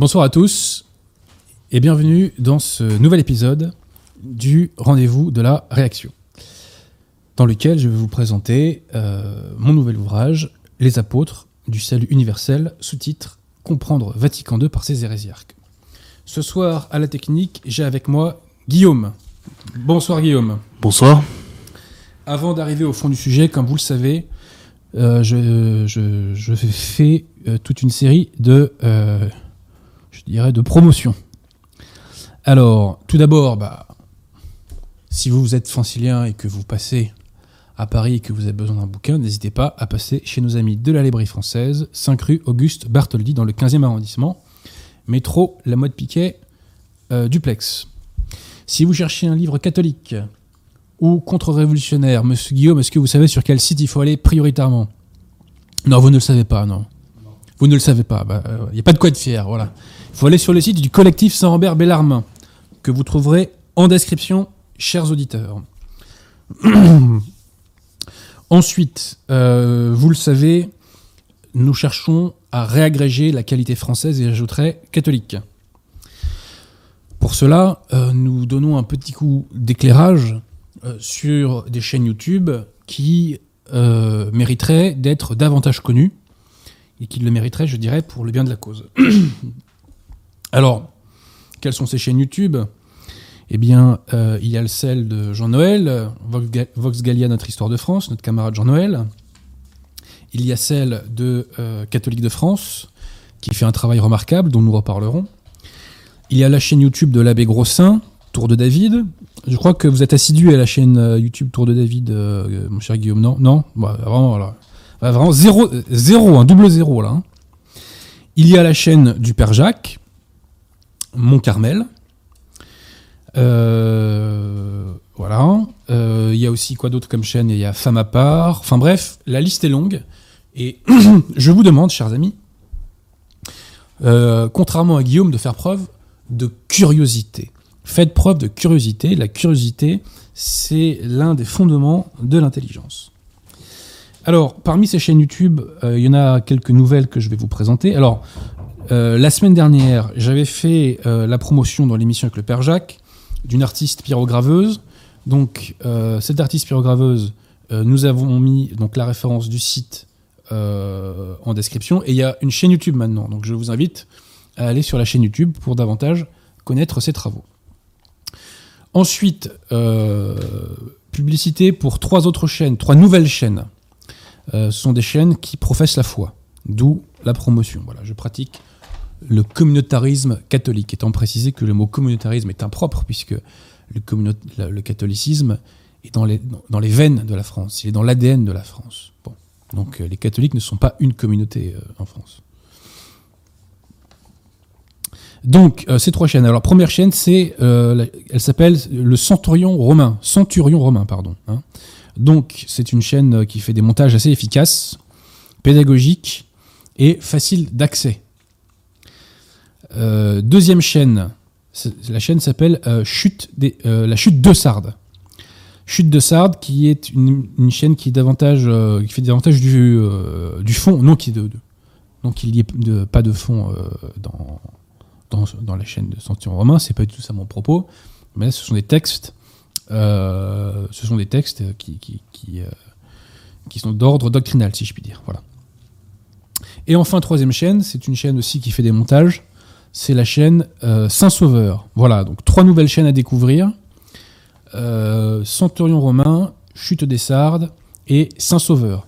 Bonsoir à tous et bienvenue dans ce nouvel épisode du rendez-vous de la réaction, dans lequel je vais vous présenter euh, mon nouvel ouvrage, Les apôtres du salut universel, sous-titre Comprendre Vatican II par ses hérésiarques. Ce soir, à la technique, j'ai avec moi Guillaume. Bonsoir Guillaume. Bonsoir. Avant d'arriver au fond du sujet, comme vous le savez, euh, je, je- je fais euh, toute une série de, je dirais, de promotions. Alors, tout d'abord, bah, si vous êtes francilien et que vous passez à Paris et que vous avez besoin d'un bouquin, n'hésitez pas à passer chez nos amis de la librairie française, 5 rue Auguste Bartholdi, dans le 15e arrondissement, métro La Mode Piquet, euh, duplex. Si vous cherchez un livre catholique ou contre-révolutionnaire, monsieur Guillaume, est-ce que vous savez sur quel site il faut aller prioritairement? Non, vous ne le savez pas, non. Vous ne le savez pas. Il n'y a pas de quoi être fier, voilà. Faut aller sur le site du collectif Saint-Rambert Bellarmin, que vous trouverez en description, chers auditeurs. Ensuite, euh, vous le savez, nous cherchons à réagréger la qualité française et j'ajouterai catholique. Pour cela, euh, nous donnons un petit coup d'éclairage euh, sur des chaînes YouTube qui mériteraient d'être davantage connues et qui le mériteraient, je dirais, pour le bien de la cause. Alors, quelles sont ces chaînes YouTube? Eh bien, euh, il y a celle de Jean-Noël, Vox Ga- Vox Gallia, notre histoire de France, notre camarade Jean-Noël. Il y a celle de euh, Catholique de France, qui fait un travail remarquable, dont nous reparlerons. Il y a la chaîne YouTube de l'abbé Grossin, Tour de David. Je crois que vous êtes assidu à la chaîne euh, YouTube Tour de David, mon cher Guillaume. Non, non, Bah, vraiment. Bah, vraiment zéro, zéro, un double zéro là. hein. Il y a la chaîne du Père Jacques, Mont Carmel. Euh, voilà. Euh, il y a aussi quoi d'autre comme chaîne? Il y a Femme à part. Enfin bref, la liste est longue. Et je vous demande, chers amis, euh, contrairement à Guillaume, de faire preuve de curiosité. Faites preuve de curiosité. La curiosité, c'est l'un des fondements de l'intelligence. Alors, parmi ces chaînes YouTube, euh, il y en a quelques nouvelles que je vais vous présenter. Alors, euh, la semaine dernière, j'avais fait euh, la promotion dans l'émission avec le Père Jacques d'une artiste pyrograveuse. Donc, euh, cette artiste pyrograveuse, nous avons mis donc la référence du site en description. Et il y a une chaîne YouTube maintenant. Donc, je vous invite à aller sur la chaîne YouTube pour davantage connaître ses travaux. Ensuite, publicité pour trois autres chaînes, trois nouvelles chaînes. Ce sont des chaînes qui professent la foi, d'où la promotion. Voilà, je pratique le communautarisme catholique, étant précisé que le mot communautarisme est impropre, puisque le, catholicisme est dans les, veines de la France, il est dans l'ADN de la France. Donc euh, les catholiques ne sont pas une communauté euh, en France. Donc, euh, ces trois chaînes. Alors, première chaîne, c'est, elle s'appelle le Centurion romain. Centurion romain, pardon. hein. Donc, c'est une chaîne qui fait des montages assez efficaces, pédagogiques et faciles d'accès. Euh, deuxième chaîne, la chaîne s'appelle euh, Chute des- euh, la Chute de Sardes. Chute de Sardes, qui est une, chaîne qui est davantage, qui fait davantage du, fond, non qui non qu'il n'y ait pas de fond dans, dans, la chaîne de Centurion romain, c'est pas du tout ça mon propos, mais ce sont des textes, ce sont des textes qui, qui, qui sont d'ordre doctrinal, si je puis dire. Voilà. Et enfin, troisième chaîne, c'est une chaîne aussi qui fait des montages, c'est la chaîne euh, Saint-Sauveur. Voilà, donc trois nouvelles chaînes à découvrir. Euh, Centurion romain, Chute des Sardes et Saint-Sauveur.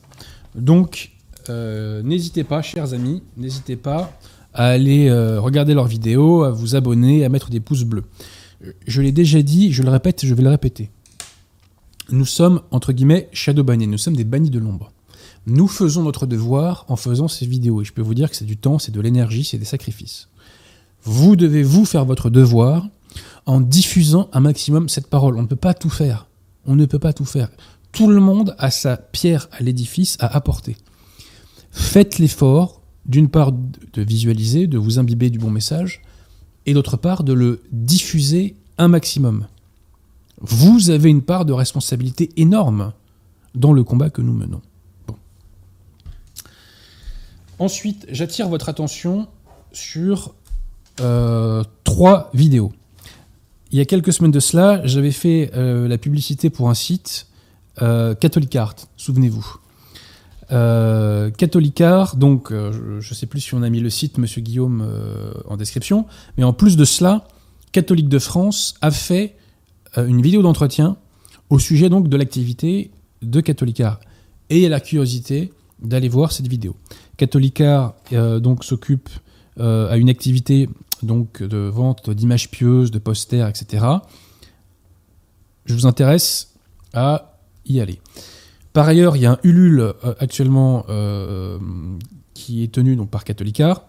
Donc, euh, n'hésitez pas, chers amis, n'hésitez pas à aller regarder leurs vidéos, à vous abonner, à mettre des pouces bleus. Je l'ai déjà dit, je le répète, je vais le répéter. Nous sommes, entre guillemets, shadow bannés, nous sommes des bannis de l'ombre. Nous faisons notre devoir en faisant ces vidéos, et je peux vous dire que c'est du temps, c'est de l'énergie, c'est des sacrifices. Vous devez vous faire votre devoir en diffusant un maximum cette parole. On ne peut pas tout faire. On ne peut pas tout faire. Tout le monde a sa pierre à l'édifice à apporter. Faites l'effort, d'une part, de visualiser, de vous imbiber du bon message, et d'autre part, de le diffuser un maximum. Vous avez une part de responsabilité énorme dans le combat que nous menons. Ensuite, j'attire votre attention sur trois vidéos. Il y a quelques semaines de cela, j'avais fait la publicité pour un site, Catholic Art, souvenez-vous. Euh, Catholicard, donc je ne sais plus si on a mis le site, Monsieur Guillaume, en description, mais en plus de cela, Catholique de France a fait une vidéo d'entretien au sujet donc de l'activité de Catholicard. Et la curiosité d'aller voir cette vidéo. Catholicard euh, donc s'occupe euh, à une activité donc de vente d'images pieuses, de posters, etc. Je vous intéresse à y aller. Par ailleurs, il y a un Ulule euh, actuellement qui est tenu donc par Catholicard.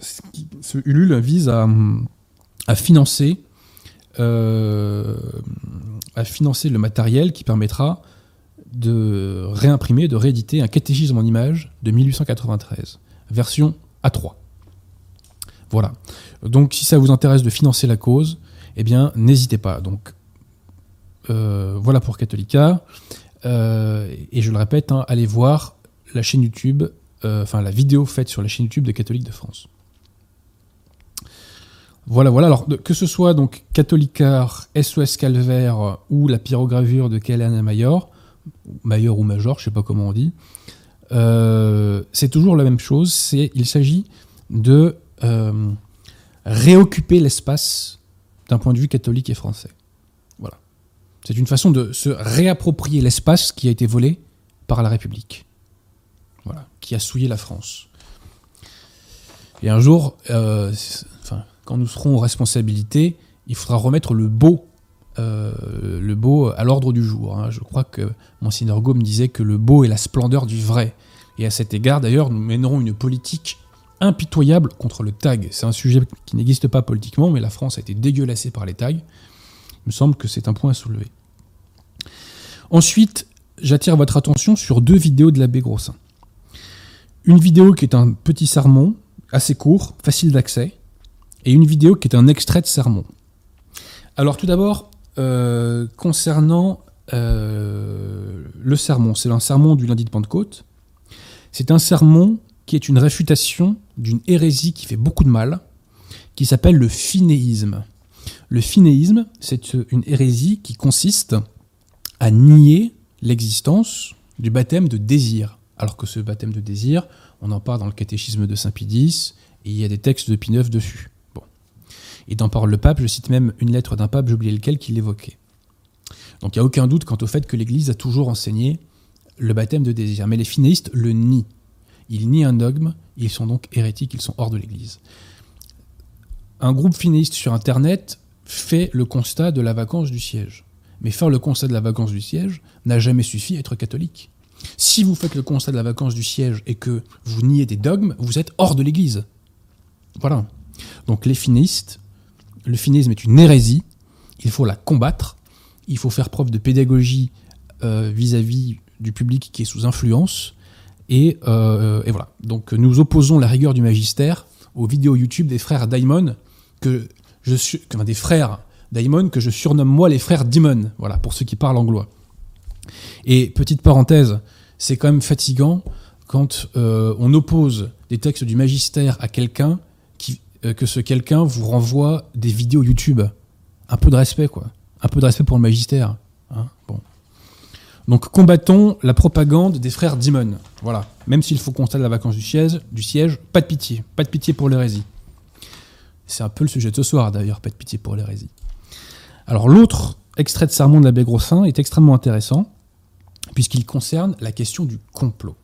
Ce Ulule vise à, à financer à financer le matériel qui permettra de réimprimer, de rééditer un catéchisme en images de 1893, version A3. Voilà. Donc si ça vous intéresse de financer la cause, eh bien n'hésitez pas. Donc euh, voilà pour Catholica. Euh, et je le répète, hein, allez voir la chaîne YouTube, euh, enfin la vidéo faite sur la chaîne YouTube de Catholique de France. Voilà, voilà. Alors, que ce soit donc Catholicar, SOS Calvaire ou la pyrogravure de Kellen Mayor, Mayor ou Major, je sais pas comment on dit, c'est toujours la même chose. Il s'agit de euh, réoccuper l'espace d'un point de vue catholique et français. Voilà. C'est une façon de se réapproprier l'espace qui a été volé par la République. Voilà, qui a souillé la France. Et un jour, euh, quand nous serons aux responsabilités, il faudra remettre le beau, euh, le beau à l'ordre du jour. Hein. Je crois que Monsignor Gaume disait que le beau est la splendeur du vrai. Et à cet égard, d'ailleurs, nous mènerons une politique impitoyable contre le tag. C'est un sujet qui n'existe pas politiquement, mais la France a été dégueulassée par les tags. Il me semble que c'est un point à soulever. Ensuite, j'attire votre attention sur deux vidéos de l'abbé Grossin. Une vidéo qui est un petit sermon, assez court, facile d'accès, et une vidéo qui est un extrait de sermon. Alors tout d'abord, euh, concernant euh, le sermon, c'est un sermon du lundi de Pentecôte. C'est un sermon qui est une réfutation d'une hérésie qui fait beaucoup de mal, qui s'appelle le finéisme. Le finéisme, c'est une hérésie qui consiste à nier l'existence du baptême de désir. Alors que ce baptême de désir, on en parle dans le catéchisme de Saint Pie et il y a des textes de Pie dessus. Et dans Parole le Pape, je cite même une lettre d'un pape, j'ai oublié lequel, qui l'évoquait. Donc il n'y a aucun doute quant au fait que l'Église a toujours enseigné le baptême de désir. Mais les finéistes le nient. Ils nient un dogme, ils sont donc hérétiques, ils sont hors de l'Église. Un groupe finéiste sur Internet fait le constat de la vacance du siège. Mais faire le constat de la vacance du siège n'a jamais suffi à être catholique. Si vous faites le constat de la vacance du siège et que vous niez des dogmes, vous êtes hors de l'Église. Voilà. Donc les finéistes le finisme est une hérésie, il faut la combattre, il faut faire preuve de pédagogie euh, vis-à-vis du public qui est sous influence, euh, et, voilà. Donc nous opposons la rigueur du magistère aux vidéos YouTube des frères Daimon, que je des frères que je surnomme moi les frères Dimon, voilà, pour ceux qui parlent anglois. Et petite parenthèse, c'est quand même fatigant quand euh, on oppose des textes du magistère à quelqu'un euh, que ce quelqu'un vous renvoie des vidéos YouTube. Un peu de respect, quoi. Un peu de respect pour le magistère. Hein. bon. Donc combattons la propagande des frères Dimon. Voilà. Même s'il faut constater la vacance du siège, du siège, pas de pitié. Pas de pitié pour l'hérésie. C'est un peu le sujet de ce soir, d'ailleurs, pas de pitié pour l'hérésie. Alors l'autre extrait de sermon de l'abbé Grossin est extrêmement intéressant, puisqu'il concerne la question du complot.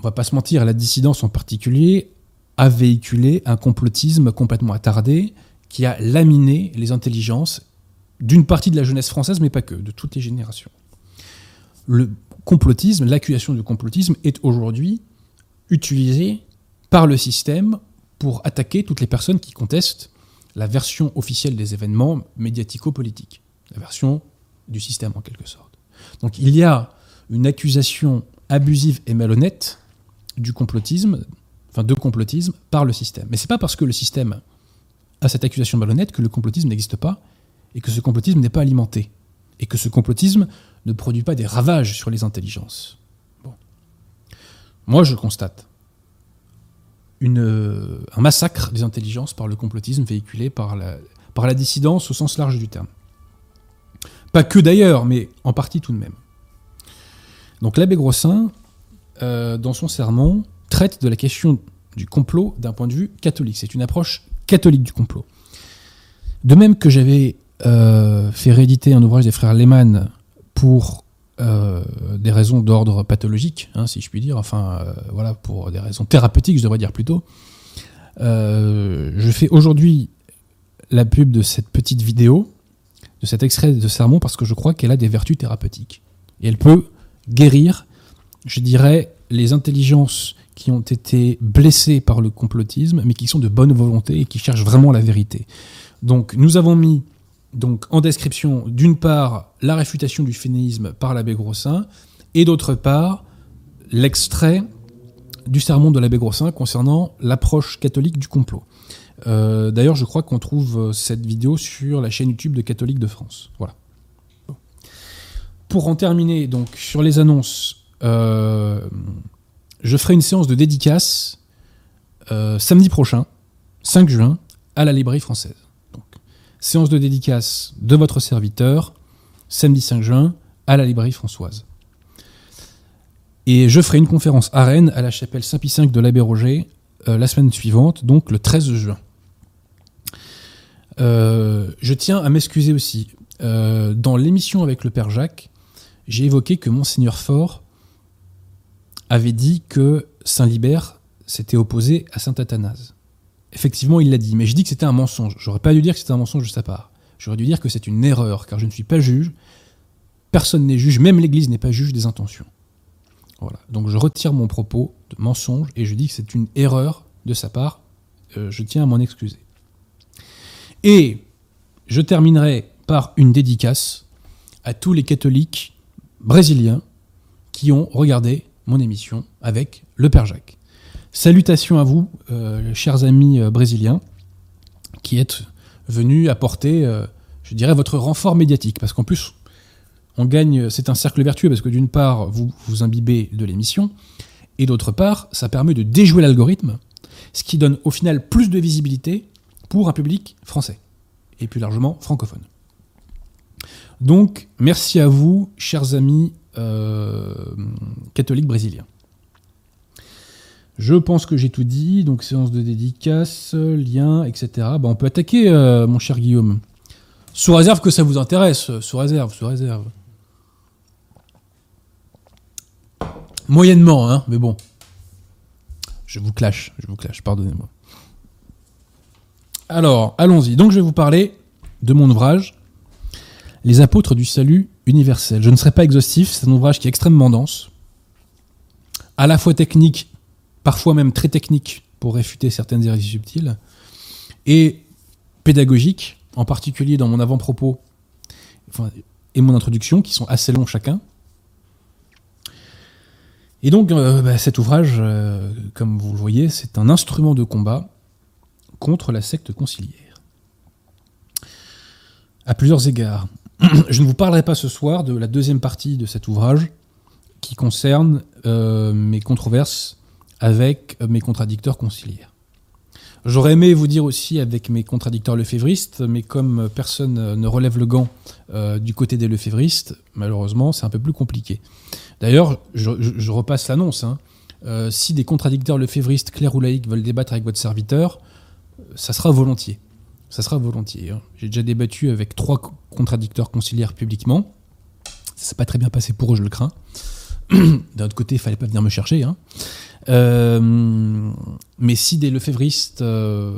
On va pas se mentir, la dissidence en particulier a véhiculé un complotisme complètement attardé qui a laminé les intelligences d'une partie de la jeunesse française, mais pas que, de toutes les générations. Le complotisme, l'accusation du complotisme est aujourd'hui utilisée par le système pour attaquer toutes les personnes qui contestent la version officielle des événements médiatico-politiques, la version du système en quelque sorte. Donc il y a une accusation abusive et malhonnête du complotisme enfin de complotisme par le système. Mais c'est pas parce que le système a cette accusation malhonnête que le complotisme n'existe pas et que ce complotisme n'est pas alimenté et que ce complotisme ne produit pas des ravages sur les intelligences. Bon. Moi, je constate une, un massacre des intelligences par le complotisme véhiculé par la, par la dissidence au sens large du terme. Pas que d'ailleurs, mais en partie tout de même. Donc l'abbé Grossin, euh, dans son sermon, traite de la question du complot d'un point de vue catholique. C'est une approche catholique du complot. De même que j'avais euh, fait rééditer un ouvrage des frères Lehmann pour euh, des raisons d'ordre pathologique, hein, si je puis dire, enfin voilà, pour des raisons thérapeutiques, je devrais dire plutôt. je fais aujourd'hui la pub de cette petite vidéo, de cet extrait de sermon, parce que je crois qu'elle a des vertus thérapeutiques. Et elle peut guérir, je dirais, les intelligences qui ont été blessées par le complotisme, mais qui sont de bonne volonté et qui cherchent vraiment la vérité. Donc nous avons mis donc, en description, d'une part, la réfutation du fénéisme par l'abbé Grossin, et d'autre part, l'extrait du sermon de l'abbé Grossin concernant l'approche catholique du complot. Euh, d'ailleurs, je crois qu'on trouve euh, cette vidéo sur la chaîne YouTube de Catholique de France. Voilà. Pour en terminer, donc sur les annonces, euh, je ferai une séance de dédicace samedi prochain, 5 juin, à la librairie française. Séance de dédicace de votre serviteur, samedi 5 juin, à la librairie françoise. Et je ferai une conférence à Rennes, à la chapelle Saint-Pie V de l'Abbé Roger, la semaine suivante, donc le 13 juin. Euh, je tiens à m'excuser aussi. Euh, dans l'émission avec le Père Jacques, j'ai évoqué que Monseigneur Fort avait dit que Saint-Libert s'était opposé à Saint-Athanase. Effectivement, il l'a dit, mais je dis que c'était un mensonge. J'aurais pas dû dire que c'était un mensonge de sa part. J'aurais dû dire que c'est une erreur, car je ne suis pas juge. Personne n'est juge, même l'Église n'est pas juge des intentions. Voilà. Donc je retire mon propos de mensonge et je dis que c'est une erreur de sa part. Euh, je tiens à m'en excuser. Et je terminerai par une dédicace à tous les catholiques brésiliens qui ont regardé mon émission avec le Père Jacques. Salutations à vous, euh, chers amis euh, brésiliens, qui êtes venus apporter, euh, je dirais, votre renfort médiatique. Parce qu'en plus, on gagne, c'est un cercle vertueux, parce que d'une part, vous vous imbibez de l'émission, et d'autre part, ça permet de déjouer l'algorithme, ce qui donne au final plus de visibilité pour un public français et plus largement francophone. Donc, merci à vous, chers amis euh, catholiques brésiliens. Je pense que j'ai tout dit, donc séance de dédicace, lien, etc. Bah, on peut attaquer, euh, mon cher Guillaume. Sous réserve que ça vous intéresse, sous réserve, sous réserve. Moyennement, hein, mais bon. Je vous clash, je vous clash, pardonnez-moi. Alors, allons-y. Donc, je vais vous parler de mon ouvrage, Les apôtres du salut universel. Je ne serai pas exhaustif, c'est un ouvrage qui est extrêmement dense, à la fois technique, parfois même très technique pour réfuter certaines hérésies subtiles, et pédagogique, en particulier dans mon avant-propos et mon introduction, qui sont assez longs chacun. Et donc, euh, bah, cet ouvrage, euh, comme vous le voyez, c'est un instrument de combat contre la secte conciliaire. À plusieurs égards. Je ne vous parlerai pas ce soir de la deuxième partie de cet ouvrage qui concerne euh, mes controverses avec mes contradicteurs conciliaires. J'aurais aimé vous dire aussi avec mes contradicteurs lefévristes, mais comme personne ne relève le gant euh, du côté des lefévristes, malheureusement, c'est un peu plus compliqué. D'ailleurs, je, repasse l'annonce. Hein. Euh, si des contradicteurs lefévristes clairs ou laïcs veulent débattre avec votre serviteur, ça sera volontiers. Ça sera volontiers. Hein. J'ai déjà débattu avec trois contradicteurs conciliaires publiquement. Ça s'est pas très bien passé pour eux, je le crains. D'un autre côté, il fallait pas venir me chercher. Hein. Euh, mais si des lefévristes euh,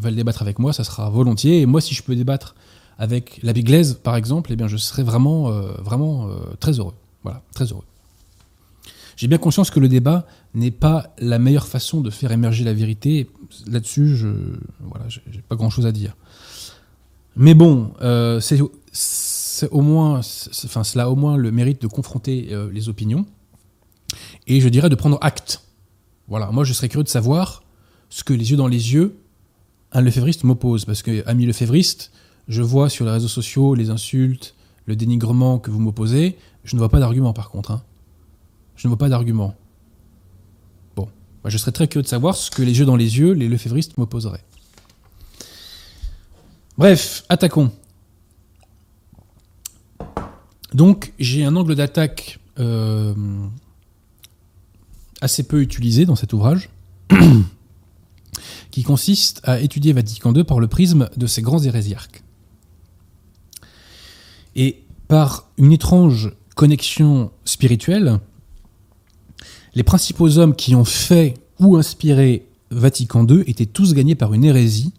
veulent débattre avec moi, ça sera volontiers. Et moi, si je peux débattre avec l'abbé Glaise, par exemple, eh bien, je serai vraiment, euh, vraiment très heureux. Voilà, très heureux. J'ai bien conscience que le débat n'est pas la meilleure façon de faire émerger la vérité. Là-dessus, je voilà, pas grand-chose à dire. Mais bon, euh, c'est au moins, enfin, cela a au moins le mérite de confronter euh, les opinions et je dirais de prendre acte. Voilà, moi je serais curieux de savoir ce que les yeux dans les yeux un lefévriste m'oppose, parce que ami lefévriste, je vois sur les réseaux sociaux les insultes, le dénigrement que vous m'opposez, je ne vois pas d'argument par contre. Hein. Je ne vois pas d'argument. Bon. je serais très curieux de savoir ce que les yeux dans les yeux, les lefévristes m'opposeraient. Bref, attaquons. Donc, j'ai un angle d'attaque euh, assez peu utilisé dans cet ouvrage, qui consiste à étudier Vatican II par le prisme de ses grands hérésiarques. Et par une étrange connexion spirituelle, les principaux hommes qui ont fait ou inspiré Vatican II étaient tous gagnés par une hérésie,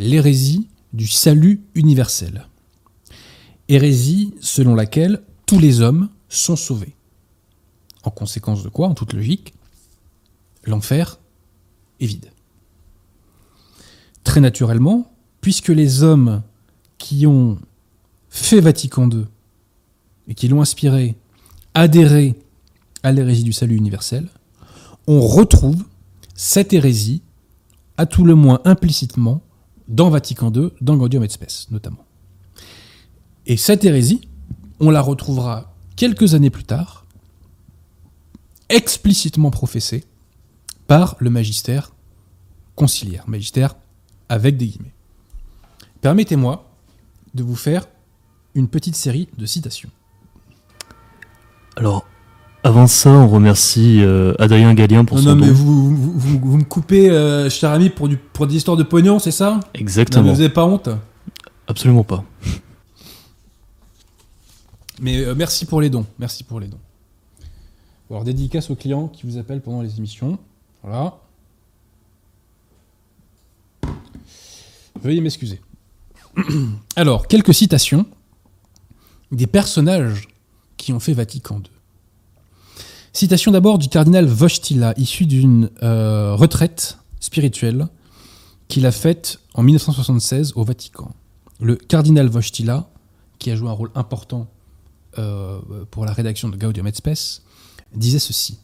l'hérésie du salut universel. Hérésie selon laquelle tous les hommes sont sauvés. En conséquence de quoi, en toute logique, l'enfer est vide. Très naturellement, puisque les hommes qui ont fait Vatican II et qui l'ont inspiré adhéraient à l'hérésie du salut universel, on retrouve cette hérésie, à tout le moins implicitement, dans Vatican II, dans Gaudium et Spes notamment. Et cette hérésie, on la retrouvera quelques années plus tard, explicitement professée par le magistère conciliaire, magistère avec des guillemets. Permettez-moi de vous faire une petite série de citations. Alors, avant ça, on remercie euh, Adrien Gallien pour non, son non, mais vous, vous, vous- vous me coupez, euh, cher ami, pour, du, pour des histoires de pognon, c'est ça? Non, Exactement. Vous n'avez pas honte? Absolument pas. Mais euh, merci pour les dons. Merci pour les dons. Bon, Alors, dédicace aux clients qui vous appellent pendant les émissions. Voilà. Veuillez m'excuser. Alors, quelques citations des personnages qui ont fait Vatican II. Citation d'abord du cardinal Wojtyla, issu d'une euh, retraite spirituelle qu'il a faite en 1976 au Vatican. Le cardinal Wojtyla, qui a joué un rôle important euh, pour la rédaction de Gaudium et Spes, disait ceci.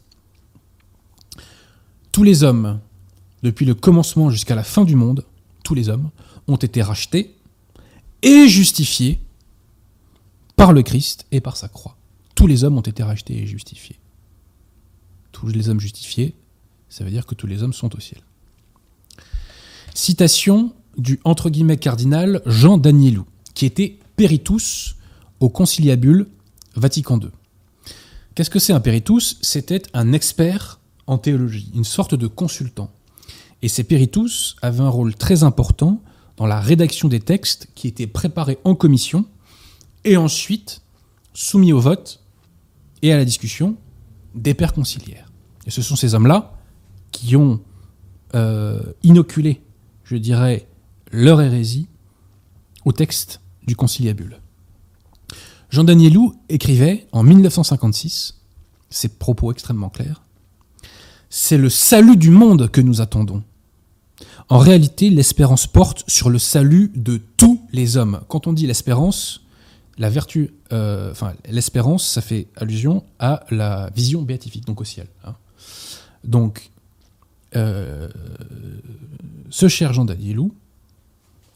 Tous les hommes, depuis le commencement jusqu'à la fin du monde, tous les hommes, ont été rachetés et justifiés par le Christ et par sa croix. Tous les hommes ont été rachetés et justifiés. Tous les hommes justifiés, ça veut dire que tous les hommes sont au ciel. Citation du entre guillemets cardinal Jean Danielou, qui était péritus au conciliabule Vatican II. Qu'est-ce que c'est un péritus? C'était un expert en théologie, une sorte de consultant. Et ces péritus avaient un rôle très important dans la rédaction des textes qui étaient préparés en commission et ensuite soumis au vote et à la discussion des pères conciliaires. Et ce sont ces hommes-là qui ont euh, inoculé, je dirais, leur hérésie au texte du conciliabule. Jean Danielou écrivait en 1956 ces propos extrêmement clairs. C'est le salut du monde que nous attendons. En réalité, l'espérance porte sur le salut de tous les hommes. Quand on dit l'espérance, la vertu, euh, enfin l'espérance, ça fait allusion à la vision béatifique, donc au ciel. hein. Donc, euh, ce cher Jean Danielou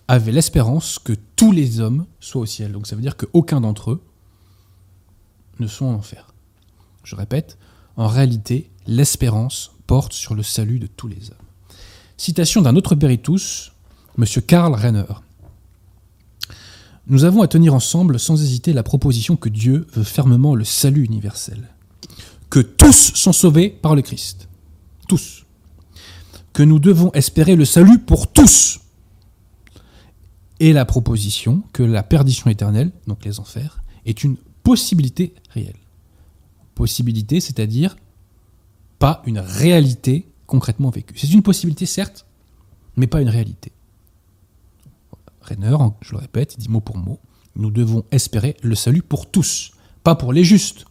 avait l'espérance que tous les hommes soient au ciel. Donc ça veut dire qu'aucun d'entre eux ne sont en enfer. Je répète, en réalité, l'espérance porte sur le salut de tous les hommes. Citation d'un autre péritus, M. Karl Renner. Nous avons à tenir ensemble sans hésiter la proposition que Dieu veut fermement le salut universel. Que tous sont sauvés par le Christ. Que nous devons espérer le salut pour tous. Et la proposition que la perdition éternelle, donc les enfers, est une possibilité réelle. Possibilité, c'est-à-dire pas une réalité concrètement vécue. C'est une possibilité, certes, mais pas une réalité. Renner, je le répète, dit mot pour mot, nous devons espérer le salut pour tous, pas pour les justes,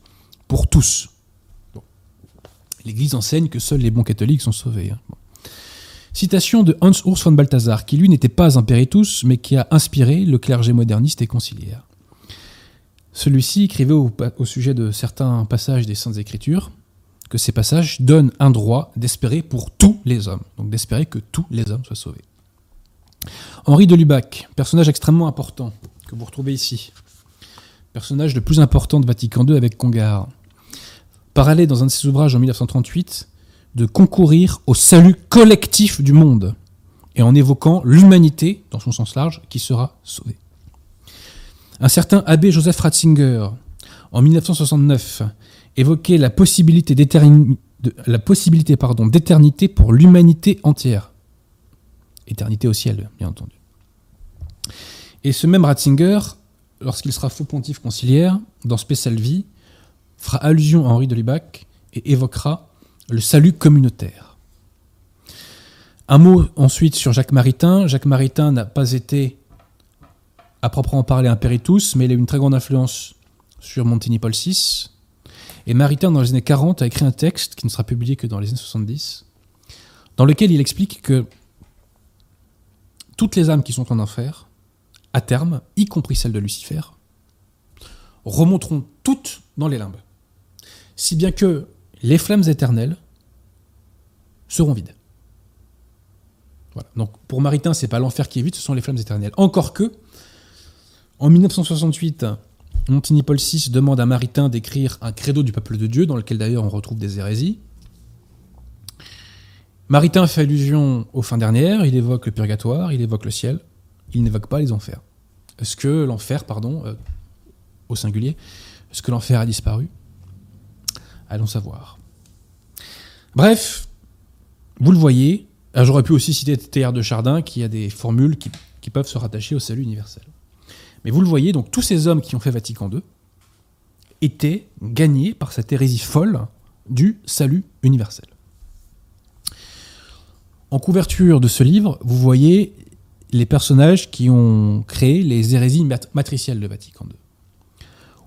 pour tous. L'Église enseigne que seuls les bons catholiques sont sauvés. hein. Citation de Hans Urs von Balthasar, qui lui n'était pas un péritus, mais qui a inspiré le clergé moderniste et conciliaire. Celui-ci écrivait au sujet de certains passages des Saintes Écritures que ces passages donnent un droit d'espérer pour tous les hommes, donc d'espérer que tous les hommes soient sauvés. Henri de Lubac, personnage extrêmement important que vous retrouvez ici, personnage le plus important de Vatican II avec Congar, parlait dans un de ses ouvrages en 1938 de concourir au salut collectif du monde, et en évoquant l'humanité, dans son sens large, qui sera sauvée. Un certain abbé Joseph Ratzinger, en 1969, évoquait la possibilité d'éternité pour l'humanité entière. Éternité au ciel, bien entendu. Et ce même Ratzinger, lorsqu'il sera faux pontife conciliaire, dans Spécial Vie, fera allusion à Henri de Lubac et évoquera le salut communautaire. Un mot ensuite sur Jacques Maritain. Jacques Maritain n'a pas été à proprement parler un péritus, mais il a eu une très grande influence sur Montigny Paul VI. Et Maritain, dans les années 40, a écrit un texte qui ne sera publié que dans les années 70, dans lequel il explique que toutes les âmes qui sont en enfer, à terme, y compris celle de Lucifer, remonteront toutes dans les limbes. Si bien que les flammes éternelles seront vides. Voilà. Donc pour Maritain, c'est pas l'enfer qui est vide, ce sont les flammes éternelles. Encore que, en 1968, Montigny Paul VI demande à Maritain d'écrire un credo du peuple de Dieu, dans lequel d'ailleurs on retrouve des hérésies. Maritain fait allusion aux fins dernières, il évoque le purgatoire, il évoque le ciel, il n'évoque pas les enfers. Est-ce que l'enfer, pardon, euh, au singulier, est-ce que l'enfer a disparu? Allons savoir. Bref, vous le voyez, ah, j'aurais pu aussi citer Théard de Chardin qui a des formules qui, peuvent se rattacher au salut universel. Mais vous le voyez, donc tous ces hommes qui ont fait Vatican II étaient gagnés par cette hérésie folle du salut universel. En couverture de ce livre, vous voyez les personnages qui ont créé les hérésies matricielles de Vatican II.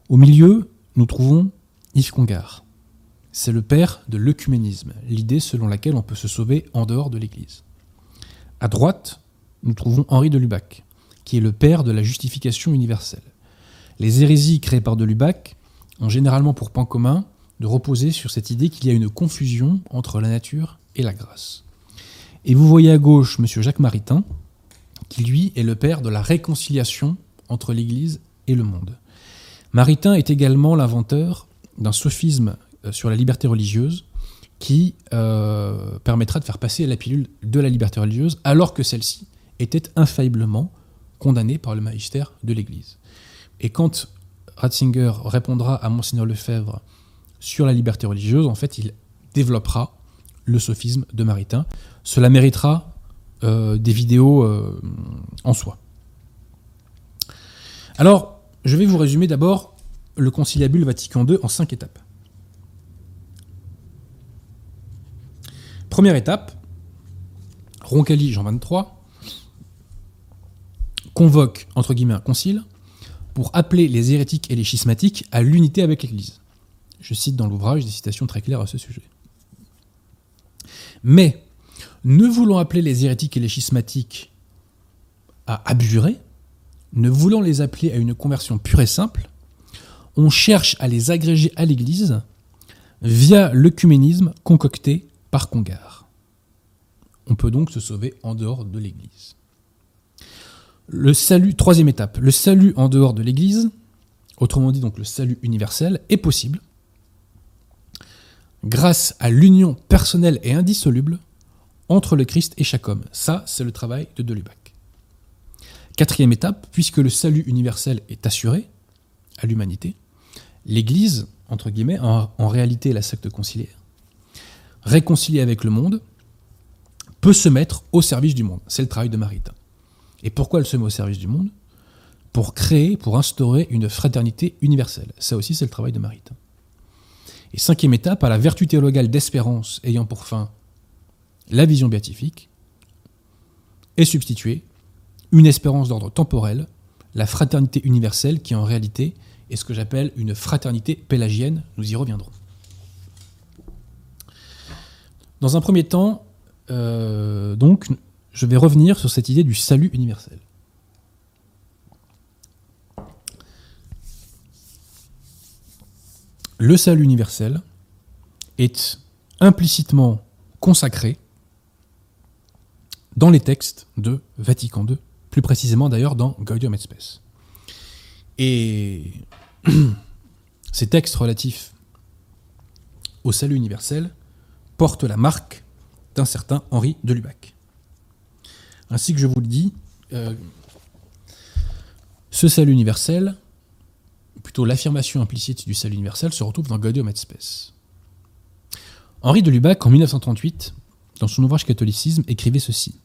Au milieu, nous trouvons Yves Congar. C'est le père de l'œcuménisme, l'idée selon laquelle on peut se sauver en dehors de l'Église. À droite, nous trouvons Henri de Lubac, qui est le père de la justification universelle. Les hérésies créées par de Lubac ont généralement pour point commun de reposer sur cette idée qu'il y a une confusion entre la nature et la grâce. Et vous voyez à gauche M. Jacques Maritain, qui lui est le père de la réconciliation entre l'Église et le monde. Maritain est également l'inventeur d'un sophisme sur la liberté religieuse qui euh, permettra de faire passer la pilule de la liberté religieuse alors que celle-ci était infailliblement condamné par le magistère de l'Église. Et quand Ratzinger répondra à Monseigneur Lefebvre sur la liberté religieuse, en fait, il développera le sophisme de Maritain. Cela méritera euh, des vidéos euh, en soi. Alors, je vais vous résumer d'abord le conciliabule Vatican II en cinq étapes. Première étape, Roncalli Jean 23, convoque, entre guillemets, un concile pour appeler les hérétiques et les schismatiques à l'unité avec l'Église. Je cite dans l'ouvrage des citations très claires à ce sujet. Mais, ne voulant appeler les hérétiques et les schismatiques à abjurer, ne voulant les appeler à une conversion pure et simple, on cherche à les agréger à l'Église via l'œcuménisme concocté par Congar. On peut donc se sauver en dehors de l'Église. Le salut, troisième étape, le salut en dehors de l'Église, autrement dit donc le salut universel, est possible grâce à l'union personnelle et indissoluble entre le Christ et chaque homme. Ça, c'est le travail de Delubac. Quatrième étape, puisque le salut universel est assuré à l'humanité, l'Église, entre guillemets, en, en réalité la secte conciliaire, réconciliée avec le monde, peut se mettre au service du monde. C'est le travail de Maritain. Et pourquoi elle se met au service du monde? Pour créer, pour instaurer une fraternité universelle. Ça aussi, c'est le travail de Maritain. Et cinquième étape, à la vertu théologale d'espérance ayant pour fin la vision béatifique, est substituée une espérance d'ordre temporel, la fraternité universelle qui en réalité est ce que j'appelle une fraternité pélagienne, nous y reviendrons. Dans un premier temps, euh, donc, je vais revenir sur cette idée du salut universel. Le salut universel est implicitement consacré dans les textes de Vatican II, plus précisément d'ailleurs dans Gaudium et Spes. Et ces textes relatifs au salut universel porte la marque d'un certain Henri de Lubac. Ainsi que je vous le dis, euh, ce salut universel, plutôt l'affirmation implicite du salut universel, se retrouve dans Gaudium et Spes. Henri de Lubac, en 1938, dans son ouvrage Catholicisme, écrivait ceci.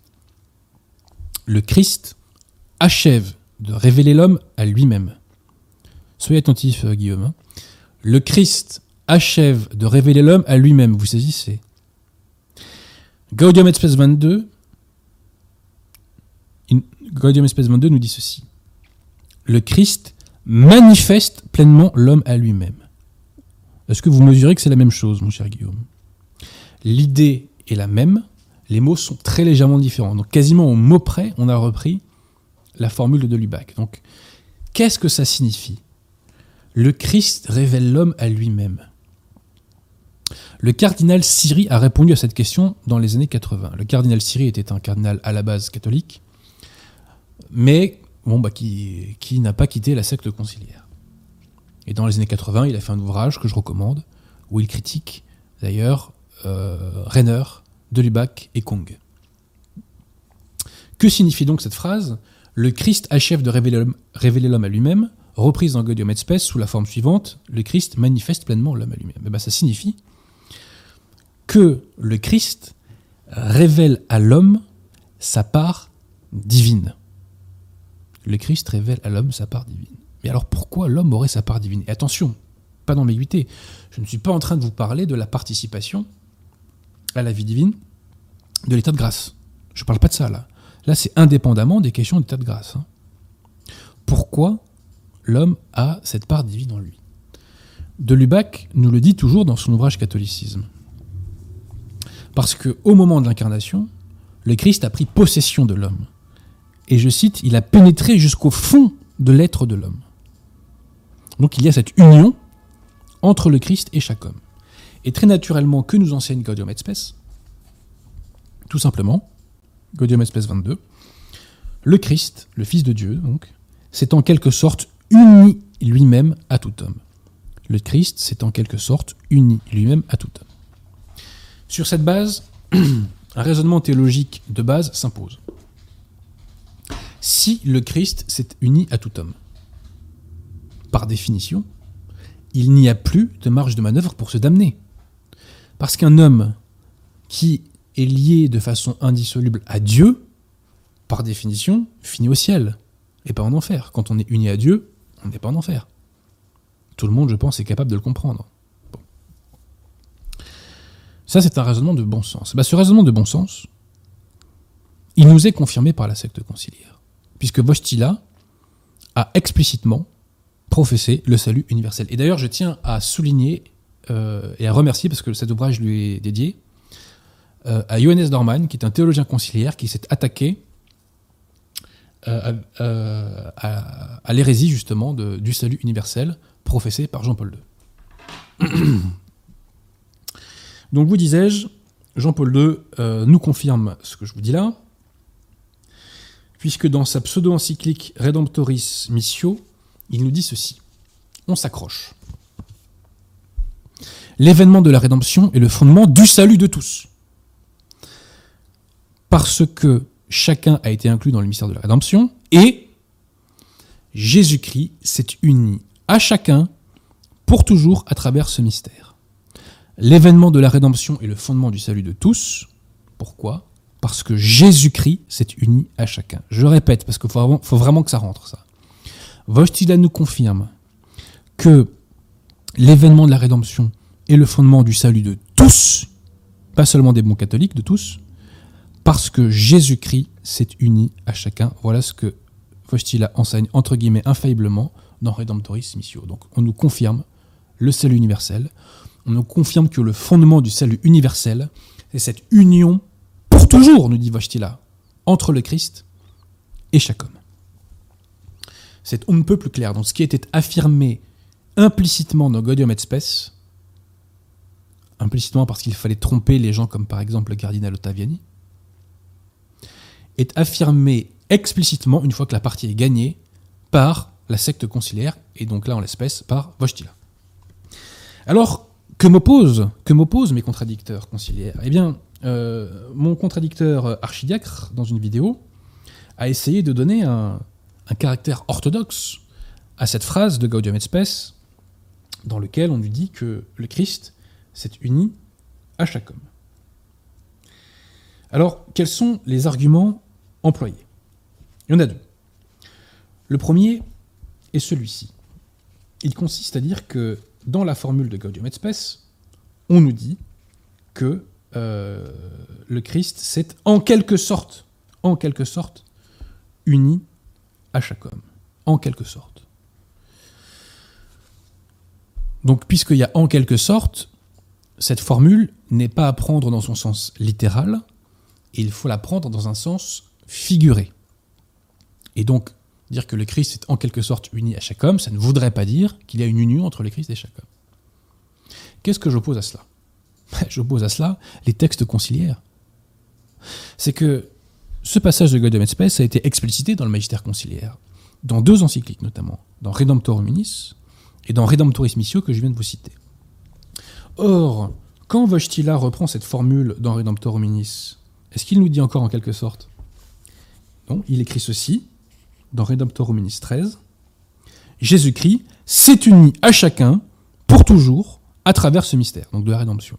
Le Christ achève de révéler l'homme à lui-même. Soyez attentif, euh, Guillaume. Hein. Le Christ achève de révéler l'homme à lui-même. Vous saisissez Gaudium et Spes 22, Gaudium et Spes 22 nous dit ceci. Le Christ manifeste pleinement l'homme à lui-même. Est-ce que vous mesurez que c'est la même chose, mon cher Guillaume? L'idée est la même, les mots sont très légèrement différents. Donc quasiment au mot près, on a repris la formule de Lubac. Donc qu'est-ce que ça signifie? Le Christ révèle l'homme à lui-même. Le cardinal Siri a répondu à cette question dans les années 80. Le cardinal Siri était un cardinal à la base catholique, mais bon, bah, qui, n'a pas quitté la secte conciliaire. Et dans les années 80, il a fait un ouvrage que je recommande, où il critique d'ailleurs euh, Renner, et Kong. Que signifie donc cette phrase? Le Christ achève de révéler l'homme à lui-même, reprise dans Gaudium et Spes sous la forme suivante Le Christ manifeste pleinement l'homme à lui-même. Eh ben, ça signifie que le Christ révèle à l'homme sa part divine. Le Christ révèle à l'homme sa part divine. Mais alors pourquoi l'homme aurait sa part divine? Et attention, pas d'ambiguïté, je ne suis pas en train de vous parler de la participation à la vie divine de l'état de grâce. Je ne parle pas de ça là. Là, c'est indépendamment des questions d'état de grâce. Hein. Pourquoi l'homme a cette part divine en lui? De Lubac nous le dit toujours dans son ouvrage Catholicisme. Parce qu'au moment de l'incarnation, le Christ a pris possession de l'homme. Et je cite, il a pénétré jusqu'au fond de l'être de l'homme. Donc il y a cette union entre le Christ et chaque homme. Et très naturellement, que nous enseigne Gaudium et Tout simplement, Gaudium et Spes 22, le Christ, le Fils de Dieu, donc, s'est en quelque sorte uni lui-même à tout homme. Le Christ s'est en quelque sorte uni lui-même à tout homme. Sur cette base, un raisonnement théologique de base s'impose. Si le Christ s'est uni à tout homme, par définition, il n'y a plus de marge de manœuvre pour se damner. Parce qu'un homme qui est lié de façon indissoluble à Dieu, par définition, finit au ciel et pas en enfer. Quand on est uni à Dieu, on n'est pas en enfer. Tout le monde, je pense, est capable de le comprendre. Ça, c'est un raisonnement de bon sens. Bah, ce raisonnement de bon sens, il nous est confirmé par la secte conciliaire, puisque Vostila a explicitement professé le salut universel. Et d'ailleurs, je tiens à souligner euh, et à remercier, parce que cet ouvrage lui est dédié, euh, à Johannes Dorman, qui est un théologien conciliaire qui s'est attaqué euh, à, l'hérésie justement du salut universel professé par Jean-Paul II. Donc vous disais-je, Jean-Paul II euh, nous confirme ce que je vous dis là, puisque dans sa pseudo-encyclique Redemptoris Missio, il nous dit ceci. On s'accroche. L'événement de la rédemption est le fondement du salut de tous. Parce que chacun a été inclus dans le mystère de la rédemption et Jésus-Christ s'est uni à chacun pour toujours à travers ce mystère. L'événement de la rédemption est le fondement du salut de tous. Pourquoi? Parce que Jésus-Christ s'est uni à chacun. Je répète, parce qu'il faut, vraiment que ça rentre, ça. Vostila nous confirme que l'événement de la rédemption est le fondement du salut de tous, pas seulement des bons catholiques, de tous, parce que Jésus-Christ s'est uni à chacun. Voilà ce que Vostila enseigne, entre guillemets, infailliblement dans Redemptoris Missio. Donc on nous confirme le salut universel on nous confirme que le fondement du salut universel, c'est cette union pour toujours, nous dit Vostila, entre le Christ et chaque homme. C'est on ne peut plus clair. Donc ce qui était affirmé implicitement dans Gaudium et Spes, implicitement parce qu'il fallait tromper les gens comme par exemple le cardinal Ottaviani, est affirmé explicitement une fois que la partie est gagnée par la secte conciliaire, et donc là en l'espèce par Vostila. Alors, que m'opposent mes contradicteurs conciliaires? Eh bien, euh, mon contradicteur archidiacre, dans une vidéo, a essayé de donner un, un caractère orthodoxe à cette phrase de Gaudium et Spes, dans lequel on lui dit que le Christ s'est uni à chaque homme. Alors, quels sont les arguments employés? Il y en a deux. Le premier est celui-ci. Il consiste à dire que dans la formule de Gaudium et Spes, on nous dit que euh, le Christ s'est en quelque sorte, en quelque sorte, uni à chaque homme. En quelque sorte. Donc, puisqu'il y a en quelque sorte, cette formule n'est pas à prendre dans son sens littéral, il faut la prendre dans un sens figuré. Et donc, dire que le Christ est en quelque sorte uni à chaque homme, ça ne voudrait pas dire qu'il y a une union entre le Christ et chaque homme. Qu'est-ce que j'oppose à cela? J'oppose à cela les textes conciliaires. C'est que ce passage de Gaudium et a été explicité dans le Magistère conciliaire, dans deux encycliques notamment, dans Redemptor Hominis et dans Redemptoris Missio que je viens de vous citer. Or, quand Vostila reprend cette formule dans Redemptor Hominis, est-ce qu'il nous dit encore en quelque sorte? Non, il écrit ceci dans Redemptor Hominis 13. Jésus-Christ s'est uni à chacun pour toujours à travers ce mystère, donc de la rédemption.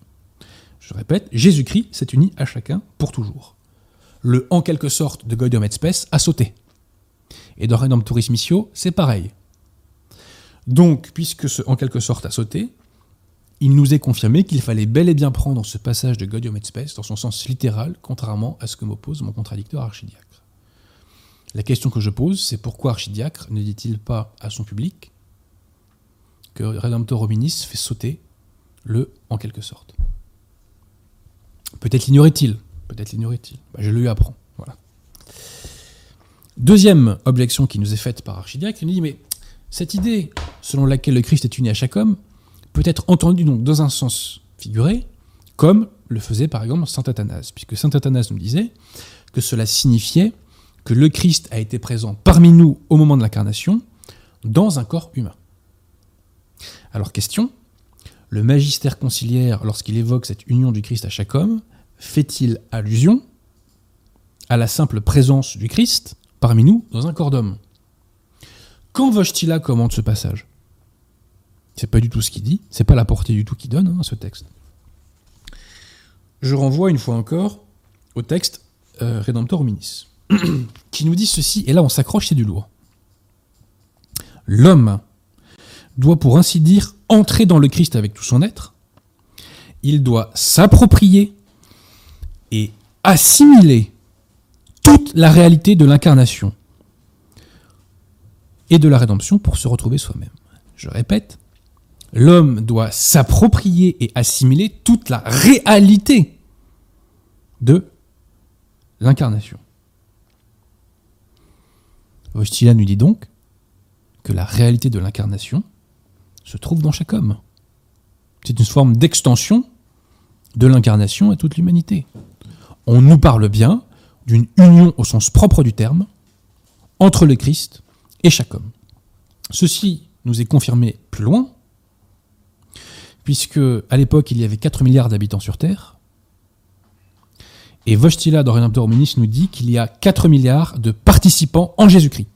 Je répète, Jésus-Christ s'est uni à chacun pour toujours. Le en quelque sorte de Gaudium et Spes a sauté. Et dans Redemptoris Missio, c'est pareil. Donc, puisque ce en quelque sorte a sauté, il nous est confirmé qu'il fallait bel et bien prendre ce passage de Gaudium et Spes dans son sens littéral, contrairement à ce que m'oppose mon contradicteur archidiacre. La question que je pose, c'est pourquoi archidiacre ne dit-il pas à son public que Redemptor Hominis fait sauter le en quelque sorte? Peut-être l'ignorait-il, peut-être l'ignorait-il. Bah, je lui apprends. Voilà. Deuxième objection qui nous est faite par Archidiacre, il nous dit mais cette idée selon laquelle le Christ est uni à chaque homme, peut être entendu donc dans un sens figuré, comme le faisait par exemple saint Athanase, puisque saint Athanase nous disait que cela signifiait que le Christ a été présent parmi nous au moment de l'incarnation dans un corps humain. Alors question, le magistère conciliaire, lorsqu'il évoque cette union du Christ à chaque homme, fait-il allusion à la simple présence du Christ parmi nous dans un corps d'homme? Quand Vostila commente ce passage? C'est pas du tout ce qu'il dit, c'est pas la portée du tout qu'il donne, hein, ce texte. Je renvoie une fois encore au texte euh, Redemptor Hominis, qui nous dit ceci, et là on s'accroche, c'est du lourd. L'homme doit pour ainsi dire entrer dans le Christ avec tout son être, il doit s'approprier et assimiler toute la réalité de l'incarnation et de la rédemption pour se retrouver soi-même. Je répète, l'homme doit s'approprier et assimiler toute la réalité de l'incarnation. Vostila nous dit donc que la réalité de l'incarnation se trouve dans chaque homme. C'est une forme d'extension de l'incarnation à toute l'humanité. On nous parle bien d'une union au sens propre du terme entre le Christ et chaque homme. Ceci nous est confirmé plus loin puisque à l'époque il y avait 4 milliards d'habitants sur Terre. Et Vostila dans Redemptor Hominis nous dit qu'il y a 4 milliards de participants en Jésus-Christ.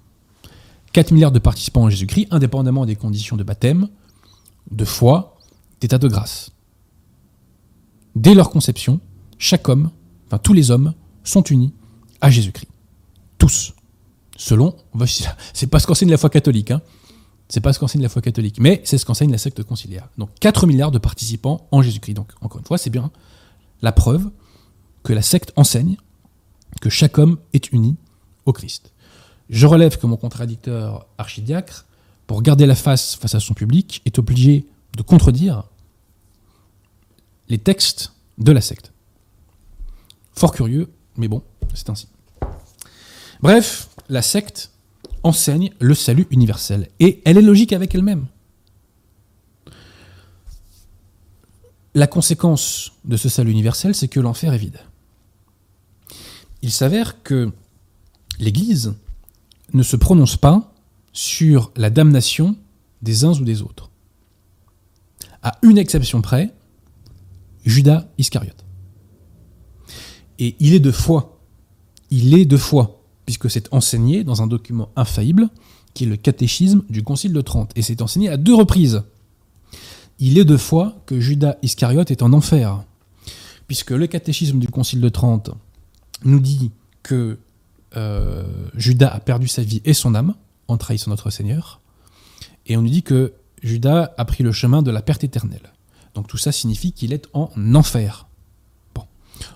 4 milliards de participants en Jésus-Christ, indépendamment des conditions de baptême, de foi, d'état de grâce. Dès leur conception, chaque homme, enfin tous les hommes, sont unis à Jésus-Christ. Tous. Selon. C'est pas ce qu'enseigne la foi catholique. Hein. C'est pas ce qu'enseigne la foi catholique, mais c'est ce qu'enseigne la secte conciliaire. Donc 4 milliards de participants en Jésus-Christ. Donc encore une fois, c'est bien la preuve que la secte enseigne que chaque homme est uni au Christ. Je relève que mon contradicteur archidiacre, pour garder la face face à son public, est obligé de contredire les textes de la secte. Fort curieux, mais bon, c'est ainsi. Bref, la secte enseigne le salut universel. Et elle est logique avec elle-même. La conséquence de ce salut universel, c'est que l'enfer est vide. Il s'avère que l'Église ne se prononce pas sur la damnation des uns ou des autres. à une exception près, Judas Iscariote. Et il est de foi. Il est de foi, puisque c'est enseigné dans un document infaillible, qui est le catéchisme du Concile de Trente. Et c'est enseigné à deux reprises. Il est de foi que Judas Iscariote est en enfer, puisque le catéchisme du Concile de Trente nous dit que euh, Judas a perdu sa vie et son âme en trahissant notre Seigneur, et on nous dit que Judas a pris le chemin de la perte éternelle. Donc tout ça signifie qu'il est en enfer. Bon.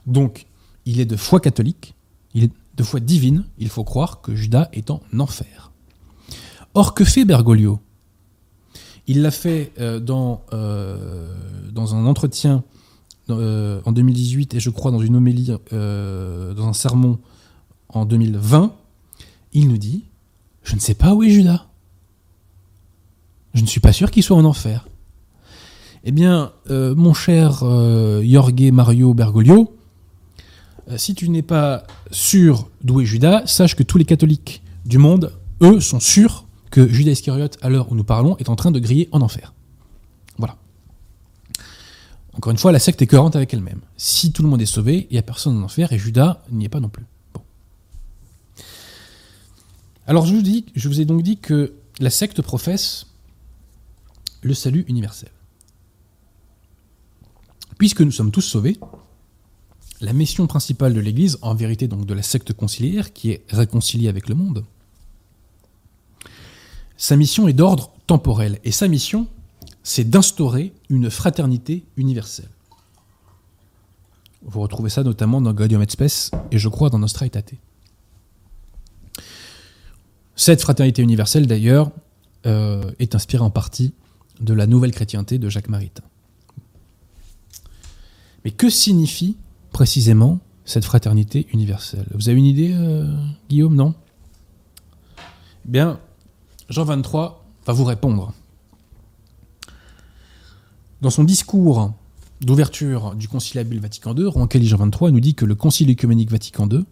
Donc, il est de foi catholique, il est de foi divine, il faut croire que Judas est en enfer. Or, que fait Bergoglio? Il l'a fait euh, dans, euh, dans un entretien en 2018 et je crois dans une homélie, dans un sermon en 2020. Il nous dit Je ne sais pas où est Judas. Je ne suis pas sûr qu'il soit en enfer. Eh bien, mon cher Jorge Mario Bergoglio, si tu n'es pas sûr d'où est Judas, sache que tous les catholiques du monde, eux, sont sûrs que Judas Iscariote, à l'heure où nous parlons, est en train de griller en enfer. Voilà. Encore une fois, la secte est cohérente avec elle-même. Si tout le monde est sauvé, il n'y a personne en enfer et Judas n'y est pas non plus. Alors je vous, dis, je vous ai donc dit que la secte professe le salut universel. Puisque nous sommes tous sauvés, la mission principale de l'Église, en vérité donc de la secte conciliaire, qui est réconciliée avec le monde, sa mission est d'ordre temporel. Et sa mission, c'est d'instaurer une fraternité universelle. Vous retrouvez ça notamment dans Gaudium et Spes et je crois dans Nostra Aetate. Cette fraternité universelle, d'ailleurs, euh, est inspirée en partie de la nouvelle chrétienté de Jacques Maritain. Mais que signifie précisément cette fraternité universelle? Vous avez une idée, euh, Guillaume, non? Eh Bien, Jean 23 va vous répondre. Dans son discours d'ouverture du conciliabule Vatican II, Roncalli Jean 23 nous dit que le Concile œcuménique Vatican II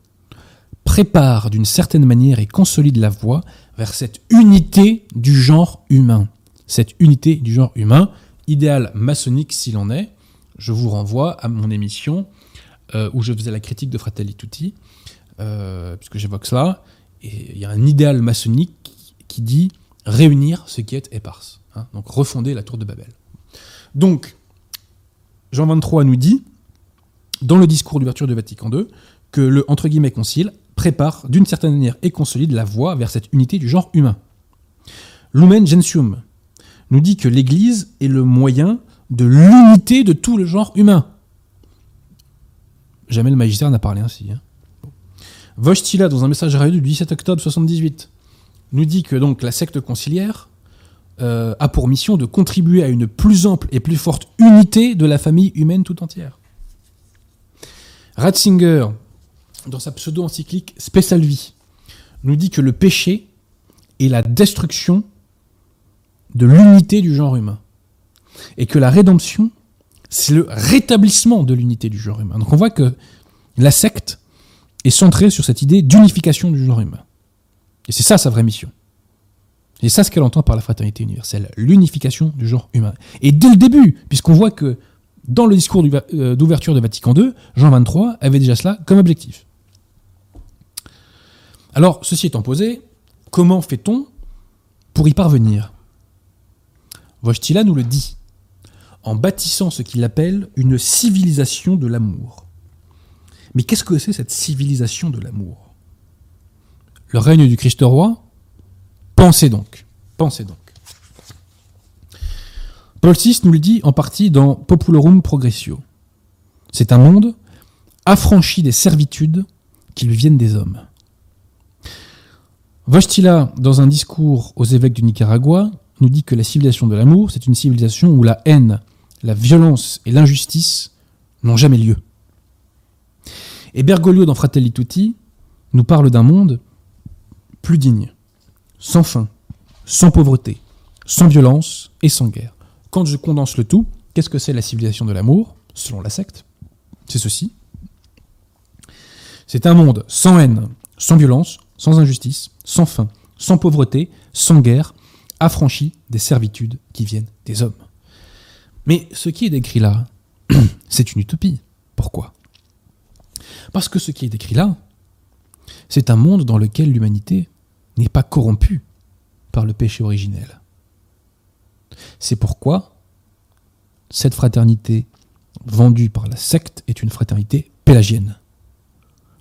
prépare d'une certaine manière et consolide la voie vers cette unité du genre humain. Cette unité du genre humain, idéal maçonnique s'il en est. Je vous renvoie à mon émission euh, où je faisais la critique de Fratelli Tutti, euh, puisque j'évoque cela. Et il y a un idéal maçonnique qui dit réunir ce qui est éparse. Hein, donc refonder la tour de Babel. Donc, Jean 23 nous dit, dans le discours d'ouverture de Vatican II, que le entre guillemets concile prépare d'une certaine manière et consolide la voie vers cette unité du genre humain. Lumen Gentium nous dit que l'Église est le moyen de l'unité de tout le genre humain. Jamais le magistère n'a parlé ainsi. Hein. dans un message radio du 17 octobre 78, nous dit que donc la secte conciliaire euh, a pour mission de contribuer à une plus ample et plus forte unité de la famille humaine tout entière. Ratzinger, dans sa pseudo-encyclique Vie, nous dit que le péché est la destruction de l'unité du genre humain. Et que la rédemption, c'est le rétablissement de l'unité du genre humain. Donc on voit que la secte est centrée sur cette idée d'unification du genre humain. Et c'est ça sa vraie mission. Et ça ce qu'elle entend par la fraternité universelle, l'unification du genre humain. Et dès le début, puisqu'on voit que dans le discours euh, d'ouverture de Vatican II, Jean XXIII avait déjà cela comme objectif. Alors, ceci étant posé, comment fait-on pour y parvenir? Wojtyla nous le dit, en bâtissant ce qu'il appelle une civilisation de l'amour. Mais qu'est-ce que c'est cette civilisation de l'amour? Le règne du Christ roi? Pensez donc, pensez donc. Paul VI nous le dit en partie dans Populorum Progressio. C'est un monde affranchi des servitudes qui lui viennent des hommes. Vostila, dans un discours aux évêques du Nicaragua, nous dit que la civilisation de l'amour, c'est une civilisation où la haine, la violence et l'injustice n'ont jamais lieu. Et Bergoglio, dans Fratelli Tutti, nous parle d'un monde plus digne, sans faim, sans pauvreté, sans violence et sans guerre. Quand je condense le tout, qu'est-ce que c'est la civilisation de l'amour, selon la secte? C'est ceci. C'est un monde sans haine, sans violence, sans injustice, sans faim, sans pauvreté, sans guerre, affranchi des servitudes qui viennent des hommes. Mais ce qui est décrit là, c'est une utopie. Pourquoi? Parce que ce qui est décrit là, c'est un monde dans lequel l'humanité n'est pas corrompue par le péché originel. C'est pourquoi cette fraternité vendue par la secte est une fraternité pélagienne.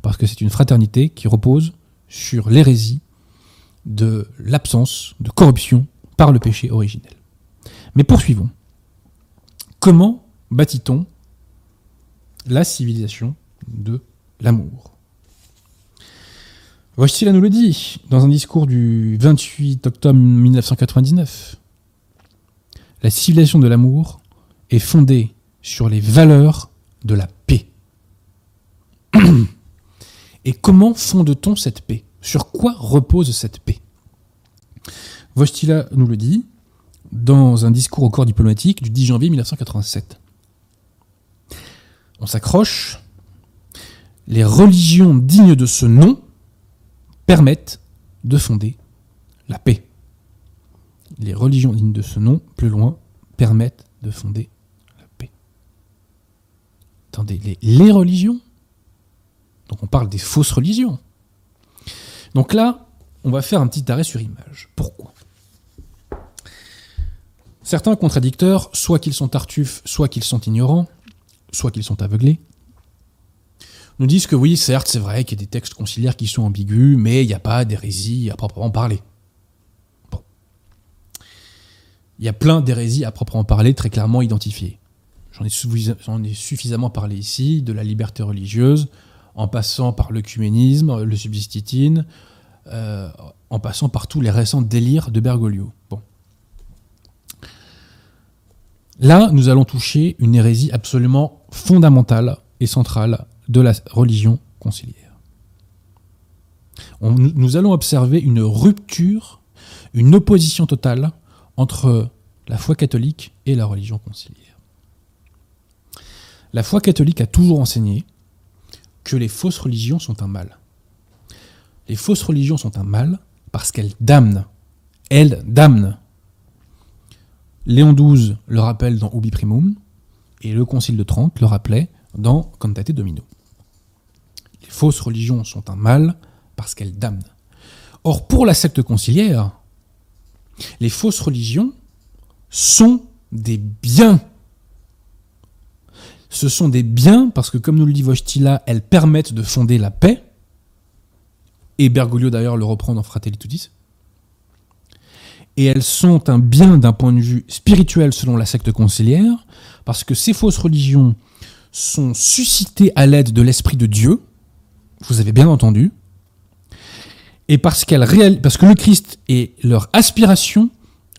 Parce que c'est une fraternité qui repose sur l'hérésie de l'absence de corruption par le péché originel. Mais poursuivons. Comment bâtit-on la civilisation de l'amour? Voici nous le dit dans un discours du 28 octobre 1999. La civilisation de l'amour est fondée sur les valeurs de la paix. Et comment fonde-t-on cette paix? Sur quoi repose cette paix? Vostila nous le dit dans un discours au corps diplomatique du 10 janvier 1987. On s'accroche. Les religions dignes de ce nom permettent de fonder la paix. Les religions dignes de ce nom, plus loin, permettent de fonder la paix. Attendez, les, religions? Donc on parle des fausses religions. Donc là, on va faire un petit arrêt sur image. Pourquoi? Certains contradicteurs, soit qu'ils sont tartuffes, soit qu'ils sont ignorants, soit qu'ils sont aveuglés, nous disent que oui, certes, c'est vrai qu'il y a des textes conciliaires qui sont ambigus, mais il n'y a pas d'hérésie à proprement parler. Bon. Il y a plein d'hérésies à proprement parler, très clairement identifiées. J'en ai, suffisamment parlé ici, de la liberté religieuse, en passant par l'œcuménisme, le subsistitine, euh, en passant par tous les récents délires de Bergoglio. Là, nous allons toucher une hérésie absolument fondamentale et centrale de la religion conciliaire. nous allons observer une rupture, une opposition totale entre la foi catholique et la religion conciliaire. La foi catholique a toujours enseigné que les fausses religions sont un mal. Les fausses religions sont un mal parce qu'elles damnent. Elles damnent. Léon XII le rappelle dans Ubi Primum, et le Concile de Trente le rappelait dans Cantate Domino. Les fausses religions sont un mal parce qu'elles damnent. Or, pour la secte conciliaire, les fausses religions sont des biens. Ce sont des biens parce que, comme nous le dit Vostila, elles permettent de fonder la paix. Et Bergoglio d'ailleurs le reprend dans Fratelli Tutti et elles sont un bien d'un point de vue spirituel selon la secte conciliaire, parce que ces fausses religions sont suscitées à l'aide de l'Esprit de Dieu, vous avez bien entendu, et parce, qu'elles parce que le Christ est leur aspiration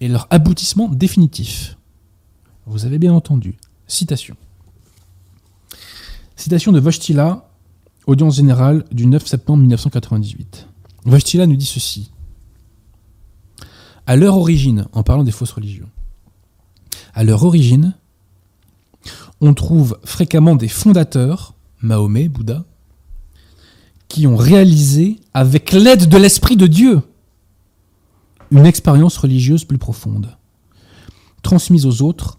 et leur aboutissement définitif. Vous avez bien entendu. Citation. Citation de Vostila, audience générale du 9 septembre 1998. Vostila nous dit ceci à leur origine, en parlant des fausses religions, à leur origine, on trouve fréquemment des fondateurs, Mahomet, Bouddha, qui ont réalisé, avec l'aide de l'Esprit de Dieu, une expérience religieuse plus profonde. Transmise aux autres,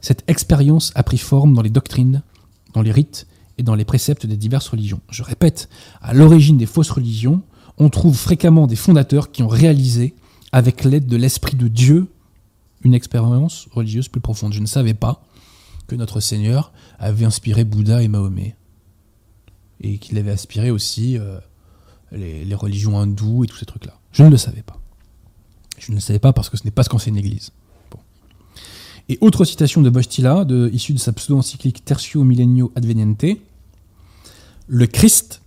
cette expérience a pris forme dans les doctrines, dans les rites dans les préceptes des diverses religions. Je répète, à l'origine des fausses religions, on trouve fréquemment des fondateurs qui ont réalisé avec l'aide de l'Esprit de Dieu, une expérience religieuse plus profonde. Je ne savais pas que notre Seigneur avait inspiré Bouddha et Mahomet. Et qu'il avait inspiré aussi euh, les, religions hindoues et tous ces trucs-là. Je ne le savais pas. Je ne le savais pas parce que ce n'est pas ce qu'enseigne l'Église. Et autre citation de Bostila, issue de sa pseudo-encyclique Tertio Millennio Adveniente, le Christ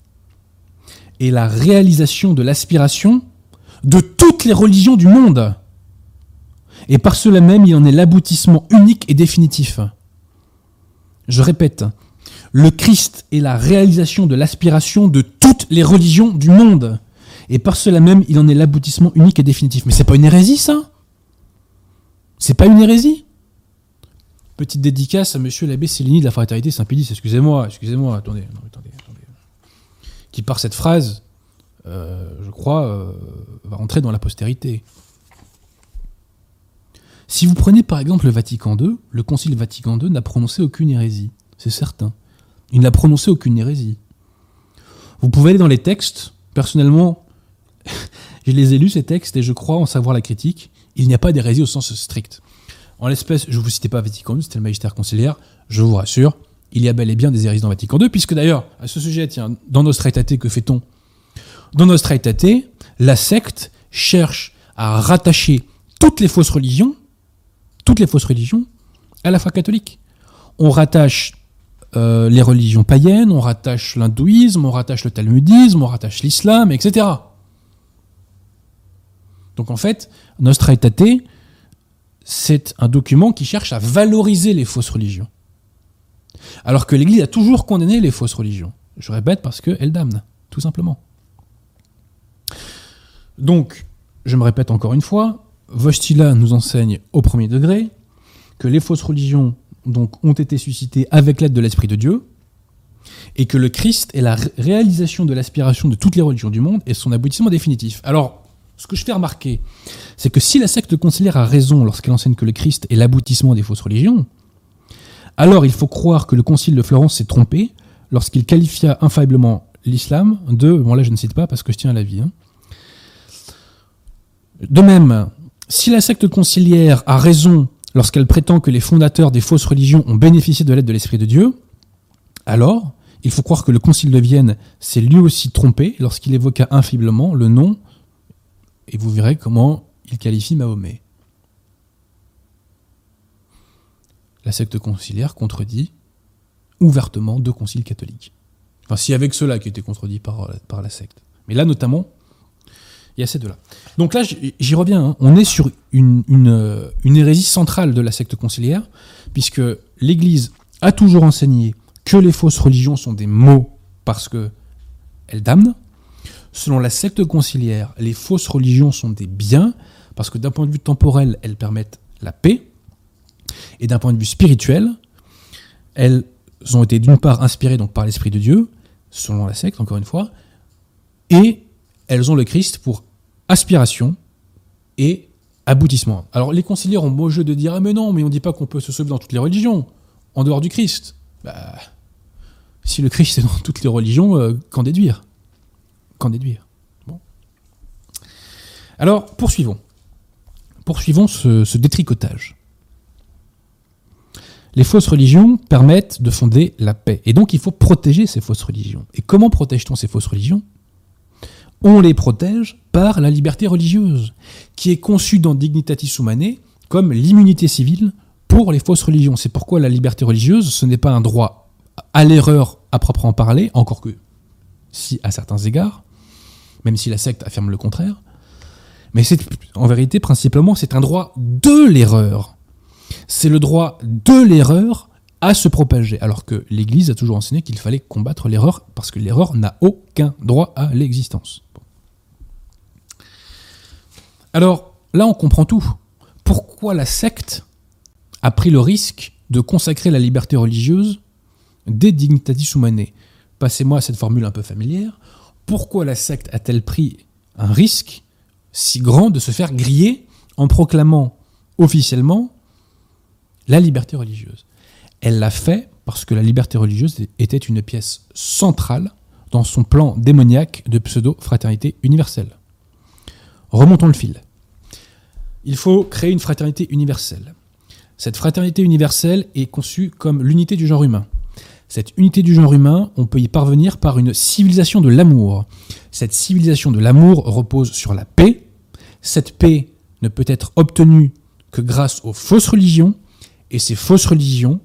est la réalisation de l'aspiration de toutes les religions du monde. Et par cela même, il en est l'aboutissement unique et définitif. Je répète, le Christ est la réalisation de l'aspiration de toutes les religions du monde. Et par cela même, il en est l'aboutissement unique et définitif. Mais c'est pas une hérésie, ça? C'est pas une hérésie? Petite dédicace à monsieur l'abbé Céline de la fraternité Saint-Pédis. Excusez-moi, excusez-moi, attendez, attendez, attendez. Qui par cette phrase euh, je crois, euh, va rentrer dans la postérité. Si vous prenez par exemple le Vatican II, le Concile Vatican II n'a prononcé aucune hérésie, c'est certain. Il n'a prononcé aucune hérésie. Vous pouvez aller dans les textes, personnellement, je les ai lus ces textes et je crois en savoir la critique, il n'y a pas d'hérésie au sens strict. En l'espèce, je ne vous citais pas Vatican II, c'était le magistère conciliaire, je vous rassure, il y a bel et bien des hérésies dans Vatican II, puisque d'ailleurs, à ce sujet, tiens, dans Nostra Aetate, que fait-on? Dans Nostra Aetate, la secte cherche à rattacher toutes les fausses religions, toutes les fausses religions, à la foi catholique. On rattache euh, les religions païennes, on rattache l'hindouisme, on rattache le talmudisme, on rattache l'islam, etc. Donc en fait, Nostra Aetate, c'est un document qui cherche à valoriser les fausses religions. Alors que l'Église a toujours condamné les fausses religions. Je répète parce qu'elle damne, tout simplement. Donc, je me répète encore une fois, Vostila nous enseigne au premier degré que les fausses religions donc, ont été suscitées avec l'aide de l'Esprit de Dieu, et que le Christ est la réalisation de l'aspiration de toutes les religions du monde et son aboutissement définitif. Alors, ce que je fais remarquer, c'est que si la secte conciliaire a raison lorsqu'elle enseigne que le Christ est l'aboutissement des fausses religions, alors il faut croire que le concile de Florence s'est trompé lorsqu'il qualifia infailliblement l'islam de, bon là je ne cite pas parce que je tiens à la vie, hein. de même, si la secte conciliaire a raison lorsqu'elle prétend que les fondateurs des fausses religions ont bénéficié de l'aide de l'Esprit de Dieu, alors il faut croire que le concile de Vienne s'est lui aussi trompé lorsqu'il évoqua infailliblement le nom, et vous verrez comment il qualifie Mahomet. La secte conciliaire contredit ouvertement deux conciles catholiques. Enfin, si avec ceux-là qui étaient contredits par, par la secte. Mais là, notamment, il y a ces deux-là. Donc là, j'y reviens. Hein. On est sur une, une, une, hérésie centrale de la secte conciliaire, puisque l'Église a toujours enseigné que les fausses religions sont des maux parce que elles damnent. Selon la secte conciliaire, les fausses religions sont des biens parce que d'un point de vue temporel, elles permettent la paix. Et d'un point de vue spirituel, elles ont été d'une part inspirées donc par l'Esprit de Dieu, selon la secte, encore une fois, et elles ont le Christ pour aspiration et aboutissement. Alors les conciliaires ont beau jeu de dire Ah mais non, mais on ne dit pas qu'on peut se sauver dans toutes les religions, en dehors du Christ. Bah, si le Christ est dans toutes les religions, euh, qu'en déduire? Qu'en déduire? Alors, poursuivons. Poursuivons ce détricotage les fausses religions permettent de fonder la paix. Et donc il faut protéger ces fausses religions. Et comment protège-t-on ces fausses religions? On les protège par la liberté religieuse, qui est conçue dans Dignitatis Humanae comme l'immunité civile pour les fausses religions. C'est pourquoi la liberté religieuse, ce n'est pas un droit à l'erreur à proprement parler, encore que si à certains égards, même si la secte affirme le contraire, mais c'est en vérité principalement c'est un droit de l'erreur c'est le droit de l'erreur à se propager, alors que l'Église a toujours enseigné qu'il fallait combattre l'erreur, parce que l'erreur n'a aucun droit à l'existence. Alors, là, on comprend tout. Pourquoi la secte a pris le risque de consacrer la liberté religieuse des dignitatis humanae Passez-moi cette formule un peu familière. Pourquoi la secte a-t-elle pris un risque si grand de se faire griller en proclamant officiellement la liberté religieuse. Elle l'a fait parce que la liberté religieuse était une pièce centrale dans son plan démoniaque de pseudo-fraternité universelle. Remontons le fil. Il faut créer une fraternité universelle. Cette fraternité universelle est conçue comme l'unité du genre humain. Cette unité du genre humain, on peut y parvenir par une civilisation de l'amour. Cette civilisation de l'amour repose sur la paix. Cette paix ne peut être obtenue que grâce aux fausses religions et ces fausses religions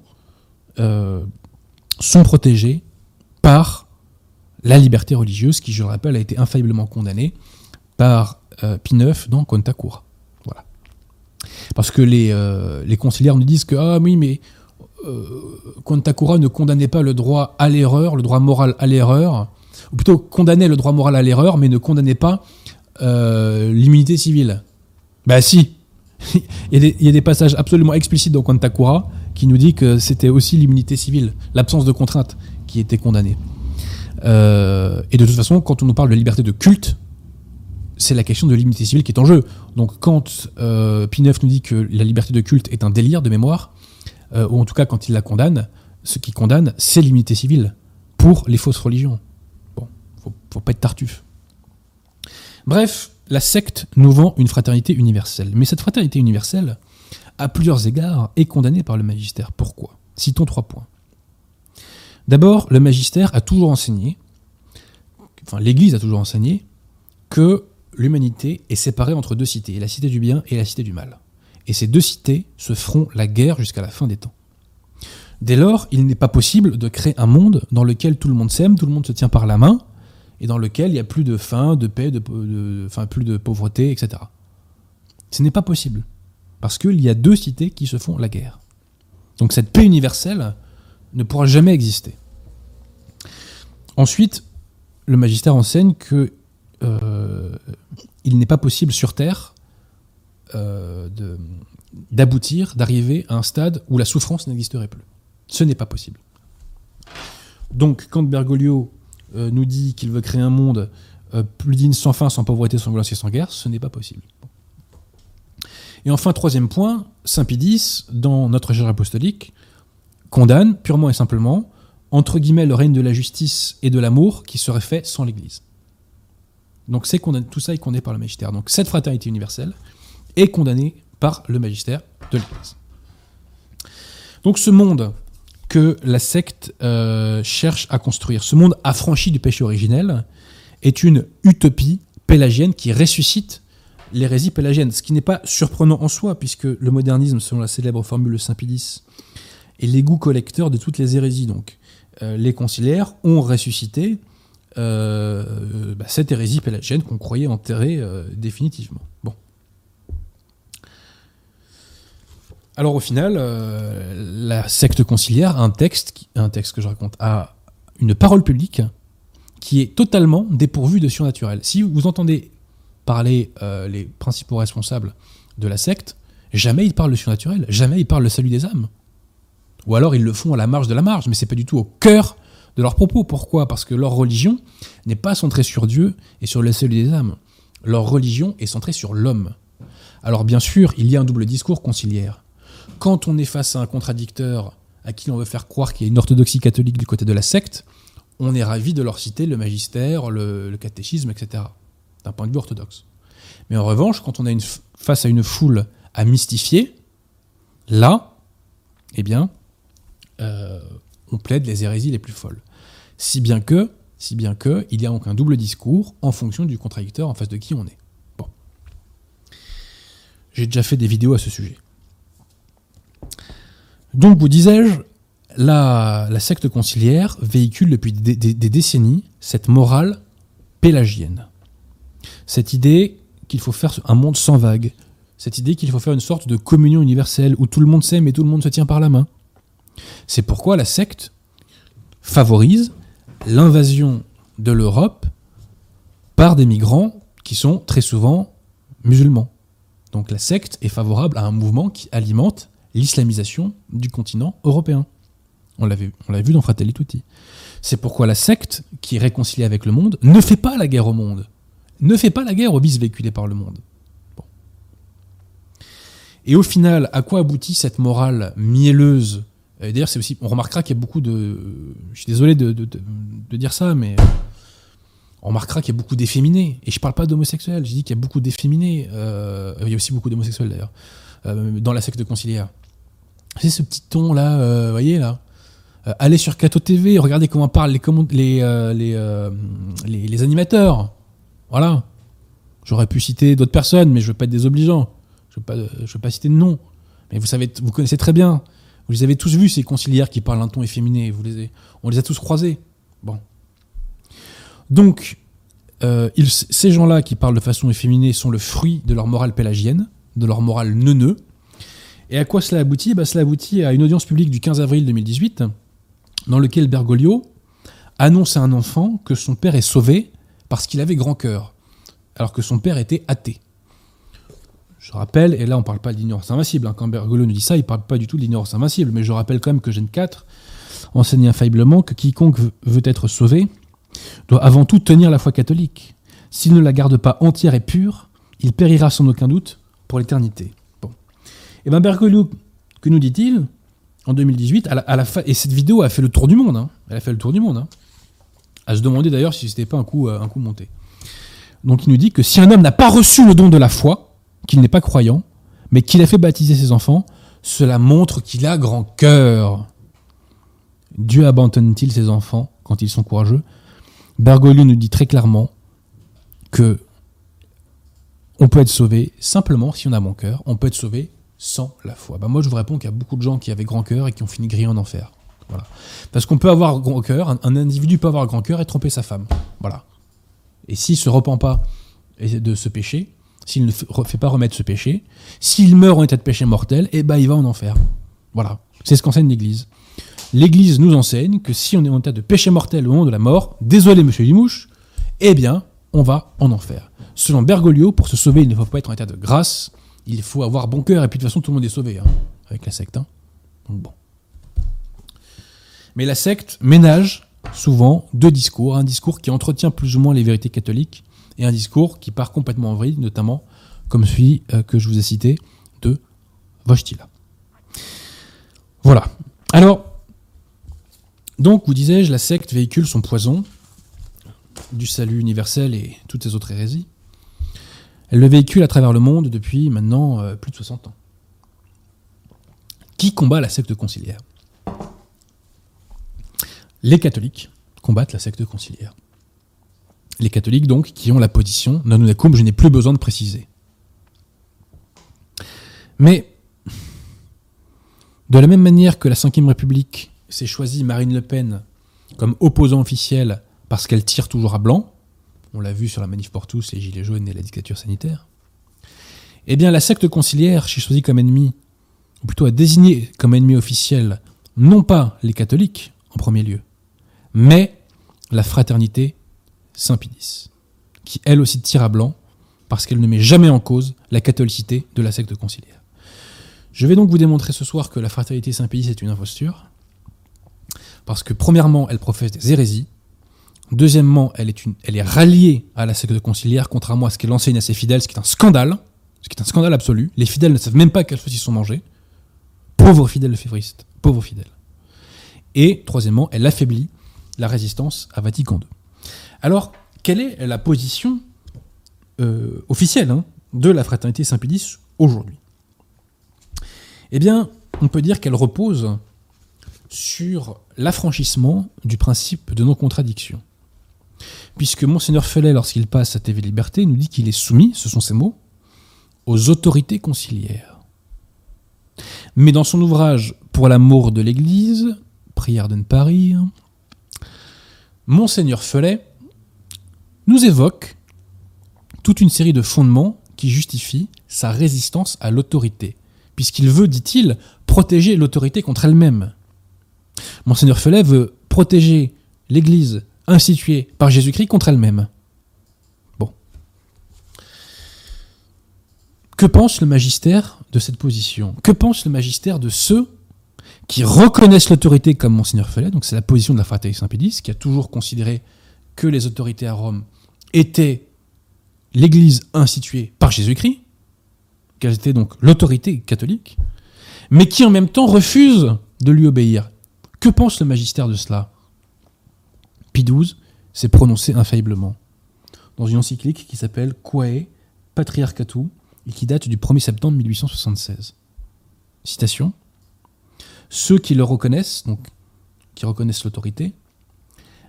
euh, sont protégées par la liberté religieuse, qui, je le rappelle, a été infailliblement condamnée par euh, Pie IX dans Contakura. Voilà. Parce que les, euh, les conciliaires nous disent que, ah oui, mais euh, Contakura ne condamnait pas le droit à l'erreur, le droit moral à l'erreur, ou plutôt condamnait le droit moral à l'erreur, mais ne condamnait pas l'immunité civile. Bah si, il, y a des, passages absolument explicites dans Kwantakura qui nous dit que c'était aussi l'immunité civile, l'absence de contrainte qui était condamnée. Euh, et de toute façon, quand on nous parle de liberté de culte, c'est la question de l'immunité civile qui est en jeu. Donc quand euh, Pineuf nous dit que la liberté de culte est un délire de mémoire, euh, ou en tout cas quand il la condamne, ce qui condamne, c'est l'immunité civile pour les fausses religions. Bon, faut, faut pas être tartuffe. Bref, la secte nous vend une fraternité universelle. Mais cette fraternité universelle, à plusieurs égards, est condamnée par le magistère. Pourquoi? Citons trois points. D'abord, le magistère a toujours enseigné, enfin l'Église a toujours enseigné, que l'humanité est séparée entre deux cités, la cité du bien et la cité du mal. Et ces deux cités se feront la guerre jusqu'à la fin des temps. Dès lors, il n'est pas possible de créer un monde dans lequel tout le monde s'aime, tout le monde se tient par la main, et dans lequel il n'y a plus de faim, de paix, de, plus de pauvreté, etc. Ce n'est pas possible. Parce qu'il y a deux cités qui se font la guerre. Donc cette paix universelle ne pourra jamais exister. Ensuite, le magistère enseigne que euh, il n'est pas possible sur Terre euh, d'aboutir, d'arriver à un stade où la souffrance n'existerait plus. Ce n'est pas possible. Donc, quand Bergoglio nous dit qu'il veut créer un monde euh, plus digne, sans faim, sans pauvreté, sans violence et sans guerre, ce n'est pas possible. Et enfin, troisième point, Saint X, dans notre gère apostolique, condamne purement et simplement, entre guillemets, le règne de la justice et de l'amour qui serait fait sans l'Église. Donc c'est tout ça est condamné par le magistère. Donc cette fraternité universelle est condamnée par le magistère de l'Église. Donc ce monde que la secte euh, cherche à construire, ce monde affranchi du péché originel, est une utopie pélagienne qui ressuscite l'hérésie pélagienne, ce qui n'est pas surprenant en soi, puisque le modernisme, selon la célèbre formule de Saint Pie X, est l'égout collecteur de toutes les hérésies. Donc, euh, les conciliaires ont ressuscité euh, bah, cette hérésie pélagienne qu'on croyait enterrée définitivement. Bon. Alors au final, euh, la secte conciliaire a un texte, que je raconte, a une parole publique qui est totalement dépourvue de surnaturel. Si vous entendez parler euh, les principaux responsables de la secte, jamais ils parlent de surnaturel, jamais ils parlent le salut des âmes. Ou alors ils le font à la marge de la marge, mais c'est pas du tout au cœur de leurs propos. Pourquoi? Parce que leur religion n'est pas centrée sur Dieu et sur le salut des âmes. Leur religion est centrée sur l'homme. Alors bien sûr, il y a un double discours conciliaire. Quand on est face à un contradicteur à qui on veut faire croire qu'il y a une orthodoxie catholique du côté de la secte, on est ravi de leur citer le magistère, le, catéchisme, etc. D'un point de vue orthodoxe. Mais en revanche, quand on est face à une foule à mystifier, là, eh bien, euh, on plaide les hérésies les plus folles. Si bien que, si bien que, il y a donc un double discours en fonction du contradicteur en face de qui on est. Bon. J'ai déjà fait des vidéos à ce sujet. Donc, vous disais-je, la, secte conciliaire véhicule depuis des, des- des décennies cette morale pélagienne. Cette idée qu'il faut faire un monde sans vagues. Cette idée qu'il faut faire une sorte de communion universelle où tout le monde s'aime et tout le monde se tient par la main. C'est pourquoi la secte favorise l'invasion de l'Europe par des migrants qui sont très souvent musulmans. Donc la secte est favorable à un mouvement qui alimente l'islamisation du continent européen. On l'a vu, dans Fratelli Tutti. C'est pourquoi la secte, qui est réconciliée avec le monde, ne fait pas la guerre au monde. Ne fait pas la guerre aux bis véhiculés par le monde. Bon. Et au final, à quoi aboutit cette morale mielleuse? D'ailleurs, c'est aussi, on remarquera qu'il y a beaucoup de. Je suis désolé de, de- dire ça, mais on remarquera qu'il y a beaucoup d'efféminés. Et je parle pas d'homosexuels, je dis qu'il y a beaucoup d'efféminés. Euh, il y a aussi beaucoup d'homosexuels d'ailleurs, euh, dans la secte conciliaire. C'est ce petit ton là, euh, voyez là Euh, Allez sur Cato TV, regardez comment parlent euh, euh, les, animateurs. Voilà. J'aurais pu citer d'autres personnes, mais je veux pas être désobligeant. Je je veux pas citer de nom. Mais vous savez, vous connaissez très bien. Vous les avez tous vus, ces conciliaires qui parlent un ton efféminé. Vous les, on les a tous croisés. Bon. Donc, euh, ces gens-là qui parlent de façon efféminée sont le fruit de leur morale pélagienne, de leur morale neuneux. Et à quoi cela aboutit? Bah, Cela aboutit à une audience publique du 15 avril 2018, dans lequel Bergoglio annonce à un enfant que son père est sauvé parce qu'il avait grand cœur, alors que son père était athée. Je rappelle, et là on ne parle pas de l'ignorance invincible, hein, quand Bergoglio nous dit ça, il ne parle pas du tout de l'ignorance invincible, mais je rappelle quand même que Gen 4 enseigne infailliblement que quiconque veut être sauvé doit avant tout tenir la foi catholique. S'il ne la garde pas entière et pure, il périra sans aucun doute pour l'éternité. Et bien Bergoglio, que nous dit-il en 2018 à la, Et cette vidéo a fait le tour du monde. hein. Elle a fait le tour du monde. hein. À se demander d'ailleurs si c'était pas un coup, euh, un coup monté. Donc il nous dit que si un homme n'a pas reçu le don de la foi, qu'il n'est pas croyant, mais qu'il a fait baptiser ses enfants, cela montre qu'il a grand cœur. Dieu abandonne-t-il ses enfants quand ils sont courageux? Bergoglio nous dit très clairement que on peut être sauvé simplement si on a bon cœur, on peut être sauvé sans la foi. Bah moi je vous réponds qu'il y a beaucoup de gens qui avaient grand cœur et qui ont fini grillés en enfer. Voilà. Parce qu'on peut avoir grand cœur, un, un individu peut avoir grand cœur et tromper sa femme. Voilà. Et s'il se repent pas de ce péché, s'il ne fait pas remettre ce péché, s'il meurt en état de péché mortel, eh ben il va en enfer. Voilà. C'est ce qu'enseigne l'Église. L'Église nous enseigne que si on est en état de péché mortel au moment de la mort, désolé monsieur Limouche, eh bien, on va en enfer. Selon Bergoglio, pour se sauver, il ne faut pas être en état de grâce, il faut avoir bon cœur, et puis de toute façon, tout le monde est sauvé, hein, avec la secte. hein. Bon. Mais la secte ménage souvent deux discours, un discours qui entretient plus ou moins les vérités catholiques, et un discours qui part complètement en vrille, notamment comme celui euh, que je vous ai cité de Wojtyla. Voilà. Alors, donc, vous disais-je, la secte véhicule son poison, du salut universel et toutes ces autres hérésies. Elle le véhicule à travers le monde depuis maintenant euh, plus de 60 ans. Qui combat la secte conciliaire? Les catholiques combattent la secte conciliaire. Les catholiques, donc, qui ont la position non unacum, je n'ai plus besoin de préciser. Mais, de la même manière que la Ve République s'est choisi Marine Le Pen comme opposant officiel parce qu'elle tire toujours à blanc, on l'a vu sur la manif pour tous, les gilets jaunes et la dictature sanitaire, eh bien la secte conciliaire s'est choisie comme ennemi, ou plutôt a désigné comme ennemi officiel, non pas les catholiques en premier lieu, mais la fraternité Saint-Pédis, qui elle aussi tire à blanc parce qu'elle ne met jamais en cause la catholicité de la secte conciliaire. Je vais donc vous démontrer ce soir que la fraternité Saint-Pédis est une imposture, parce que premièrement, elle professe des hérésies, deuxièmement, elle est, ralliée à la secte conciliaire, contrairement à ce qu'elle enseigne à ses fidèles, ce qui est un scandale, ce qui est un scandale absolu. Les fidèles ne savent même pas quelles choses ils sont mangés. Pauvres fidèles févristes, pauvres fidèles. Et troisièmement, elle affaiblit la résistance à Vatican II. Alors, quelle est la position euh, officielle hein, de la fraternité Saint-Pédis aujourd'hui? Eh bien, on peut dire qu'elle repose sur l'affranchissement du principe de non-contradiction. Puisque Monseigneur Fellet, lorsqu'il passe à TV Liberté, nous dit qu'il est soumis, ce sont ses mots, aux autorités conciliaires. Mais dans son ouvrage Pour l'amour de l'Église, Prière de ne pas rire, Monseigneur Fellet nous évoque toute une série de fondements qui justifient sa résistance à l'autorité, puisqu'il veut, dit-il, protéger l'autorité contre elle-même. Monseigneur Fellet veut protéger l'Église instituée par Jésus-Christ contre elle-même. Bon. Que pense le magistère de cette position? Que pense le magistère de ceux qui reconnaissent l'autorité comme Monseigneur Fellet Donc c'est la position de la Fraternité Saint-Pédis, qui a toujours considéré que les autorités à Rome étaient l'Église instituée par Jésus-Christ, qu'elles étaient donc l'autorité catholique, mais qui en même temps refusent de lui obéir. Que pense le magistère de cela? Pie XII s'est prononcé infailliblement dans une encyclique qui s'appelle Quae Patriarchatu et qui date du 1er septembre 1876. Citation Ceux qui le reconnaissent, donc qui reconnaissent l'autorité,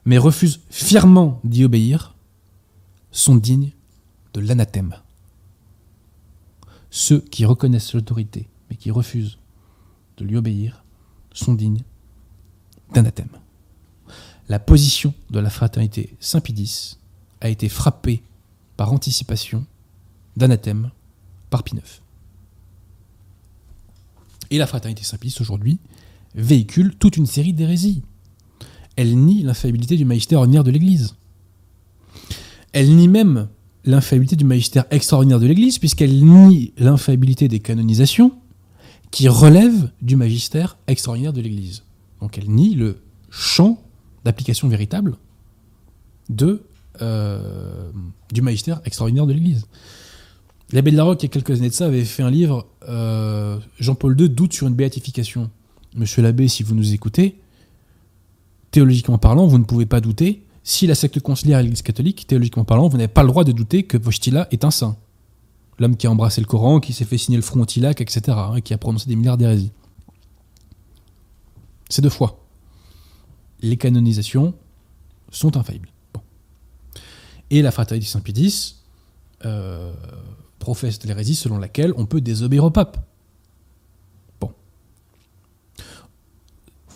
mais refusent fièrement d'y obéir, sont dignes de l'anathème. Ceux qui reconnaissent l'autorité, mais qui refusent de lui obéir, sont dignes d'anathème. La position de la fraternité Saint-Pédis a été frappée par anticipation d'anathème par Pie IX. Et la fraternité Saint-Pédis aujourd'hui véhicule toute une série d'hérésies. Elle nie l'infaillibilité du magistère ordinaire de l'Église. Elle nie même l'infaillibilité du magistère extraordinaire de l'Église, puisqu'elle nie l'infaillibilité des canonisations qui relèvent du magistère extraordinaire de l'Église. Donc elle nie le champ d'application véritable de euh, du magistère extraordinaire de l'Église. L'abbé de la Roque, il y a quelques années de ça, avait fait un livre, euh, Jean-Paul II doute sur une béatification. Monsieur l'abbé, si vous nous écoutez, théologiquement parlant, vous ne pouvez pas douter. Si la secte conciliaire est l'Église catholique, théologiquement parlant, vous n'avez pas le droit de douter que Vostila est un saint. L'homme qui a embrassé le Coran, qui s'est fait signer le front au etc., hein, qui a prononcé des milliards d'hérésies. C'est deux fois. Les canonisations sont infaillibles. Et la fraternité Saint-Pédis euh, professe l'hérésie selon laquelle on peut désobéir au pape. Bon.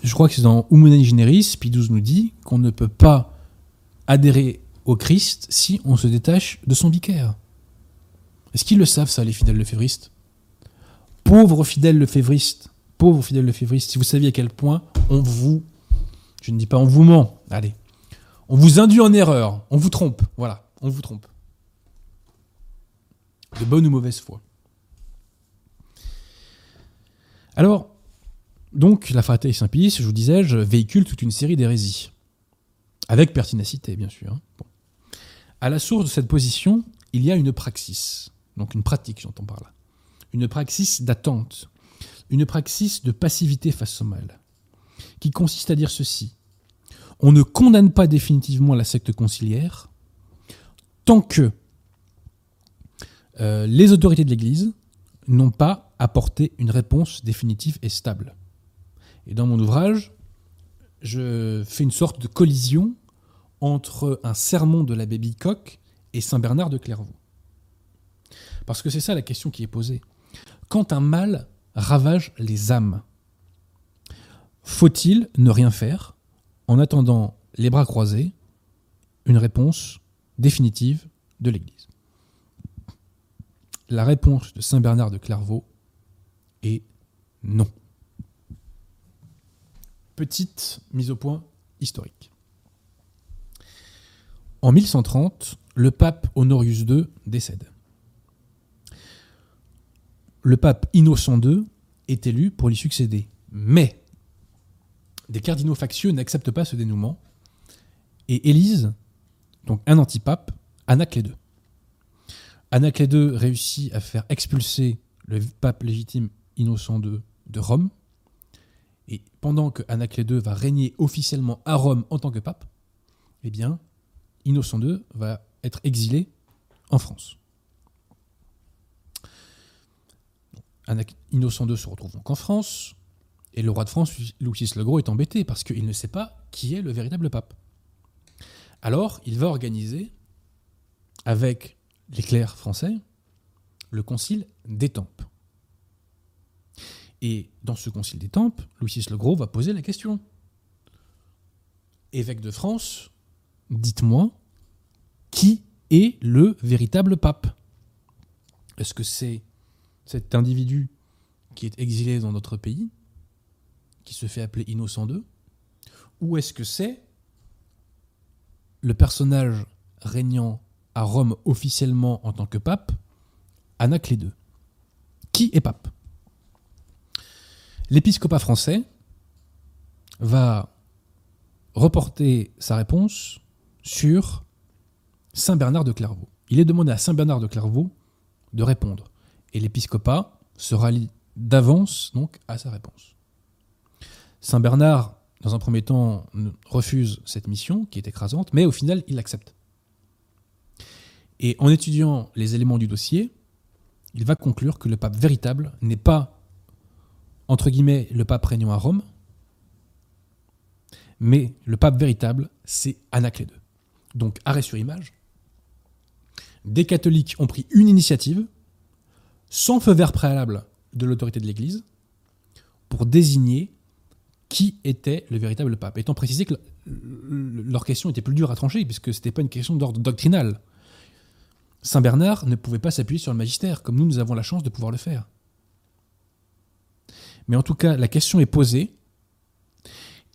Je crois que c'est dans Humanae Generis, Pie nous dit qu'on ne peut pas adhérer au Christ si on se détache de son vicaire. Est-ce qu'ils le savent, ça, les fidèles lefévristes? Pauvres fidèles lefévristes, pauvres fidèles lefévristes, si vous saviez à quel point on vous, je ne dis pas on vous ment, allez, on vous induit en erreur, on vous trompe, voilà, on vous trompe. De bonne ou mauvaise foi. Alors, donc, la fraternité Saint-Pie, je vous disais, véhicule toute une série d'hérésies. Avec pertinacité, bien sûr. Hein. À la source de cette position, il y a une praxis. Donc une pratique, j'entends par là. Une praxis d'attente. Une praxis de passivité face au mal. Qui consiste à dire ceci. On ne condamne pas définitivement la secte conciliaire tant que euh, les autorités de l'Église n'ont pas apporté une réponse définitive et stable. Et dans mon ouvrage, je fais une sorte de collision entre un sermon de l'abbé Bicoq et Saint Bernard de Clairvaux. Parce que c'est ça la question qui est posée. Quand un mal ravage les âmes, faut-il ne rien faire en attendant les bras croisés une réponse définitive de l'Église? La réponse de Saint Bernard de Clairvaux est non. Petite mise au point historique. En 1130, le pape Honorius II décède. Le pape Innocent II est élu pour lui succéder. Mais des cardinaux factieux n'acceptent pas ce dénouement et élisent donc un antipape, Anaclet II. Anaclet II réussit à faire expulser le pape légitime Innocent II de Rome et pendant que Anaclet II va régner officiellement à Rome en tant que pape, eh bien, Innocent II va être exilé en France. Innocent II se retrouve donc en France, et le roi de France, Louis le Gros, est embêté parce qu'il ne sait pas qui est le véritable pape. Alors, il va organiser, avec les clercs français, le concile d'Étampes. Et dans ce concile des tempes, Louis le Gros va poser la question. Évêque de France, dites-moi, qui est le véritable pape? Est-ce que c'est cet individu qui est exilé dans notre pays, qui se fait appeler Innocent II Ou est-ce que c'est le personnage régnant à Rome officiellement en tant que pape, Anaclet II Qui est pape? L'épiscopat français va reporter sa réponse sur Saint Bernard de Clairvaux. Il est demandé à Saint Bernard de Clairvaux de répondre. Et l'épiscopat se rallie d'avance donc à sa réponse. Saint Bernard, dans un premier temps, refuse cette mission qui est écrasante, mais au final, il accepte. Et en étudiant les éléments du dossier, il va conclure que le pape véritable n'est pas entre guillemets, le pape régnant à Rome, mais le pape véritable, c'est Anaclet II. Donc, arrêt sur image. Des catholiques ont pris une initiative, sans feu vert préalable de l'autorité de l'Église, pour désigner qui était le véritable pape. Étant précisé que leur question était plus dure à trancher, puisque ce n'était pas une question d'ordre doctrinal. Saint Bernard ne pouvait pas s'appuyer sur le magistère, comme nous, nous avons la chance de pouvoir le faire. Mais en tout cas, la question est posée.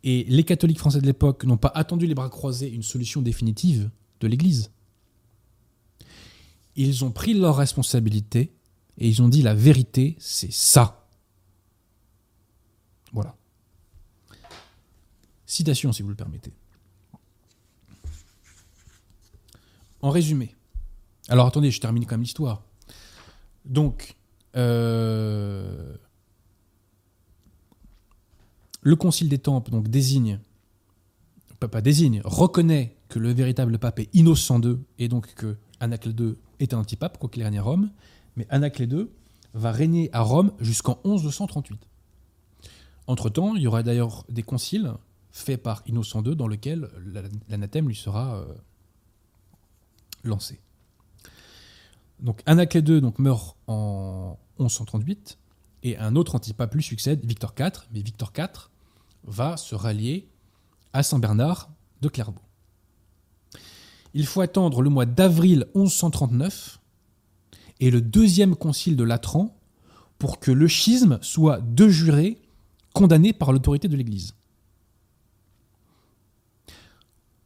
Et les catholiques français de l'époque n'ont pas attendu les bras croisés une solution définitive de l'Église. Ils ont pris leurs responsabilités et ils ont dit la vérité, c'est ça. Voilà. Citation, si vous le permettez. En résumé. Alors attendez, je termine quand même l'histoire. Donc, euh, le Concile des Tempes donc, désigne, pas, désigne, reconnaît que le véritable pape est Innocent II et donc que II est un antipape, quoi qu'il règne à Rome. Mais Anaclet II va régner à Rome jusqu'en 1138. Entre-temps, il y aura d'ailleurs des conciles faits par Innocent II dans lesquels l'anathème lui sera euh, lancé. Donc Anaclet II meurt en 1138 et un autre antipape lui succède, Victor IV, mais Victor IV va se rallier à Saint Bernard de Clairvaux. Il faut attendre le mois d'avril 1139 et le deuxième concile de Latran pour que le schisme soit de juré condamné par l'autorité de l'Église.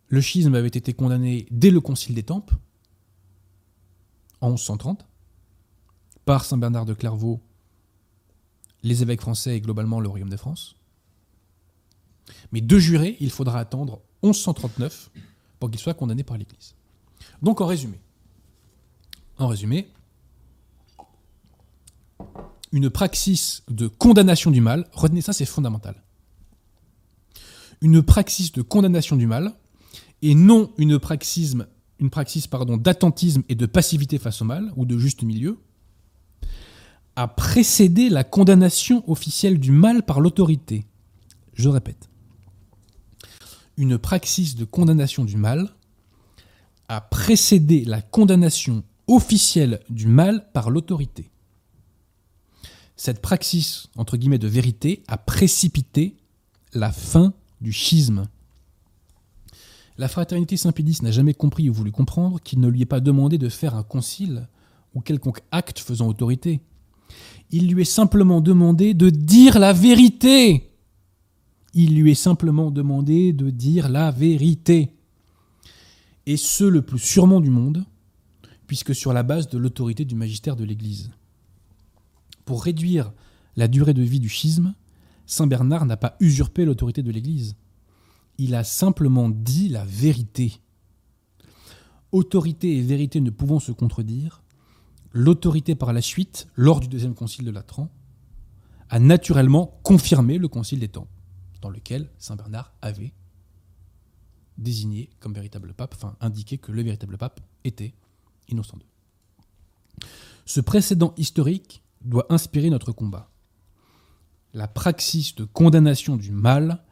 Le schisme avait été condamné dès le concile des Tempes, en 1130, par Saint Bernard de Clairvaux, les évêques français et globalement le Royaume de France. Mais de juré, il faudra attendre 1139 pour qu'il soit condamné par l'Église. Donc en résumé, en résumé, une praxis de condamnation du mal, retenez ça, c'est fondamental. Une praxis de condamnation du mal, et non une praxis, pardon, d'attentisme et de passivité face au mal, ou de juste milieu, a précédé la condamnation officielle du mal par l'autorité. Je répète. Une praxis de condamnation du mal a précédé la condamnation officielle du mal par l'autorité cette praxis, entre guillemets, de vérité a précipité la fin du schisme. La fraternité Saint-Pédis n'a jamais compris ou voulu comprendre qu'il ne lui est pas demandé de faire un concile ou quelconque acte faisant autorité. Il lui est simplement demandé de dire la vérité. Il lui est simplement demandé de dire la vérité. Et ce, le plus sûrement du monde, puisque sur la base de l'autorité du magistère de l'Église. Pour réduire la durée de vie du schisme, Saint Bernard n'a pas usurpé l'autorité de l'Église. Il a simplement dit la vérité. Autorité et vérité ne pouvant se contredire, l'autorité par la suite, lors du deuxième concile de Latran, a naturellement confirmé le concile des temps, dans lequel Saint Bernard avait désigné comme véritable pape, enfin indiqué que le véritable pape était Innocent II. Ce précédent historique doit inspirer notre combat. La praxis de condamnation du mal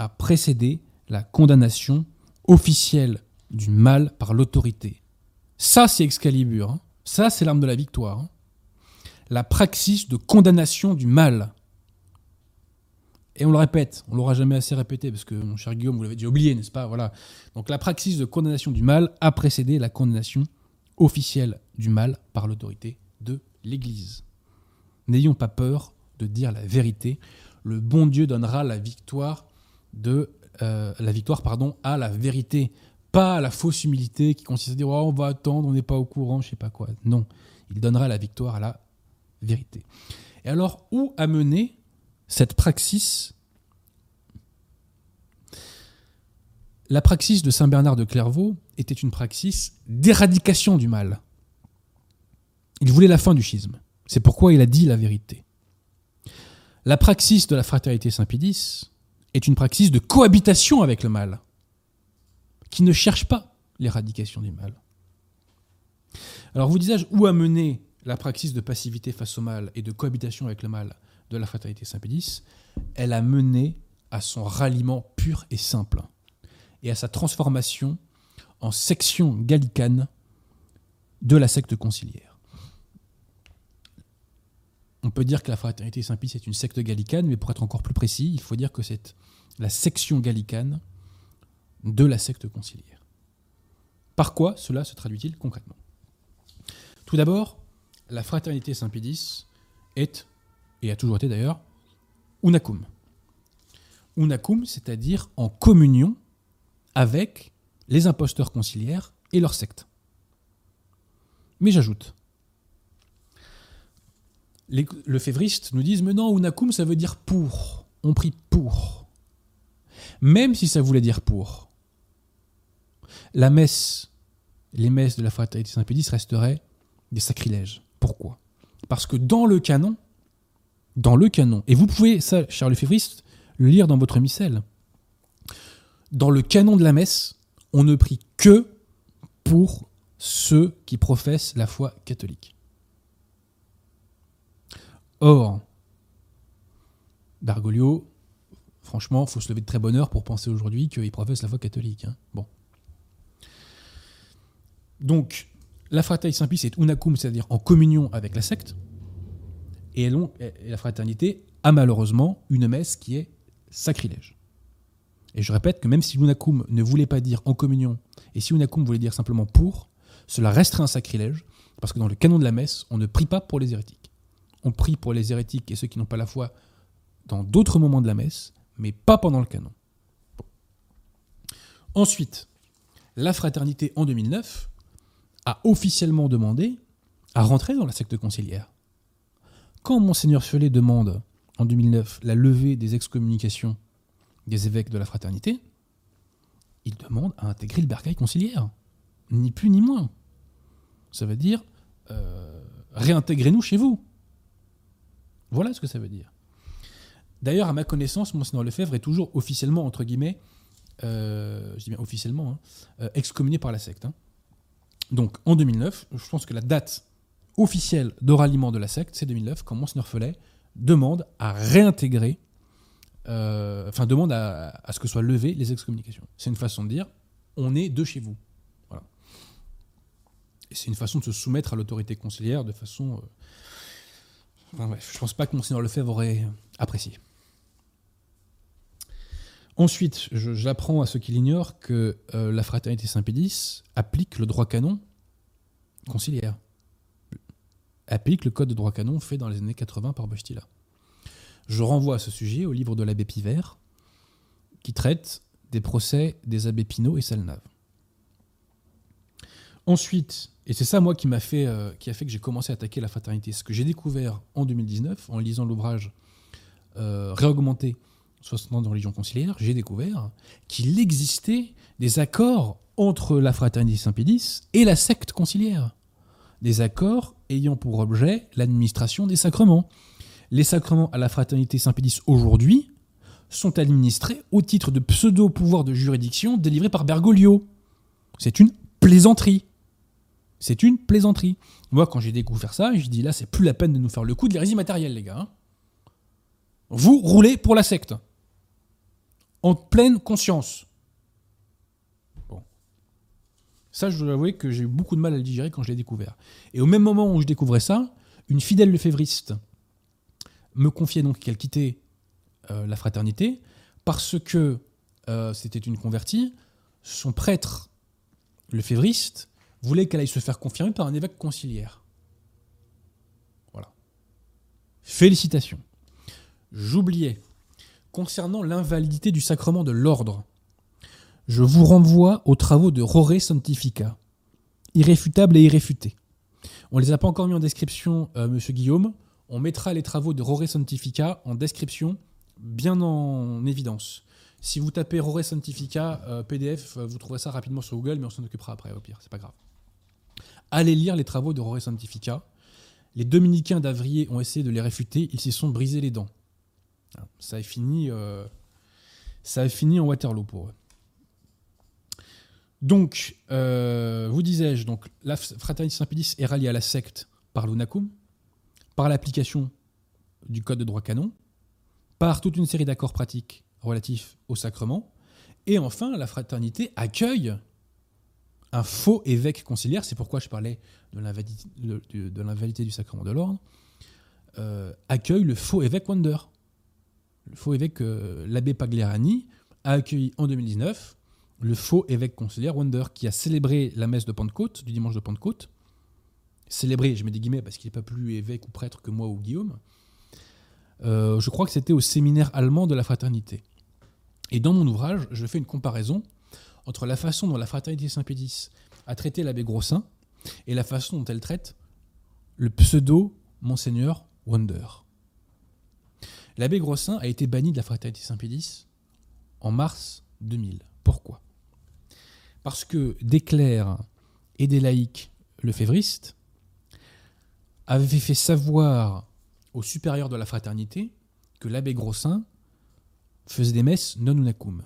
a précédé la condamnation officielle du mal par l'autorité. Ça, c'est Excalibur. Hein. Ça, c'est l'arme de la victoire. Hein. La praxis de condamnation du mal. Et on le répète, on l'aura jamais assez répété parce que mon cher Guillaume, vous l'avez déjà oublié, n'est-ce pas? Voilà. Donc la praxis de condamnation du mal a précédé la condamnation officielle du mal par l'autorité de l'Église. N'ayons pas peur de dire la vérité. Le bon Dieu donnera la victoire de euh, la victoire pardon à la vérité, pas à la fausse humilité qui consiste à dire oh, on va attendre, on n'est pas au courant, je sais pas quoi. Non, il donnera la victoire à la vérité. Et alors où a mené cette praxis? La praxis de Saint Bernard de Clairvaux était une praxis d'éradication du mal. Il voulait la fin du schisme. C'est pourquoi il a dit la vérité. La praxis de la fraternité Saint-Pédis est une praxis de cohabitation avec le mal, qui ne cherche pas l'éradication du mal. Alors vous disais-je, où a mené la praxis de passivité face au mal et de cohabitation avec le mal de la fraternité Saint-Pédis Elle a mené à son ralliement pur et simple, et à sa transformation en section gallicane de la secte conciliaire on peut dire que la fraternité Saint-Pie est une secte gallicane, mais pour être encore plus précis, il faut dire que c'est la section gallicane de la secte conciliaire. Par quoi cela se traduit-il concrètement? Tout d'abord, la fraternité Saint-Pédis est, et a toujours été d'ailleurs, unacum. Unacum, c'est-à-dire en communion avec les imposteurs conciliaires et leur secte. Mais j'ajoute, les, le févriste nous disent Mais non, unakum, ça veut dire pour. On prie pour. Même si ça voulait dire pour. La messe les messes de la fraternité Saint-Pédis resteraient des sacrilèges. Pourquoi? Parce que dans le canon, dans le canon, et vous pouvez, ça, Charles Févriste, le lire dans votre missel, dans le canon de la messe, on ne prie que pour ceux qui professent la foi catholique. Or, Bergoglio, franchement, faut se lever de très bonne heure pour penser aujourd'hui qu'il professe la foi catholique. Hein. Bon. Donc, la fraternité Saint-Pie, est unacum, c'est-à-dire en communion avec la secte. Et, la fraternité a malheureusement une messe qui est sacrilège. Et je répète que même si l'unacum ne voulait pas dire en communion, et si unacum voulait dire simplement pour, cela resterait un sacrilège, parce que dans le canon de la messe, on ne prie pas pour les hérétiques. On prie pour les hérétiques et ceux qui n'ont pas la foi dans d'autres moments de la messe, mais pas pendant le canon. Ensuite, la fraternité en 2009 a officiellement demandé à rentrer dans la secte conciliaire. Quand Monseigneur Fiolet demande en 2009 la levée des excommunications des évêques de la fraternité, il demande à intégrer le bercail conciliaire. Ni plus ni moins. Ça veut dire euh, réintégrez-nous chez vous. Voilà ce que ça veut dire. D'ailleurs, à ma connaissance, Monseigneur Lefebvre est toujours officiellement, entre guillemets, euh, je dis bien officiellement, hein, euh, excommunié par la secte. Hein. Donc en 2009, je pense que la date officielle de ralliement de la secte, c'est 2009, quand Monseigneur Follet demande à réintégrer, euh, enfin demande à, ce que soient levées les excommunications. C'est une façon de dire, on est de chez vous. Voilà. Et c'est une façon de se soumettre à l'autorité conciliaire de façon... enfin bref, je pense pas que Monseigneur Lefebvre aurait apprécié. Ensuite, j'apprends à ceux qui l'ignorent que euh, la fraternité Saint-Pédis applique le droit canon conciliaire. Applique le code de droit canon fait dans les années 80 par Bostila. Je renvoie à ce sujet au livre de l'abbé Pivert, qui traite des procès des abbés Pinault et Salnave. Ensuite, et c'est ça moi qui m'a fait, euh, qui a fait que j'ai commencé à attaquer la fraternité, ce que j'ai découvert en 2019 en lisant l'ouvrage euh, Réaugmenter 60 ans de religion conciliaire, j'ai découvert qu'il existait des accords entre la fraternité Saint-Pédis et la secte conciliaire. Des accords ayant pour objet l'administration des sacrements. Les sacrements à la fraternité Saint-Pédis aujourd'hui sont administrés au titre de pseudo-pouvoir de juridiction délivré par Bergoglio. C'est une plaisanterie. C'est une plaisanterie. Moi, quand j'ai découvert ça, je dis là, c'est plus la peine de nous faire le coup de l'hérésie matérielle, les gars. Hein. Vous roulez pour la secte en pleine conscience. Bon. Ça, je dois avouer que j'ai eu beaucoup de mal à le digérer quand je l'ai découvert. Et au même moment où je découvrais ça, une fidèle lefévriste me confiait donc qu'elle quittait euh, la fraternité parce que euh, c'était une convertie. Son prêtre lefévriste voulait qu'elle aille se faire confirmer par un évêque conciliaire. Voilà. Félicitations. J'oubliais concernant l'invalidité du sacrement de l'ordre. Je vous renvoie aux travaux de Roré Sanctifica, irréfutable et irréfuté. On ne les a pas encore mis en description, euh, monsieur Guillaume. On mettra les travaux de Roré Sanctifica en description, bien en évidence. Si vous tapez Roré Sanctifica euh, PDF, euh, vous trouverez ça rapidement sur Google, mais on s'en occupera après, au pire, c'est pas grave. Allez lire les travaux de Roré Sanctifica. Les dominicains d'Avrier ont essayé de les réfuter, ils s'y sont brisés les dents. Ça a fini, euh, ça fini en Waterloo pour eux. Donc, euh, vous disais-je, donc la fraternité Saint-Pédis est ralliée à la secte par l'UNACUM, par l'application du code de droit canon, par toute une série d'accords pratiques relatifs au sacrement, et enfin, la fraternité accueille un faux évêque conciliaire, c'est pourquoi je parlais de l'invalidité du sacrement de l'ordre, euh, accueille le faux évêque Wonder le faux évêque, euh, l'abbé Pagliarani, a accueilli en 2019 le faux évêque conciliaire Wonder, qui a célébré la messe de Pentecôte, du dimanche de Pentecôte. Célébré, je mets des guillemets parce qu'il n'est pas plus évêque ou prêtre que moi ou Guillaume. Euh, je crois que c'était au séminaire allemand de la fraternité. Et dans mon ouvrage, je fais une comparaison entre la façon dont la fraternité Saint-Pédis a traité l'abbé Grossin et la façon dont elle traite le pseudo Monseigneur Wonder. L'abbé Grossin a été banni de la fraternité Saint-Pédis en mars 2000. Pourquoi? Parce que des clercs et des laïcs lefévristes avaient fait savoir aux supérieurs de la fraternité que l'abbé Grossin faisait des messes non unacum.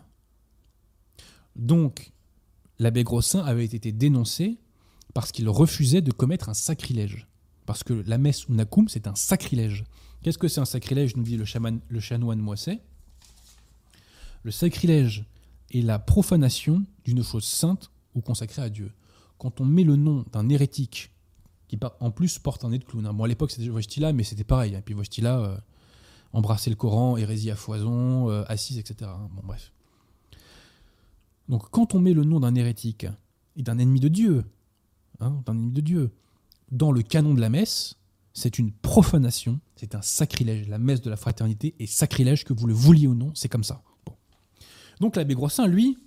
Donc, l'abbé Grossin avait été dénoncé parce qu'il refusait de commettre un sacrilège. Parce que la messe unacum, c'est un sacrilège. Qu'est-ce que c'est un sacrilège nous dit le, chaman, le chanoine Moisset? Le sacrilège est la profanation d'une chose sainte ou consacrée à Dieu. Quand on met le nom d'un hérétique qui en plus porte un nez de clown. Hein. Bon, à l'époque, c'était Wojtyla, mais c'était pareil. Et hein. puis Wojtyla euh, embrassait le Coran, hérésie à foison, euh, assise, etc. Hein. Bon, bref. Donc, quand on met le nom d'un hérétique et d'un ennemi de Dieu, d'un ennemi de Dieu, dans le canon de la messe, c'est une profanation, c'est un sacrilège. La messe de la fraternité est sacrilège, que vous le vouliez ou non, c'est comme ça. Donc l'abbé Grossin, lui,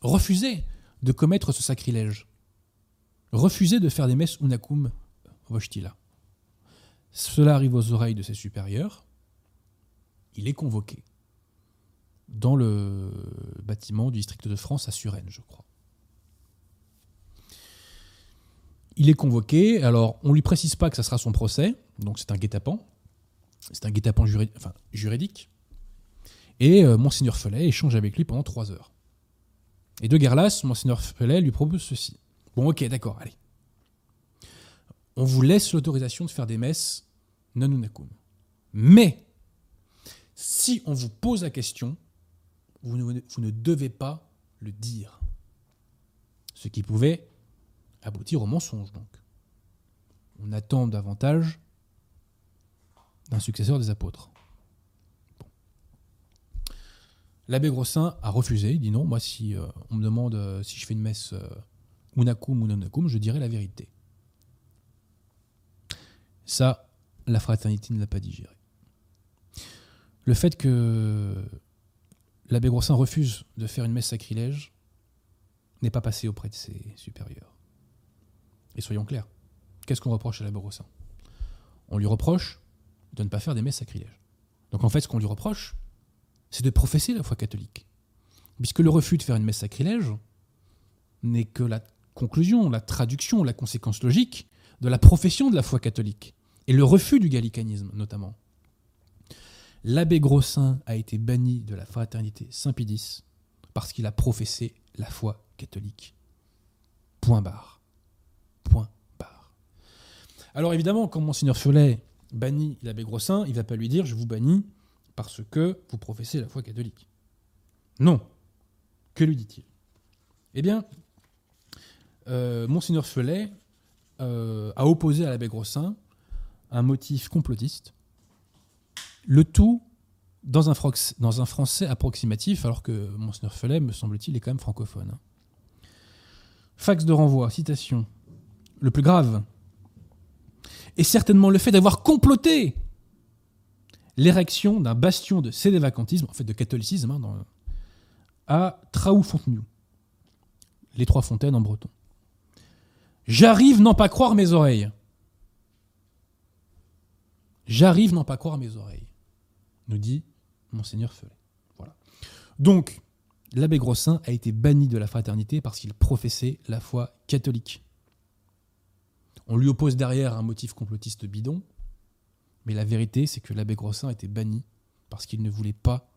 refusait de commettre ce sacrilège. Refusait de faire des messes unacum vochtila. Cela arrive aux oreilles de ses supérieurs. Il est convoqué dans le bâtiment du district de France à Suresnes, je crois. Il est convoqué, alors on ne lui précise pas que ça sera son procès, donc c'est un guet-apens. C'est un guet-apens juridique. Et euh, Monseigneur Felet échange avec lui pendant trois heures. Et de guerre Monseigneur Felet lui propose ceci. Bon, ok, d'accord, allez. On vous laisse l'autorisation de faire des messes non. Mais, si on vous pose la question, vous ne, vous ne devez pas le dire. Ce qui pouvait aboutir au mensonge, donc. On attend davantage d'un successeur des apôtres. L'abbé Grossin a refusé, il dit non, moi si euh, on me demande euh, si je fais une messe euh, unacum ou non je dirai la vérité. Ça, la fraternité ne l'a pas digéré. Le fait que l'abbé Grossin refuse de faire une messe sacrilège n'est pas passé auprès de ses supérieurs. Et soyons clairs, qu'est-ce qu'on reproche à l'abbé Grossin? On lui reproche de ne pas faire des messes sacrilèges. Donc en fait, ce qu'on lui reproche, c'est de professer la foi catholique. Puisque le refus de faire une messe sacrilège n'est que la conclusion, la traduction, la conséquence logique de la profession de la foi catholique, et le refus du gallicanisme notamment. L'abbé Grossin a été banni de la fraternité Saint-Pédis parce qu'il a professé la foi catholique. Point barre. Point barre. Alors évidemment, quand Monseigneur Follet bannit l'abbé Grossin, il ne va pas lui dire je vous bannis parce que vous professez la foi catholique. Non. Que lui dit-il? Eh bien, euh, Monseigneur Felet euh, a opposé à l'abbé Grossin un motif complotiste, le tout dans un, français approximatif, alors que Monseigneur Felet, me semble-t-il, est quand même francophone. Hein. Fax de renvoi, citation. Le plus grave est certainement le fait d'avoir comploté l'érection d'un bastion de cédévacantisme, en fait de catholicisme, hein, à Traou-Fontenay, les trois fontaines en breton. J'arrive n'en pas croire mes oreilles. J'arrive n'en pas croire mes oreilles, nous dit Monseigneur Felet. Voilà. Donc, l'abbé Grossin a été banni de la fraternité parce qu'il professait la foi catholique. On lui oppose derrière un motif complotiste bidon, mais la vérité, c'est que l'abbé Grossin a été banni parce qu'il ne voulait pas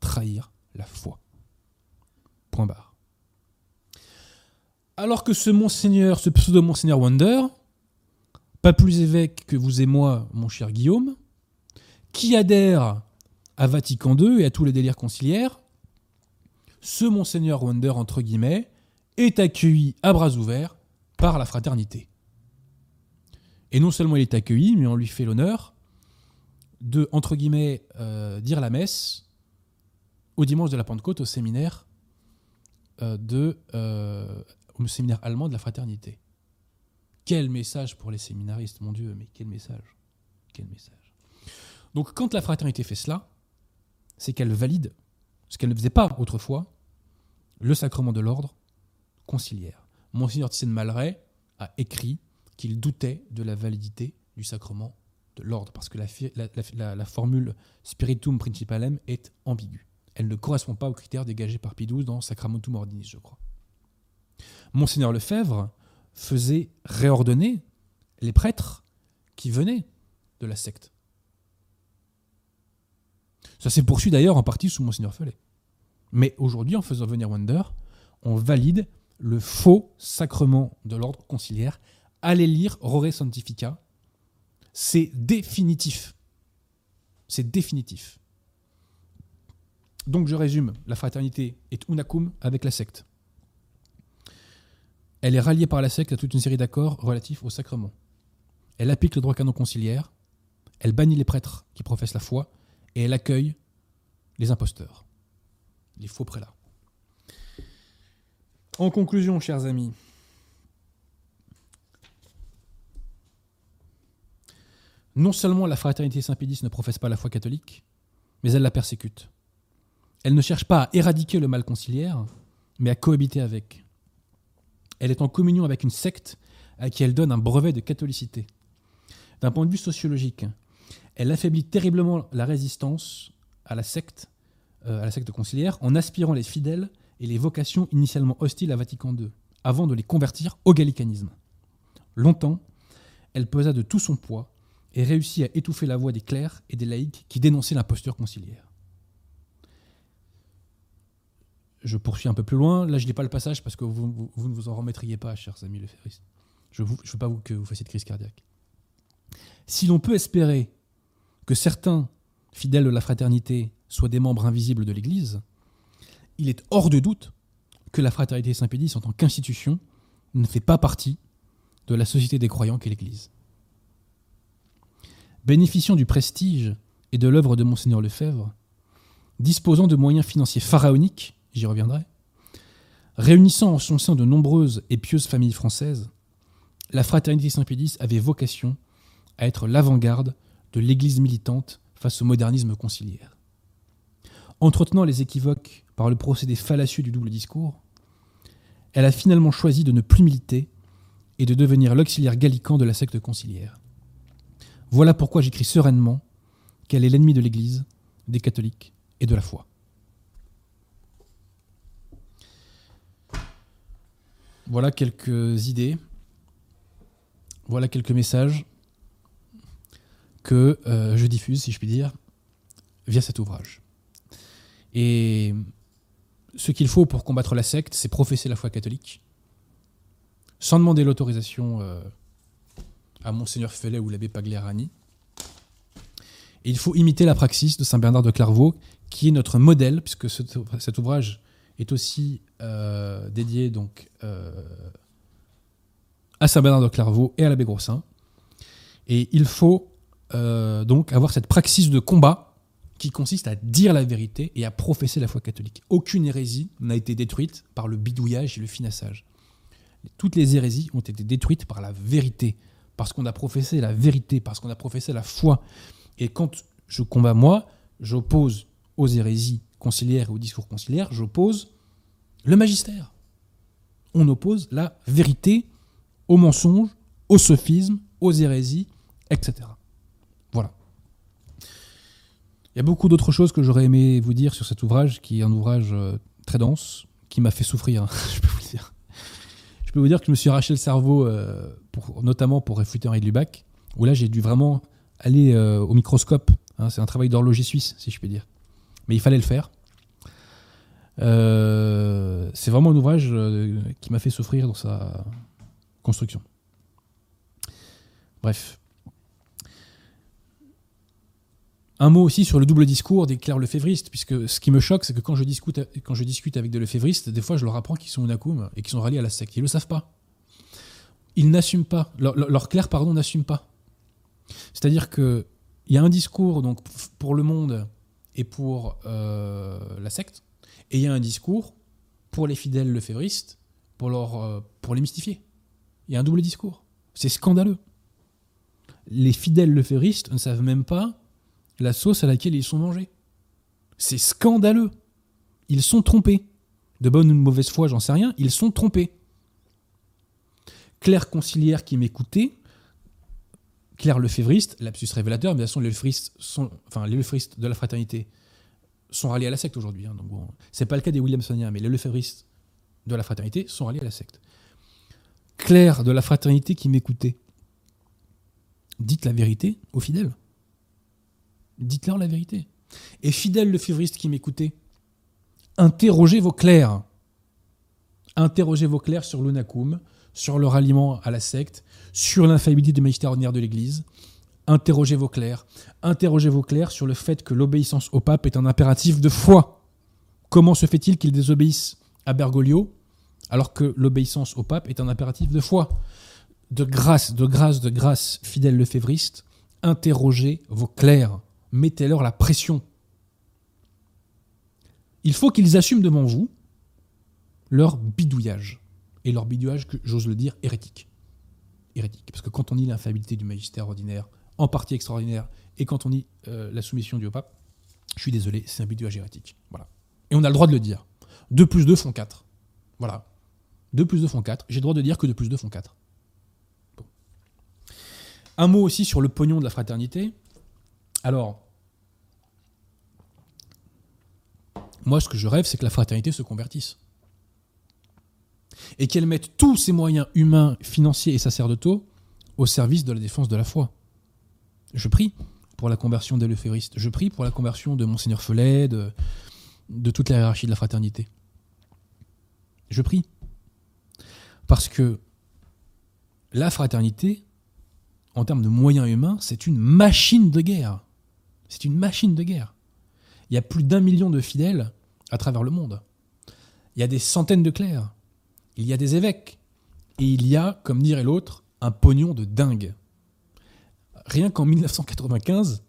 trahir la foi. Point barre. Alors que ce monseigneur, ce pseudo-monseigneur Wonder, pas plus évêque que vous et moi, mon cher Guillaume, qui adhère à Vatican II et à tous les délires conciliaires, ce monseigneur Wonder, entre guillemets, est accueilli à bras ouverts par la fraternité. Et non seulement il est accueilli, mais on lui fait l'honneur de, entre guillemets, euh, dire la messe au dimanche de la Pentecôte au séminaire, euh, euh, au séminaire allemand de la fraternité. Quel message pour les séminaristes, mon Dieu, mais quel message. Quel message. Donc quand la fraternité fait cela, c'est qu'elle valide, ce qu'elle ne faisait pas autrefois, le sacrement de l'ordre conciliaire. Monseigneur Thyssen Malray a écrit qu'il doutait de la validité du sacrement de l'ordre, parce que la, formule spiritum principalem est ambiguë. Elle ne correspond pas aux critères dégagés par Pie dans Sacramentum Ordinis, je crois. Monseigneur Lefebvre faisait réordonner les prêtres qui venaient de la secte. Ça s'est poursuivi d'ailleurs en partie sous Monseigneur Follet. Mais aujourd'hui, en faisant venir Wonder, on valide le faux sacrement de l'ordre conciliaire. Allez lire Rore Sanctifica. C'est définitif. C'est définitif. Donc je résume, la fraternité est unacum avec la secte. Elle est ralliée par la secte à toute une série d'accords relatifs au sacrement. Elle applique le droit canon conciliaire, elle bannit les prêtres qui professent la foi, et elle accueille les imposteurs, les faux prélats. En conclusion, chers amis, non seulement la fraternité Saint-Pédis ne professe pas la foi catholique, mais elle la persécute. Elle ne cherche pas à éradiquer le mal conciliaire, mais à cohabiter avec. Elle est en communion avec une secte à qui elle donne un brevet de catholicité. D'un point de vue sociologique, elle affaiblit terriblement la résistance à la secte, euh, à la secte conciliaire, en aspirant les fidèles et les vocations initialement hostiles à Vatican II, avant de les convertir au gallicanisme. Longtemps, elle pesa de tout son poids et réussit à étouffer la voix des clercs et des laïcs qui dénonçaient l'imposture conciliaire. Je poursuis un peu plus loin. Là, je lis pas le passage parce que vous, vous, ne vous en remettriez pas, chers amis le Je ne veux pas que vous fassiez de crise cardiaque. Si l'on peut espérer que certains fidèles de la fraternité soient des membres invisibles de l'Église, il est hors de doute que la fraternité Saint-Pédis, en tant qu'institution, ne fait pas partie de la société des croyants qu'est l'Église. Bénéficiant du prestige et de l'œuvre de Monseigneur Lefebvre, disposant de moyens financiers pharaoniques, j'y reviendrai, réunissant en son sein de nombreuses et pieuses familles françaises, la fraternité Saint-Pédis avait vocation à être l'avant-garde de l'Église militante face au modernisme conciliaire. Entretenant les équivoques par le procédé fallacieux du double discours, elle a finalement choisi de ne plus militer et de devenir l'auxiliaire gallican de la secte conciliaire. Voilà pourquoi j'écris sereinement qu'elle est l'ennemi de l'Église, des catholiques et de la foi. Voilà quelques idées, voilà quelques messages que euh, je diffuse, si je puis dire, via cet ouvrage. Et ce qu'il faut pour combattre la secte, c'est professer la foi catholique, sans demander l'autorisation euh, à Monseigneur Fellet ou l'abbé Pagliarani. Et il faut imiter la praxis de Saint Bernard de Clairvaux, qui est notre modèle, puisque cet ouvrage est aussi euh, dédié donc à Saint Bernard de Clairvaux et à l'abbé Grossin. Et il faut euh, donc avoir cette praxis de combat qui consiste à dire la vérité et à professer la foi catholique. Aucune hérésie n'a été détruite par le bidouillage et le finassage. Toutes les hérésies ont été détruites par la vérité, parce qu'on a professé la vérité, parce qu'on a professé la foi. Et quand je combats moi, j'oppose aux hérésies conciliaires et aux discours conciliaires, j'oppose le magistère. On oppose la vérité aux mensonges, aux sophismes, aux hérésies, etc. Il y a beaucoup d'autres choses que j'aurais aimé vous dire sur cet ouvrage, qui est un ouvrage euh, très dense, qui m'a fait souffrir, hein, je peux vous dire. Je peux vous dire que je me suis arraché le cerveau, euh, pour, notamment pour réfuter Henri Lubac, où là j'ai dû vraiment aller euh, au microscope. Hein, c'est un travail d'horloger suisse, si je puis dire. Mais il fallait le faire. c'est vraiment un ouvrage qui m'a fait souffrir dans sa construction. Bref. Un mot aussi sur le double discours des clercs lefévristes, puisque ce qui me choque, c'est que quand je, discute, quand je discute avec des lefévristes, des fois je leur apprends qu'ils sont unakum et qu'ils sont ralliés à la secte. Ils ne le savent pas. Ils n'assument pas. Leur clercs, pardon, n'assument pas. C'est-à-dire qu'il y a un discours donc, pour le monde et pour euh, la secte, et il y a un discours pour les fidèles lefévristes, pour, euh, pour les mystifier. Il y a un double discours. C'est scandaleux. Les fidèles lefévristes ne savent même pas la sauce à laquelle ils sont mangés. C'est scandaleux. Ils sont trompés. De bonne ou de mauvaise foi, j'en sais rien, ils sont trompés. Claire Concilière qui m'écoutait, Claire Lefévriste, lapsus révélateur, bien sûr, les Lefévristes, sont, enfin, les de la fraternité sont ralliés à la secte aujourd'hui. Hein, donc c'est pas le cas des Williamsoniens, mais les Lefévristes de la fraternité sont ralliés à la secte. clercs de la fraternité qui m'écoutez, dites la vérité aux fidèles. Dites-leur la vérité. Et fidèles le févriste qui m'écoutez, interrogez vos clercs. Interrogez vos clercs sur l'unakum, sur leur aliment à la secte, sur l'infaillibilité du magistère ordinaire de l'Église. Interrogez vos clercs. Interrogez vos clercs sur le fait que l'obéissance au pape est un impératif de foi. Comment se fait-il qu'ils désobéissent à Bergoglio alors que l'obéissance au pape est un impératif de foi? De grâce, de grâce, de grâce, fidèle lefévriste, interrogez vos clercs. Mettez-leur la pression. Il faut qu'ils assument devant vous leur bidouillage. Et leur bidouillage, que j'ose le dire, hérétique. Hérétique. Parce que quand on dit l'infaillibilité du magistère ordinaire, en partie extraordinaire, et quand on dit euh, la soumission du pape, je suis désolé, c'est un bidouillage hérétique. Voilà. Et on a le droit de le dire. 2 plus 2 font 4. Voilà. 2 plus 2 font 4. J'ai le droit de dire que 2 plus 2 font 4. Bon. Un mot aussi sur le pognon de la fraternité. Alors, moi, ce que je rêve, c'est que la fraternité se convertisse. Et qu'elle mette tous ses moyens humains, financiers et sacerdotaux au service de la défense de la foi. Je prie pour la conversion des leféristes. Je prie pour la conversion de Monseigneur Felet, de, de toute la hiérarchie de la fraternité. Je prie. Parce que la fraternité, en termes de moyens humains, c'est une machine de guerre. C'est une machine de guerre. Il y a plus d'un million de fidèles à travers le monde. Il y a des centaines de clercs. Il y a des évêques. Et il y a, comme dirait l'autre, un pognon de dingue. Rien qu'en 1995,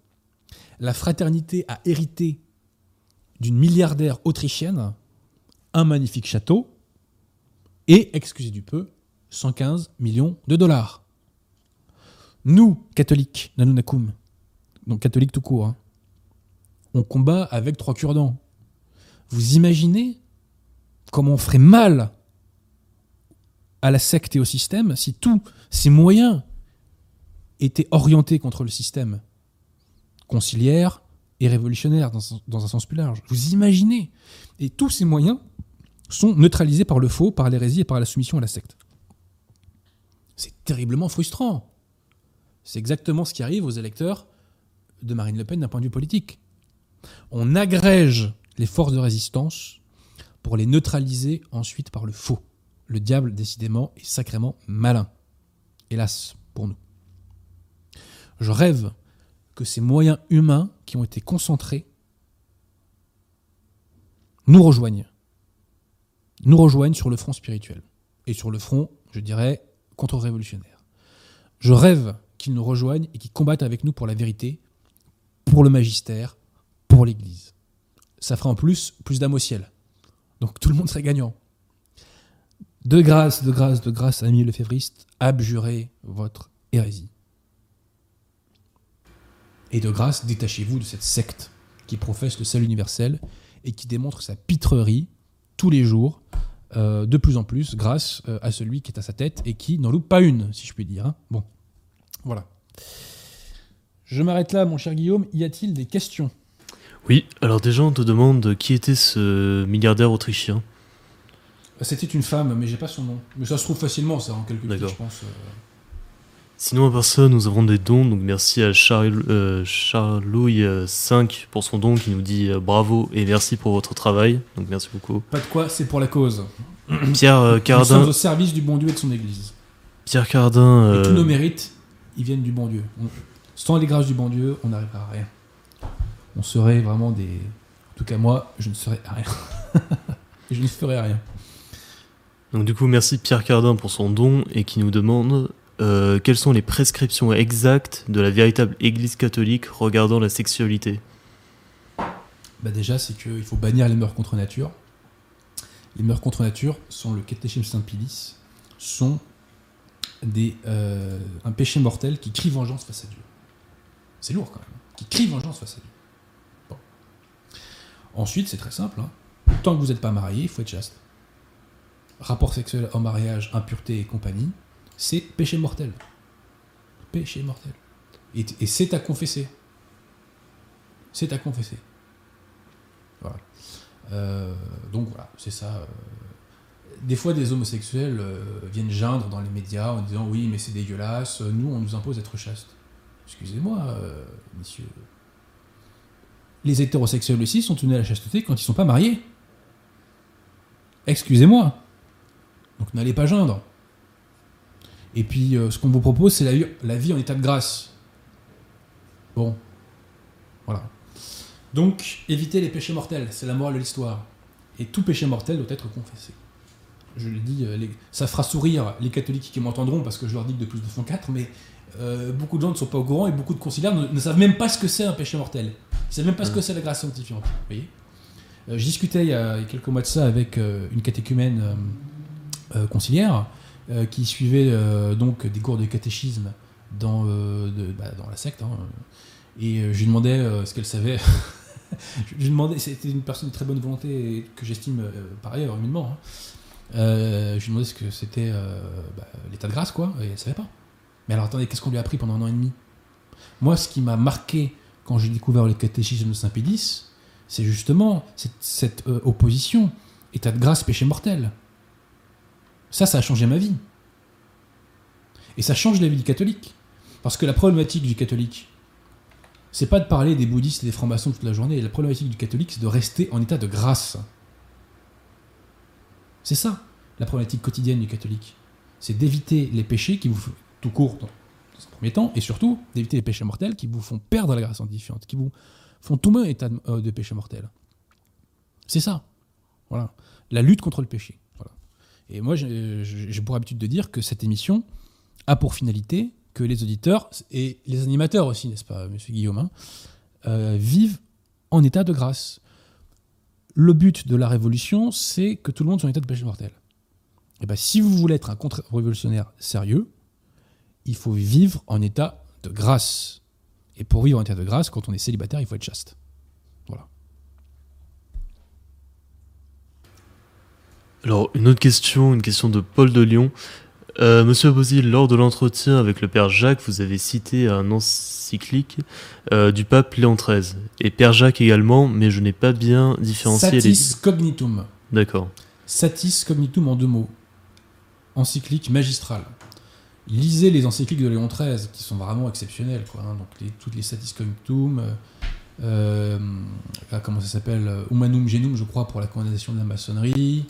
la fraternité a hérité d'une milliardaire autrichienne un magnifique château et, excusez du peu, 115 millions de dollars. Nous, catholiques, Nanunakum, donc catholiques tout court, hein, on combat avec trois cure-dents. Vous imaginez comment on ferait mal à la secte et au système si tous ces moyens étaient orientés contre le système conciliaire et révolutionnaire dans, dans un sens plus large. Vous imaginez Et tous ces moyens sont neutralisés par le faux, par l'hérésie et par la soumission à la secte. C'est terriblement frustrant. C'est exactement ce qui arrive aux électeurs de Marine Le Pen d'un point de vue politique. On agrège les forces de résistance pour les neutraliser ensuite par le faux. Le diable, décidément, est sacrément malin. Hélas, pour nous. Je rêve que ces moyens humains qui ont été concentrés nous rejoignent. Nous rejoignent sur le front spirituel. Et sur le front, je dirais, contre-révolutionnaire. Je rêve qu'ils nous rejoignent et qu'ils combattent avec nous pour la vérité, pour le magistère, pour l'Église. Ça fera en plus plus d'âme au ciel. Donc tout le monde serait gagnant. De grâce, de grâce, de grâce, amis lefévristes, abjurez votre hérésie. Et de grâce, détachez-vous de cette secte qui professe le salut universel et qui démontre sa pitrerie tous les jours, euh, de plus en plus, grâce euh, à celui qui est à sa tête et qui n'en loupe pas une, si je puis dire. hein. Bon, voilà. Je m'arrête là, mon cher Guillaume. Y a-t-il des questions? Oui, alors déjà on te demande qui était ce milliardaire autrichien. C'était une femme, mais j'ai pas son nom. Mais ça se trouve facilement, ça, en calcul, D'accord. je pense. euh. Sinon à part ça, nous avons des dons, donc merci à Charl euh, Charlouille euh, 5 pour son don qui nous dit euh, bravo et merci pour votre travail, donc merci beaucoup. Pas de quoi, c'est pour la cause. Pierre euh, Nous sommes Cardin, au service du bon Dieu et de son Église. Pierre Cardin, Et tous nos mérites, ils viennent du bon Dieu. On- sans les grâces du bon Dieu, on n'arrivera à rien. On serait vraiment des. En tout cas, moi, je ne serais à rien. je ne ferais rien. donc du coup merci Pierre Cardin pour son don et qui nous demande euh, quelles sont les prescriptions exactes de la véritable Église catholique regardant la sexualité? Bah déjà, c'est qu'il faut bannir les mœurs contre nature. Les mœurs contre nature sont le catéchisme Saint-Pilice, sont des, euh, un péché mortel qui crie vengeance face à Dieu. C'est lourd quand même. Qui crie vengeance face à Dieu. Ensuite, c'est très simple. hein. Tant que vous n'êtes pas marié, il faut être chaste. Rapport sexuel en mariage, impureté et compagnie, c'est péché mortel. Péché mortel. Et, c'est à confesser. C'est à confesser. Voilà. Euh, donc voilà, c'est ça. euh. des fois, des homosexuels euh, viennent geindre dans les médias en disant oui, mais c'est dégueulasse, nous, on nous impose d'être chaste. Excusez-moi, euh, messieurs. Les hétérosexuels aussi sont tenus à la chasteté quand ils sont pas mariés. Excusez-moi. Donc n'allez pas geindre. Et puis, euh, ce qu'on vous propose, c'est la, vie- en état de grâce. Bon. Voilà. Donc, évitez les péchés mortels, c'est la morale de l'histoire. Et tout péché mortel doit être confessé. Je le dis, euh, ça fera sourire les catholiques qui m'entendront parce que je leur dis que de plus de font 4, mais euh, beaucoup de gens ne sont pas au courant et beaucoup de conciliaires ne, ne savent même pas ce que c'est un péché mortel. Ils ne savent même pas ce que c'est la grâce sanctifiante. Vous voyez Euh, Je discutais il y, a, il y a quelques mois de ça avec euh, une catéchumène conciliaire qui suivait donc des cours de catéchisme dans, de- bah, dans la secte. hein. et je lui demandais ce qu'elle savait. je lui demandais, c'était une personne de très bonne volonté et que j'estime par ailleurs humainement. hein. Je lui demandais ce que c'était bah, l'état de grâce, quoi, et elle savait pas. Mais alors attendez, qu'est-ce qu'on lui a appris pendant un an et demi? Moi, ce qui m'a marqué quand j'ai découvert le catéchisme de Saint-Pédis, c'est justement cette, euh, opposition état de grâce, péché mortel. Ça, ça a changé ma vie. Et ça change la vie du catholique. Parce que la problématique du catholique, c'est pas de parler des bouddhistes et des francs-maçons toute la journée. La problématique du catholique, c'est de rester en état de grâce. C'est ça, la problématique quotidienne du catholique. C'est d'éviter les péchés qui vous tout court dans un premier temps, et surtout d'éviter les péchés mortels qui vous font perdre la grâce sanctifiante, qui vous font tomber état de, euh, de péché mortel. C'est ça. Voilà. La lutte contre le péché. Et moi, j'ai pour habitude de dire que cette émission a pour finalité que les auditeurs et les animateurs aussi, n'est-ce pas, monsieur Guillaume, hein, euh, vivent en état de grâce. Le but de la révolution, c'est que tout le monde soit en état de péché mortel. Et ben, si vous voulez être un contre-révolutionnaire sérieux, il faut vivre en état de grâce. Et pour vivre en état de grâce, quand on est célibataire, il faut être chaste. Voilà. Alors, une autre question, une question de Paul de Lyon. Euh, Monsieur Bozil, lors de l'entretien avec le Père Jacques, vous avez cité un encyclique euh, du pape Léon XIII. Et Père Jacques également, mais je n'ai pas bien différencié les... Satis cognitum. D'accord. Satis cognitum en deux mots. Encyclique magistrale. Lisez les encycliques de Léon XIII, qui sont vraiment exceptionnelles. Quoi, hein. Donc, toutes les Satis cognitum, euh, euh, ah, comment ça s'appelle euh, Humanum Genum, je crois, pour la condamnation de la maçonnerie.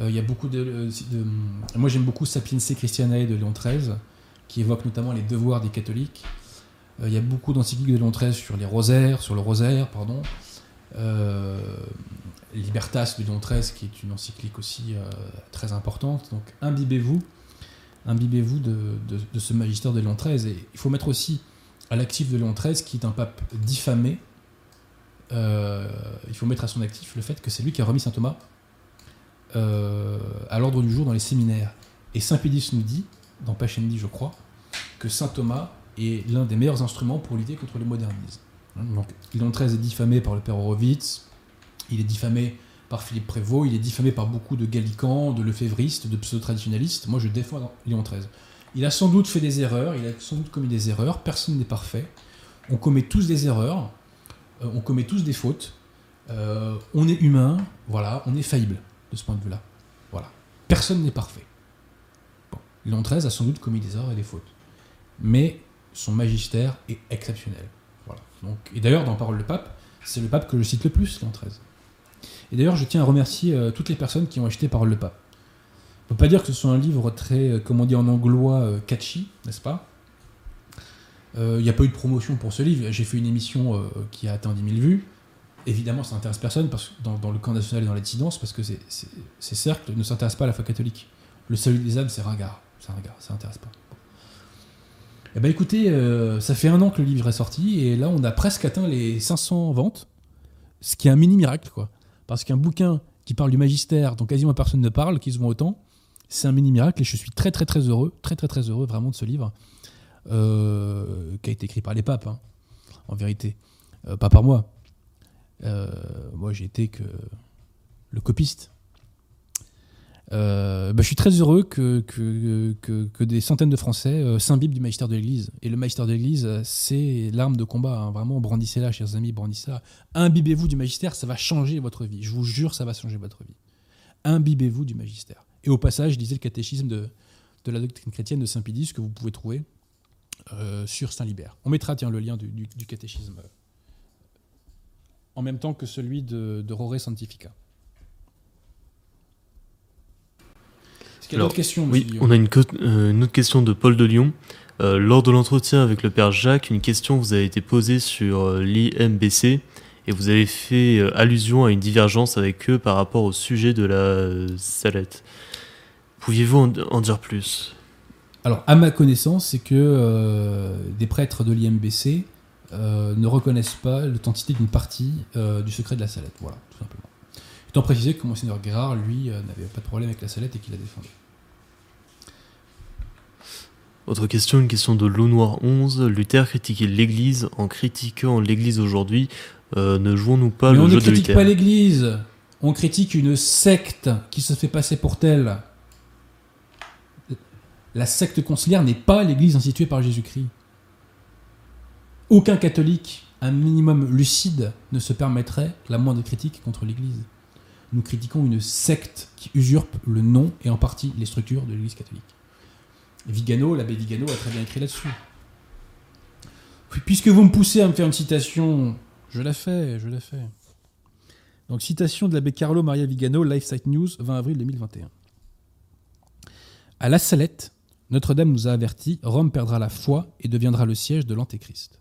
Euh, Il y a beaucoup de, Moi, j'aime beaucoup Sapiense Christianae de Léon XIII, qui évoque notamment les devoirs des catholiques. Il y a beaucoup d'encycliques de Léon XIII sur les rosaires, sur le rosaire, pardon. Libertas de Léon XIII, qui est une encyclique aussi très importante. Donc imbibez-vous, imbibez-vous de, de- de ce magistère de Léon XIII. Et il faut mettre aussi à l'actif de Léon XIII, qui est un pape diffamé, euh, il faut mettre à son actif le fait que c'est lui qui a remis saint Thomas euh, à l'ordre du jour dans les séminaires. Et Saint Pédis nous dit, dans Pachendi je crois, que saint Thomas est l'un des meilleurs instruments pour lutter contre le modernisme. Donc Léon XIII est diffamé par le père Horowitz, il est diffamé par Philippe Prévost, il est diffamé par beaucoup de gallicans, de lefévristes, de pseudo-traditionalistes. Moi, je défends Léon XIII. Il a sans doute fait des erreurs, il a sans doute commis des erreurs, personne n'est parfait. On commet tous des erreurs, euh, on commet tous des fautes, euh, on est humain, voilà, on est faillible de ce point de vue-là. Voilà. Personne n'est parfait. Léon XIII a sans doute commis des erreurs et des fautes. Mais son magistère est exceptionnel. Voilà. Et d'ailleurs, dans Parole de Pape, c'est le pape que je cite le plus, Léon XIII. Et d'ailleurs, je tiens à remercier euh, toutes les personnes qui ont acheté Parole de Pape. On peut pas dire que ce soit un livre très, euh, comme on dit en anglois, euh, catchy, n'est-ce pas? Euh, Il n'y a pas eu de promotion pour ce livre. J'ai fait une émission qui a atteint 10 000 vues. Évidemment, ça n'intéresse personne parce que dans, le camp national et dans la dissidence, parce que ces cercles ne s'intéressent pas à la foi catholique. Le salut des âmes, c'est ringard. C'est ça n'intéresse pas. Eh ben écoutez, ça fait un an que le livre est sorti et là on a presque atteint les 500 ventes, ce qui est un mini miracle quoi. Parce qu'un bouquin qui parle du magistère dont quasiment personne ne parle, qui se vend autant, c'est un mini miracle et je suis très très très heureux, très très très heureux vraiment de ce livre euh, qui a été écrit par les papes, hein, en vérité, Euh, pas par moi. Euh, moi j'ai été que le copiste. Euh, bah, je suis très heureux que, des centaines de Français euh, s'imbibent du magistère de l'Église. Et le magistère de l'Église, euh, c'est l'arme de combat. hein. Vraiment, brandissez-la, chers amis, brandissez-la. Imbibez-vous du magistère, ça va changer votre vie. Je vous jure, ça va changer votre vie. Imbibez-vous du magistère. Et au passage, lisez le catéchisme de, la doctrine chrétienne de Saint Pidis que vous pouvez trouver sur Saint-Libert. On mettra tiens, le lien du, catéchisme en même temps que celui de, de Rore Santifica. Qu'il y a Alors, d'autres questions Oui, Guillaume on a une, euh, une autre question de Paul de Lyon. Euh, lors de l'entretien avec le père Jacques, une question vous a été posée sur euh, l'IMBC et vous avez fait euh, allusion à une divergence avec eux par rapport au sujet de la euh, salette. Pouviez-vous en, en dire plus? Alors, à ma connaissance, c'est que euh, des prêtres de l'IMBC euh, ne reconnaissent pas l'authenticité d'une partie euh, du secret de la salette. Voilà, tout simplement. Étant précisé que Monseigneur Guérard, lui, euh, n'avait pas de problème avec la salette et qu'il la défendait. Autre question, une question de Loup Noir 11. Luther critiquait l'Église. En critiquant l'Église aujourd'hui, euh, ne jouons-nous pas Mais le on ne jeu de critique Luther? pas l'Église, on critique une secte qui se fait passer pour telle. La secte conciliaire n'est pas l'Église instituée par Jésus-Christ. Aucun catholique, un minimum lucide, ne se permettrait la moindre critique contre l'Église. Nous critiquons une secte qui usurpe le nom et en partie les structures de l'Église catholique. Vigano, l'abbé Vigano a très bien écrit là-dessus. Puis, Puisque vous me poussez à me faire une citation, je la fais, je la fais. Donc, citation de l'abbé Carlo Maria Vigano, LifeSite News, 20 avril 2021. À la Salette, Notre-Dame nous a avertis Rome perdra la foi et deviendra le siège de l'Antéchrist.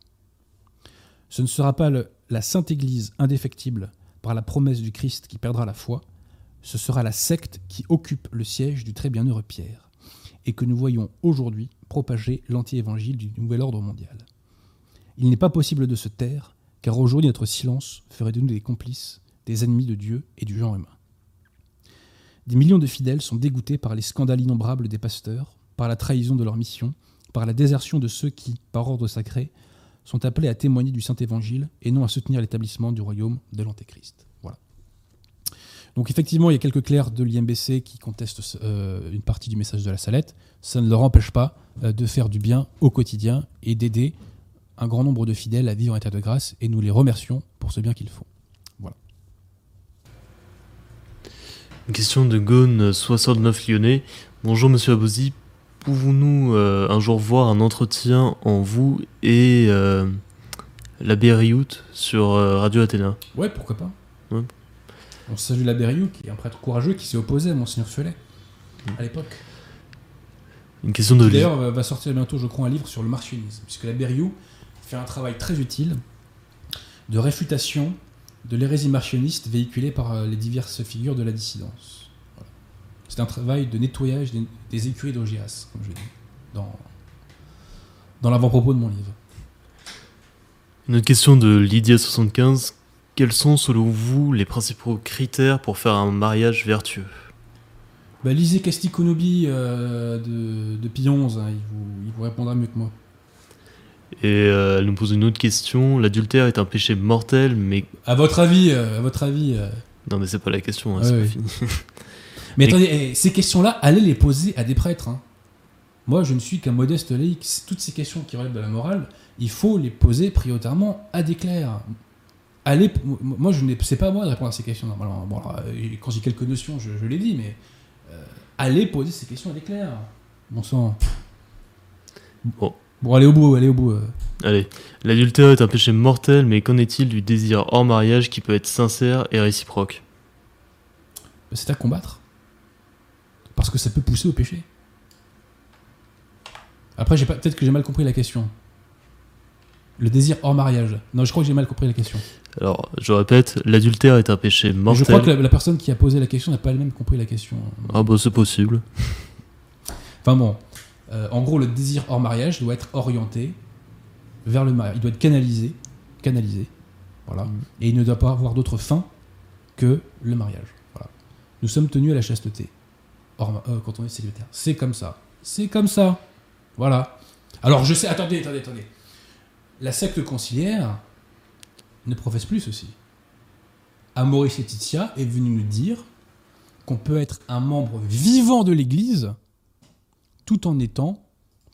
Ce ne sera pas la Sainte Église indéfectible par la promesse du Christ qui perdra la foi, ce sera la secte qui occupe le siège du très bienheureux Pierre, et que nous voyons aujourd'hui propager l'anti-évangile du nouvel ordre mondial. Il n'est pas possible de se taire, car aujourd'hui notre silence ferait de nous des complices, des ennemis de Dieu et du genre humain. Des millions de fidèles sont dégoûtés par les scandales innombrables des pasteurs, par la trahison de leur mission, par la désertion de ceux qui, par ordre sacré, sont appelés à témoigner du Saint-Évangile et non à soutenir l'établissement du royaume de l'Antéchrist. Voilà. Donc effectivement, il y a quelques clercs de l'IMBC qui contestent euh, une partie du message de la Salette. Ça ne leur empêche pas euh, de faire du bien au quotidien et d'aider un grand nombre de fidèles à vivre en état de grâce et nous les remercions pour ce bien qu'ils font. Une question de Gone 69 Lyonnais. Bonjour Monsieur Abouzi, pouvons-nous euh, un jour voir un entretien en vous et euh, l'abbé Riout sur euh, Radio Athéna? Ouais, pourquoi pas Ouais. On salue l'abbé Rioux, qui est un prêtre courageux qui s'est opposé à Monseigneur Felet à l'époque. Une question de D'ailleurs, va- sortir bientôt, je crois, un livre sur le martionnisme, puisque l'abbé Rioux fait un travail très utile de réfutation de l'hérésie martionniste véhiculée par euh, les diverses figures de la dissidence. Voilà. C'est un travail de nettoyage des, des écuries d'Ogias, comme je dis, dans, dans l'avant-propos de mon livre. Une autre question de Lydia75. Quels sont selon vous les principaux critères pour faire un mariage vertueux? Bah, lisez Castikonobi euh, de, de Pionze, hein, il, vous, il vous répondra mieux que moi. Et euh, elle nous pose une autre question. L'adultère est un péché mortel, mais... À votre avis, euh, à votre avis. Non mais c'est pas la question, hein, Ouais, c'est ouais. pas fini. Mais attendez, eh, ces questions-là, allez les poser à des prêtres. hein. Moi, je ne suis qu'un modeste laïc. C'est- Toutes ces questions qui relèvent de la morale, il faut les poser prioritairement à des clercs. Allez, moi, je ne sais pas à moi de répondre à ces questions normalement. Bon, alors, euh, quand j'ai quelques notions, je, je l'ai dit, mais euh, allez poser ces questions à des clercs. Bon sang. Bon. Bon, allez au bout, allez au bout. euh. Allez, l'adultère est un péché mortel, mais qu'en est-il du désir hors mariage qui peut être sincère et réciproque? C'est à combattre. Parce que ça peut pousser au péché. Après, j'ai pas- peut-être que j'ai mal compris la question. Le désir hors mariage. Non, je crois que j'ai mal compris la question. Alors, je répète, l'adultère est un péché mortel. je crois que la, la personne qui a posé la question n'a pas elle-même compris la question. Ah bah c'est possible. Enfin bon, euh, en gros, le désir hors mariage doit être orienté vers le mariage. Il doit être canalisé, canalisé, voilà. Et il ne doit pas avoir d'autre fin que le mariage. Voilà. Nous sommes tenus à la chasteté hors euh, quand on est célibataire. C'est comme ça. C'est comme ça. Voilà. Alors je sais. Attendez, attendez, attendez. La secte conciliaire ne professe plus ceci. Amoris Laetitia est venu nous dire qu'on peut être un membre vivant de l'Église tout en étant,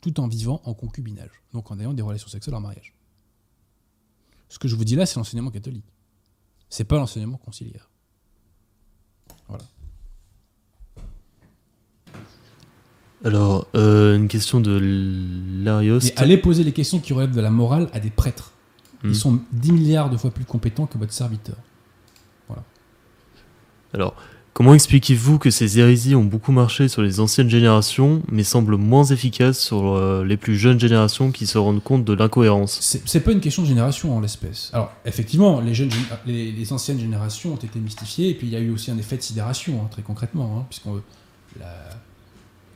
tout en vivant en concubinage, donc en ayant des relations sexuelles en mariage. Ce que je vous dis là, c'est l'enseignement catholique. C'est pas l'enseignement conciliaire. Voilà. Alors, euh, une question de Larios. Allez poser les questions qui relèvent de la morale à des prêtres. Hmm. Ils sont 10 milliards de fois plus compétents que votre serviteur. Alors, comment expliquez-vous que ces hérésies ont beaucoup marché sur les anciennes générations, mais semblent moins efficaces sur euh, les plus jeunes générations qui se rendent compte de l'incohérence? C'est pas une question de génération en l'espèce. Alors, effectivement, les, jeunes, gén- les, les anciennes générations ont été mystifiées, et puis il y a eu aussi un effet de sidération, hein, très concrètement, hein, puisque la,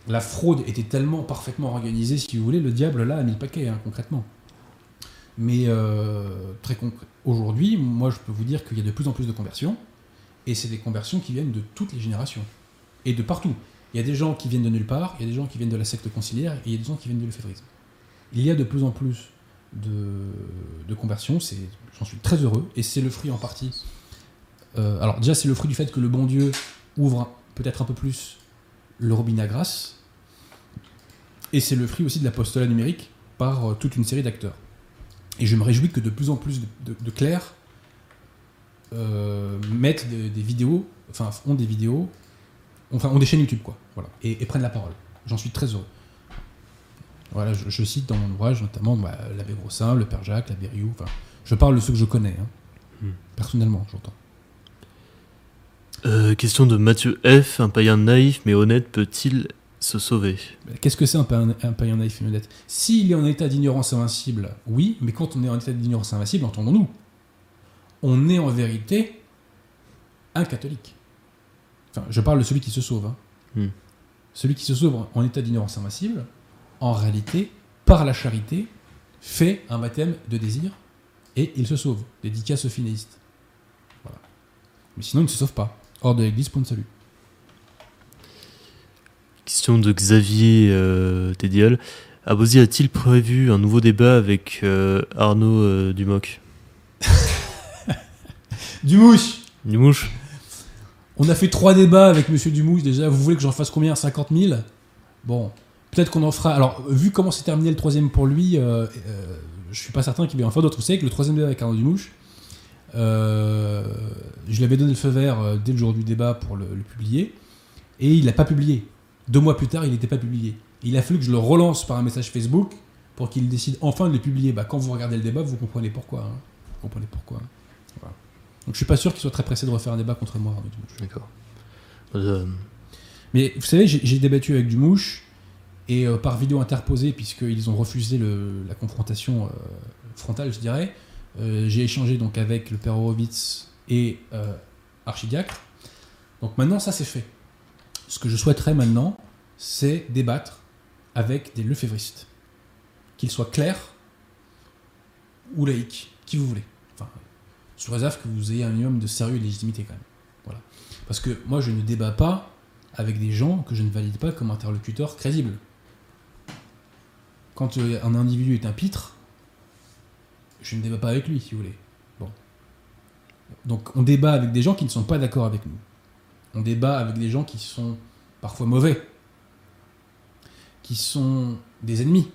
la fraude était tellement parfaitement organisée, si vous voulez, le diable là a mis le paquet, hein, concrètement. Mais euh, très concr- aujourd'hui, moi je peux vous dire qu'il y a de plus en plus de conversions, et c'est des conversions qui viennent de toutes les générations, et de partout. Il y a des gens qui viennent de nulle part, il y a des gens qui viennent de la secte conciliaire, et il y a des gens qui viennent de l'euphédrisme. Il y a de plus en plus de, de conversion, c'est, j'en suis très heureux, et c'est le fruit en partie. euh, alors déjà, c'est le fruit du fait que le bon Dieu ouvre peut-être un peu plus le robinet à grâce, et c'est le fruit aussi de l'apostolat numérique par euh, toute une série d'acteurs. Et je me réjouis que de plus en plus de, de- de clercs euh, mettent des, des vidéos, enfin ont des vidéos, enfin ont des chaînes YouTube quoi, voilà, et, et prennent la parole. J'en suis très heureux. Voilà, je, je cite dans mon ouvrage notamment bah, l'abbé Grossin, le père Jacques, l'abbé Rioux, enfin, je parle de ceux que je connais, hein. Hmm. personnellement, j'entends. Euh, Question de Mathieu F. Un païen naïf mais honnête peut-il se sauver? Qu'est-ce que c'est un, païen- un païen naïf et honnête? S'il est en état d'ignorance invincible, oui, mais quand on est en état d'ignorance invincible, entendons-nous, on est en vérité un catholique. Enfin, je parle de celui qui se sauve. hein. Hmm. Celui qui se sauve en état d'ignorance invincible, en réalité, par la charité, fait un baptême de désir et il se sauve. Dédicace aux finéistes. Voilà. Mais sinon, il ne se sauve pas. Hors de l'église, point de salut. Question de Xavier euh, Tédial. Abosi a-t-il prévu un nouveau débat avec euh, Arnaud euh, Dumoc Dumouche Dumouche On a fait trois débats avec Monsieur Dumouche déjà. Vous voulez que j'en fasse combien? 50 000 Bon, peut-être qu'on en fera. Alors, vu comment s'est terminé le troisième pour lui, euh, euh, je suis pas certain qu'il va en faire d'autres. Vous savez que le troisième débat avec Arnaud Dumouche, je lui avais donné le feu vert euh, dès le jour du débat pour le, le publier, et il l'a pas publié. Deux mois plus tard, il n'était pas publié. Il a fallu que je le relance par un message Facebook pour qu'il décide enfin de le publier. Bah, quand vous regardez le débat, vous comprenez pourquoi. hein. Vous comprenez pourquoi. hein. Voilà. Donc, je suis pas sûr qu'il soit très pressé de refaire un débat contre moi. D'accord. Euh, Mais vous savez, j'ai j'ai débattu avec Dumouche et euh, par vidéo interposée, puisqu'ils ont refusé le- la confrontation euh, frontale, je dirais. Euh, j'ai échangé donc avec le père Horowitz et euh, Archidiacre. Donc maintenant, ça c'est fait. Ce que je souhaiterais maintenant, c'est débattre avec des lefévristes. Qu'ils soient clairs ou laïcs, qui vous voulez. Enfin, sous réserve que vous ayez un minimum de sérieux et de légitimité quand même. Voilà. Parce que moi, je ne débat pas avec des gens que je ne valide pas comme interlocuteurs crédibles. Quand euh, un individu est un pitre, je ne débat pas avec lui, si vous voulez. Bon. Donc on débat avec des gens qui ne sont pas d'accord avec nous. On débat avec des gens qui sont parfois mauvais, qui sont des ennemis.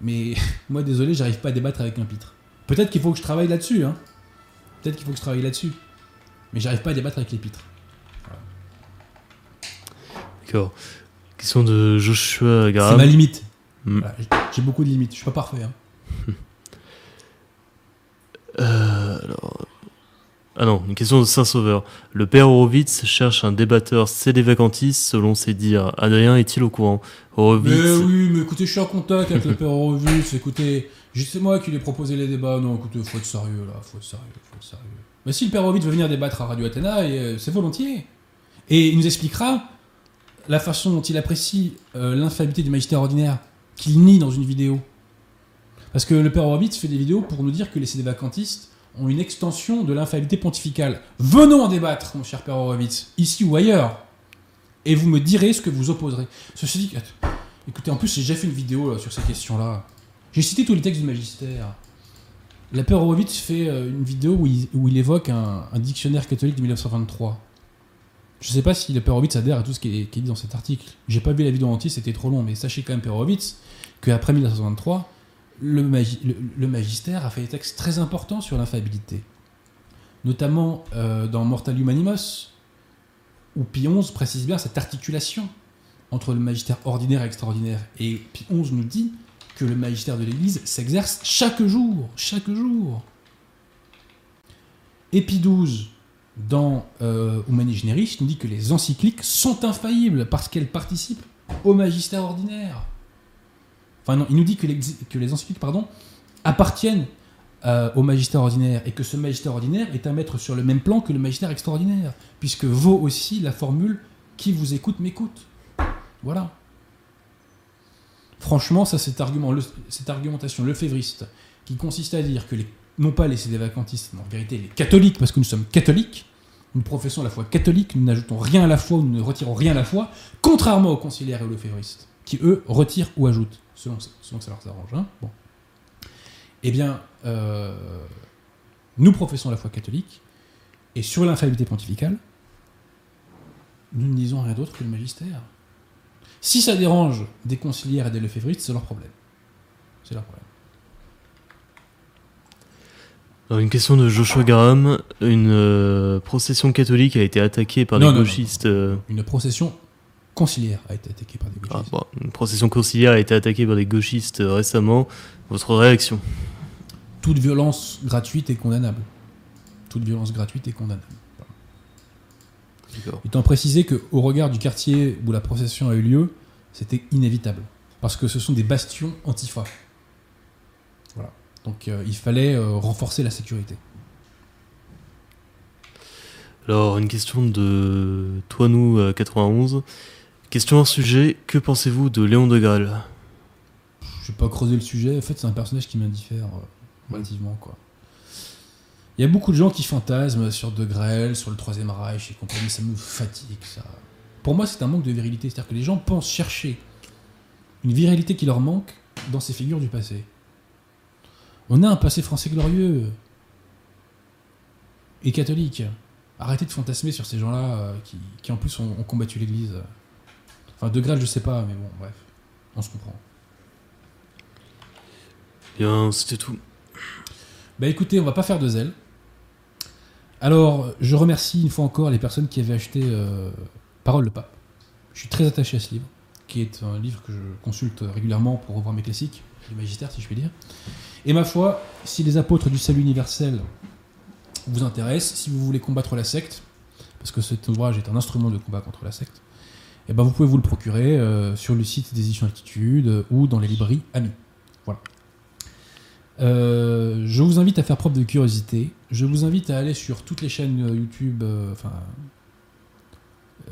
Mais moi, désolé, j'arrive pas à débattre avec un pitre. Peut-être qu'il faut que je travaille là-dessus, hein. Peut-être qu'il faut que je travaille là-dessus. Mais j'arrive pas à débattre avec les pitres. D'accord. Question de Joshua C'est Graham. ma limite. Voilà, j'ai- J'ai beaucoup de limites. Je suis pas parfait. hein. Euh, alors... Ah non, une question de Saint-Sauveur. Le père Horowitz cherche un débatteur cédévacantiste selon ses dires. Adrien est-il au courant? Horowitz. Mais oui, mais écoutez, je suis en contact avec le père Horowitz. Écoutez, c'est moi qui lui ai proposé les débats. Non, écoutez, faut être sérieux là. Faut être sérieux. Faut être sérieux. Mais si le père Horowitz veut venir débattre à Radio Athéna, euh, c'est volontiers. Et il nous expliquera la façon dont il apprécie euh, du magistère ordinaire qu'il nie dans une vidéo. Parce que le père Horowitz fait des vidéos pour nous dire que les cédévacantistes ont une extension de l'infabilité pontificale. Venons en débattre, mon cher père Horowitz, ici ou ailleurs. Et vous me direz ce que vous opposerez. Ceci dit, écoutez, en plus, j'ai déjà fait une vidéo là, sur ces questions-là. J'ai cité tous les textes du magistère. La père Horowitz fait euh, une vidéo où il, évoque un, dictionnaire catholique de 1923. Je sais pas si le père Horowitz adhère à tout ce qui est, qui est dit dans cet article. J'ai pas vu la vidéo entière, c'était trop long, mais sachez quand même, père Horowitz, qu'après 1923, le, magi- le- le magistère a fait des textes très importants sur l'infaillibilité. Notamment euh, dans Mortalium Animos, où Pie XI précise bien cette articulation entre le magistère ordinaire et extraordinaire. Et Pie XI nous dit que le magistère de l'Église s'exerce chaque jour, chaque jour. Et Pie XII, dans euh, Humani Generis, nous dit que les encycliques sont infaillibles parce qu'elles participent au magistère ordinaire. Enfin non, il nous dit que les, que encycliques pardon, appartiennent euh, au magistère ordinaire et que ce magistère ordinaire est à mettre sur le même plan que le magistère extraordinaire, puisque vaut aussi la formule qui vous écoute m'écoute. Voilà. Franchement, ça, cet le- cette argumentation lefévriste qui consiste à dire que les, non pas les CD vacantistes, mais en vérité les catholiques, parce que nous sommes catholiques, nous professons la foi catholique, nous n'ajoutons rien à la foi, nous ne retirons rien à la foi, contrairement aux conciliaires et aux lefévristes, qui eux retirent ou ajoutent, selon, selon que ça leur arrange. hein. Bon. Eh bien, euh, nous professons la foi catholique, et sur l'infaillibilité pontificale, nous ne disons rien d'autre que le magistère. Si ça dérange des conciliaires et des lefévristes, c'est leur problème. C'est leur problème. Alors, une question de Joshua Graham. Une euh, procession catholique a été attaquée par Non, des non, gauchistes. euh, Une procession conciliaire a été attaquée par des ah, gauchistes. bon, une procession conciliaire a été attaquée par des gauchistes euh, récemment. Votre réaction? Toute violence gratuite est condamnable. Toute violence gratuite est condamnable. Étant précisé qu'au regard du quartier où la procession a eu lieu, c'était inévitable. Parce que ce sont des bastions antifa. Voilà. Donc euh, il fallait euh, renforcer la sécurité. Alors, une question de Toinou euh, 91. Question hors sujet. Que pensez-vous de Léon de Grelle Je vais pas creuser le sujet. En fait, c'est un personnage qui m'indiffère euh, relativement, quoi. Il y a beaucoup de gens qui fantasment sur De sur le Troisième Reich et compagnie. Ça me fatigue, ça. Pour moi, c'est un manque de virilité. C'est-à-dire que les gens pensent chercher une virilité qui leur manque dans ces figures du passé. On a un passé français glorieux et catholique. Arrêtez de fantasmer sur ces gens-là euh, qui, en plus ont combattu l'Église. Enfin, De Grelle, je sais pas, mais bon, bref, on se comprend. Bien, c'était tout. Bah écoutez, on va pas faire de zèle. Alors, je remercie une fois encore les personnes qui avaient acheté euh, Parole de Pape. Je suis très attaché à ce livre, qui est un livre que je consulte régulièrement pour revoir mes classiques, les magistères si je puis dire. Et ma foi, si les apôtres du salut universel vous intéressent, si vous voulez combattre la secte, parce que cet ouvrage est un instrument de combat contre la secte, eh ben vous pouvez vous le procurer euh, sur le site des éditions Altitude euh, ou dans les librairies Amis. Voilà. Euh, je vous invite à faire preuve de curiosité. Je vous invite à aller sur toutes les chaînes YouTube, enfin,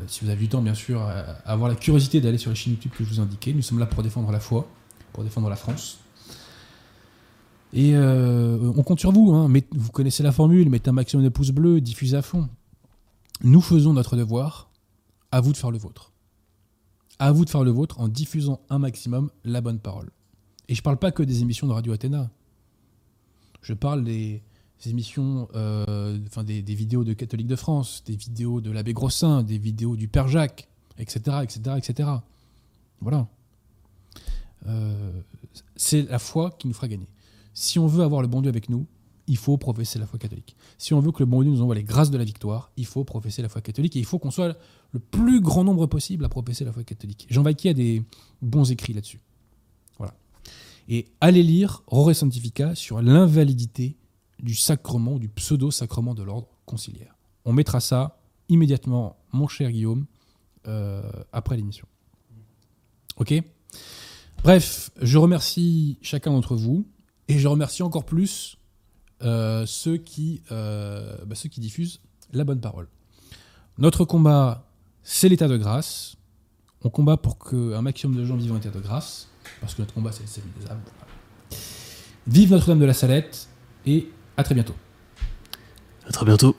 si vous avez du temps, bien sûr, à, avoir la curiosité d'aller sur les chaînes YouTube que je vous indiquais. Nous sommes là pour défendre la foi, pour défendre la France. Et on compte sur vous. Hein. Mettez- vous connaissez la formule mettez un maximum de pouces bleus, diffusez à fond. Nous faisons notre devoir. À vous de faire le vôtre. À vous de faire le vôtre en diffusant un maximum la bonne parole. Et je parle pas que des émissions de Radio Athéna. Je parle des, émissions, euh, enfin des, vidéos de catholiques de France, des vidéos de l'abbé Grossin, des vidéos du Père Jacques, etc., etc., etc. Voilà. Euh, c'est la foi qui nous fera gagner. Si on veut avoir le bon Dieu avec nous, il faut professer la foi catholique. Si on veut que le bon Dieu nous envoie les grâces de la victoire, il faut professer la foi catholique et il faut qu'on soit le plus grand nombre possible à professer la foi catholique. Jean Vaquier a des bons écrits là-dessus. Voilà. Et allez lire Rore Sanctifica sur l'invalidité du sacrement, du pseudo-sacrement de l'ordre conciliaire. On mettra ça immédiatement, mon cher Guillaume, euh, après l'émission. Ok? Bref, je remercie chacun d'entre vous et je remercie encore plus ceux, qui, euh, bah, ceux qui diffusent la bonne parole. Notre combat, c'est l'état de grâce. On combat pour qu'un maximum de gens vivent en état de grâce, parce que notre combat, c'est salut des âmes. Vive Notre-Dame de la Salette et à très bientôt. À très bientôt.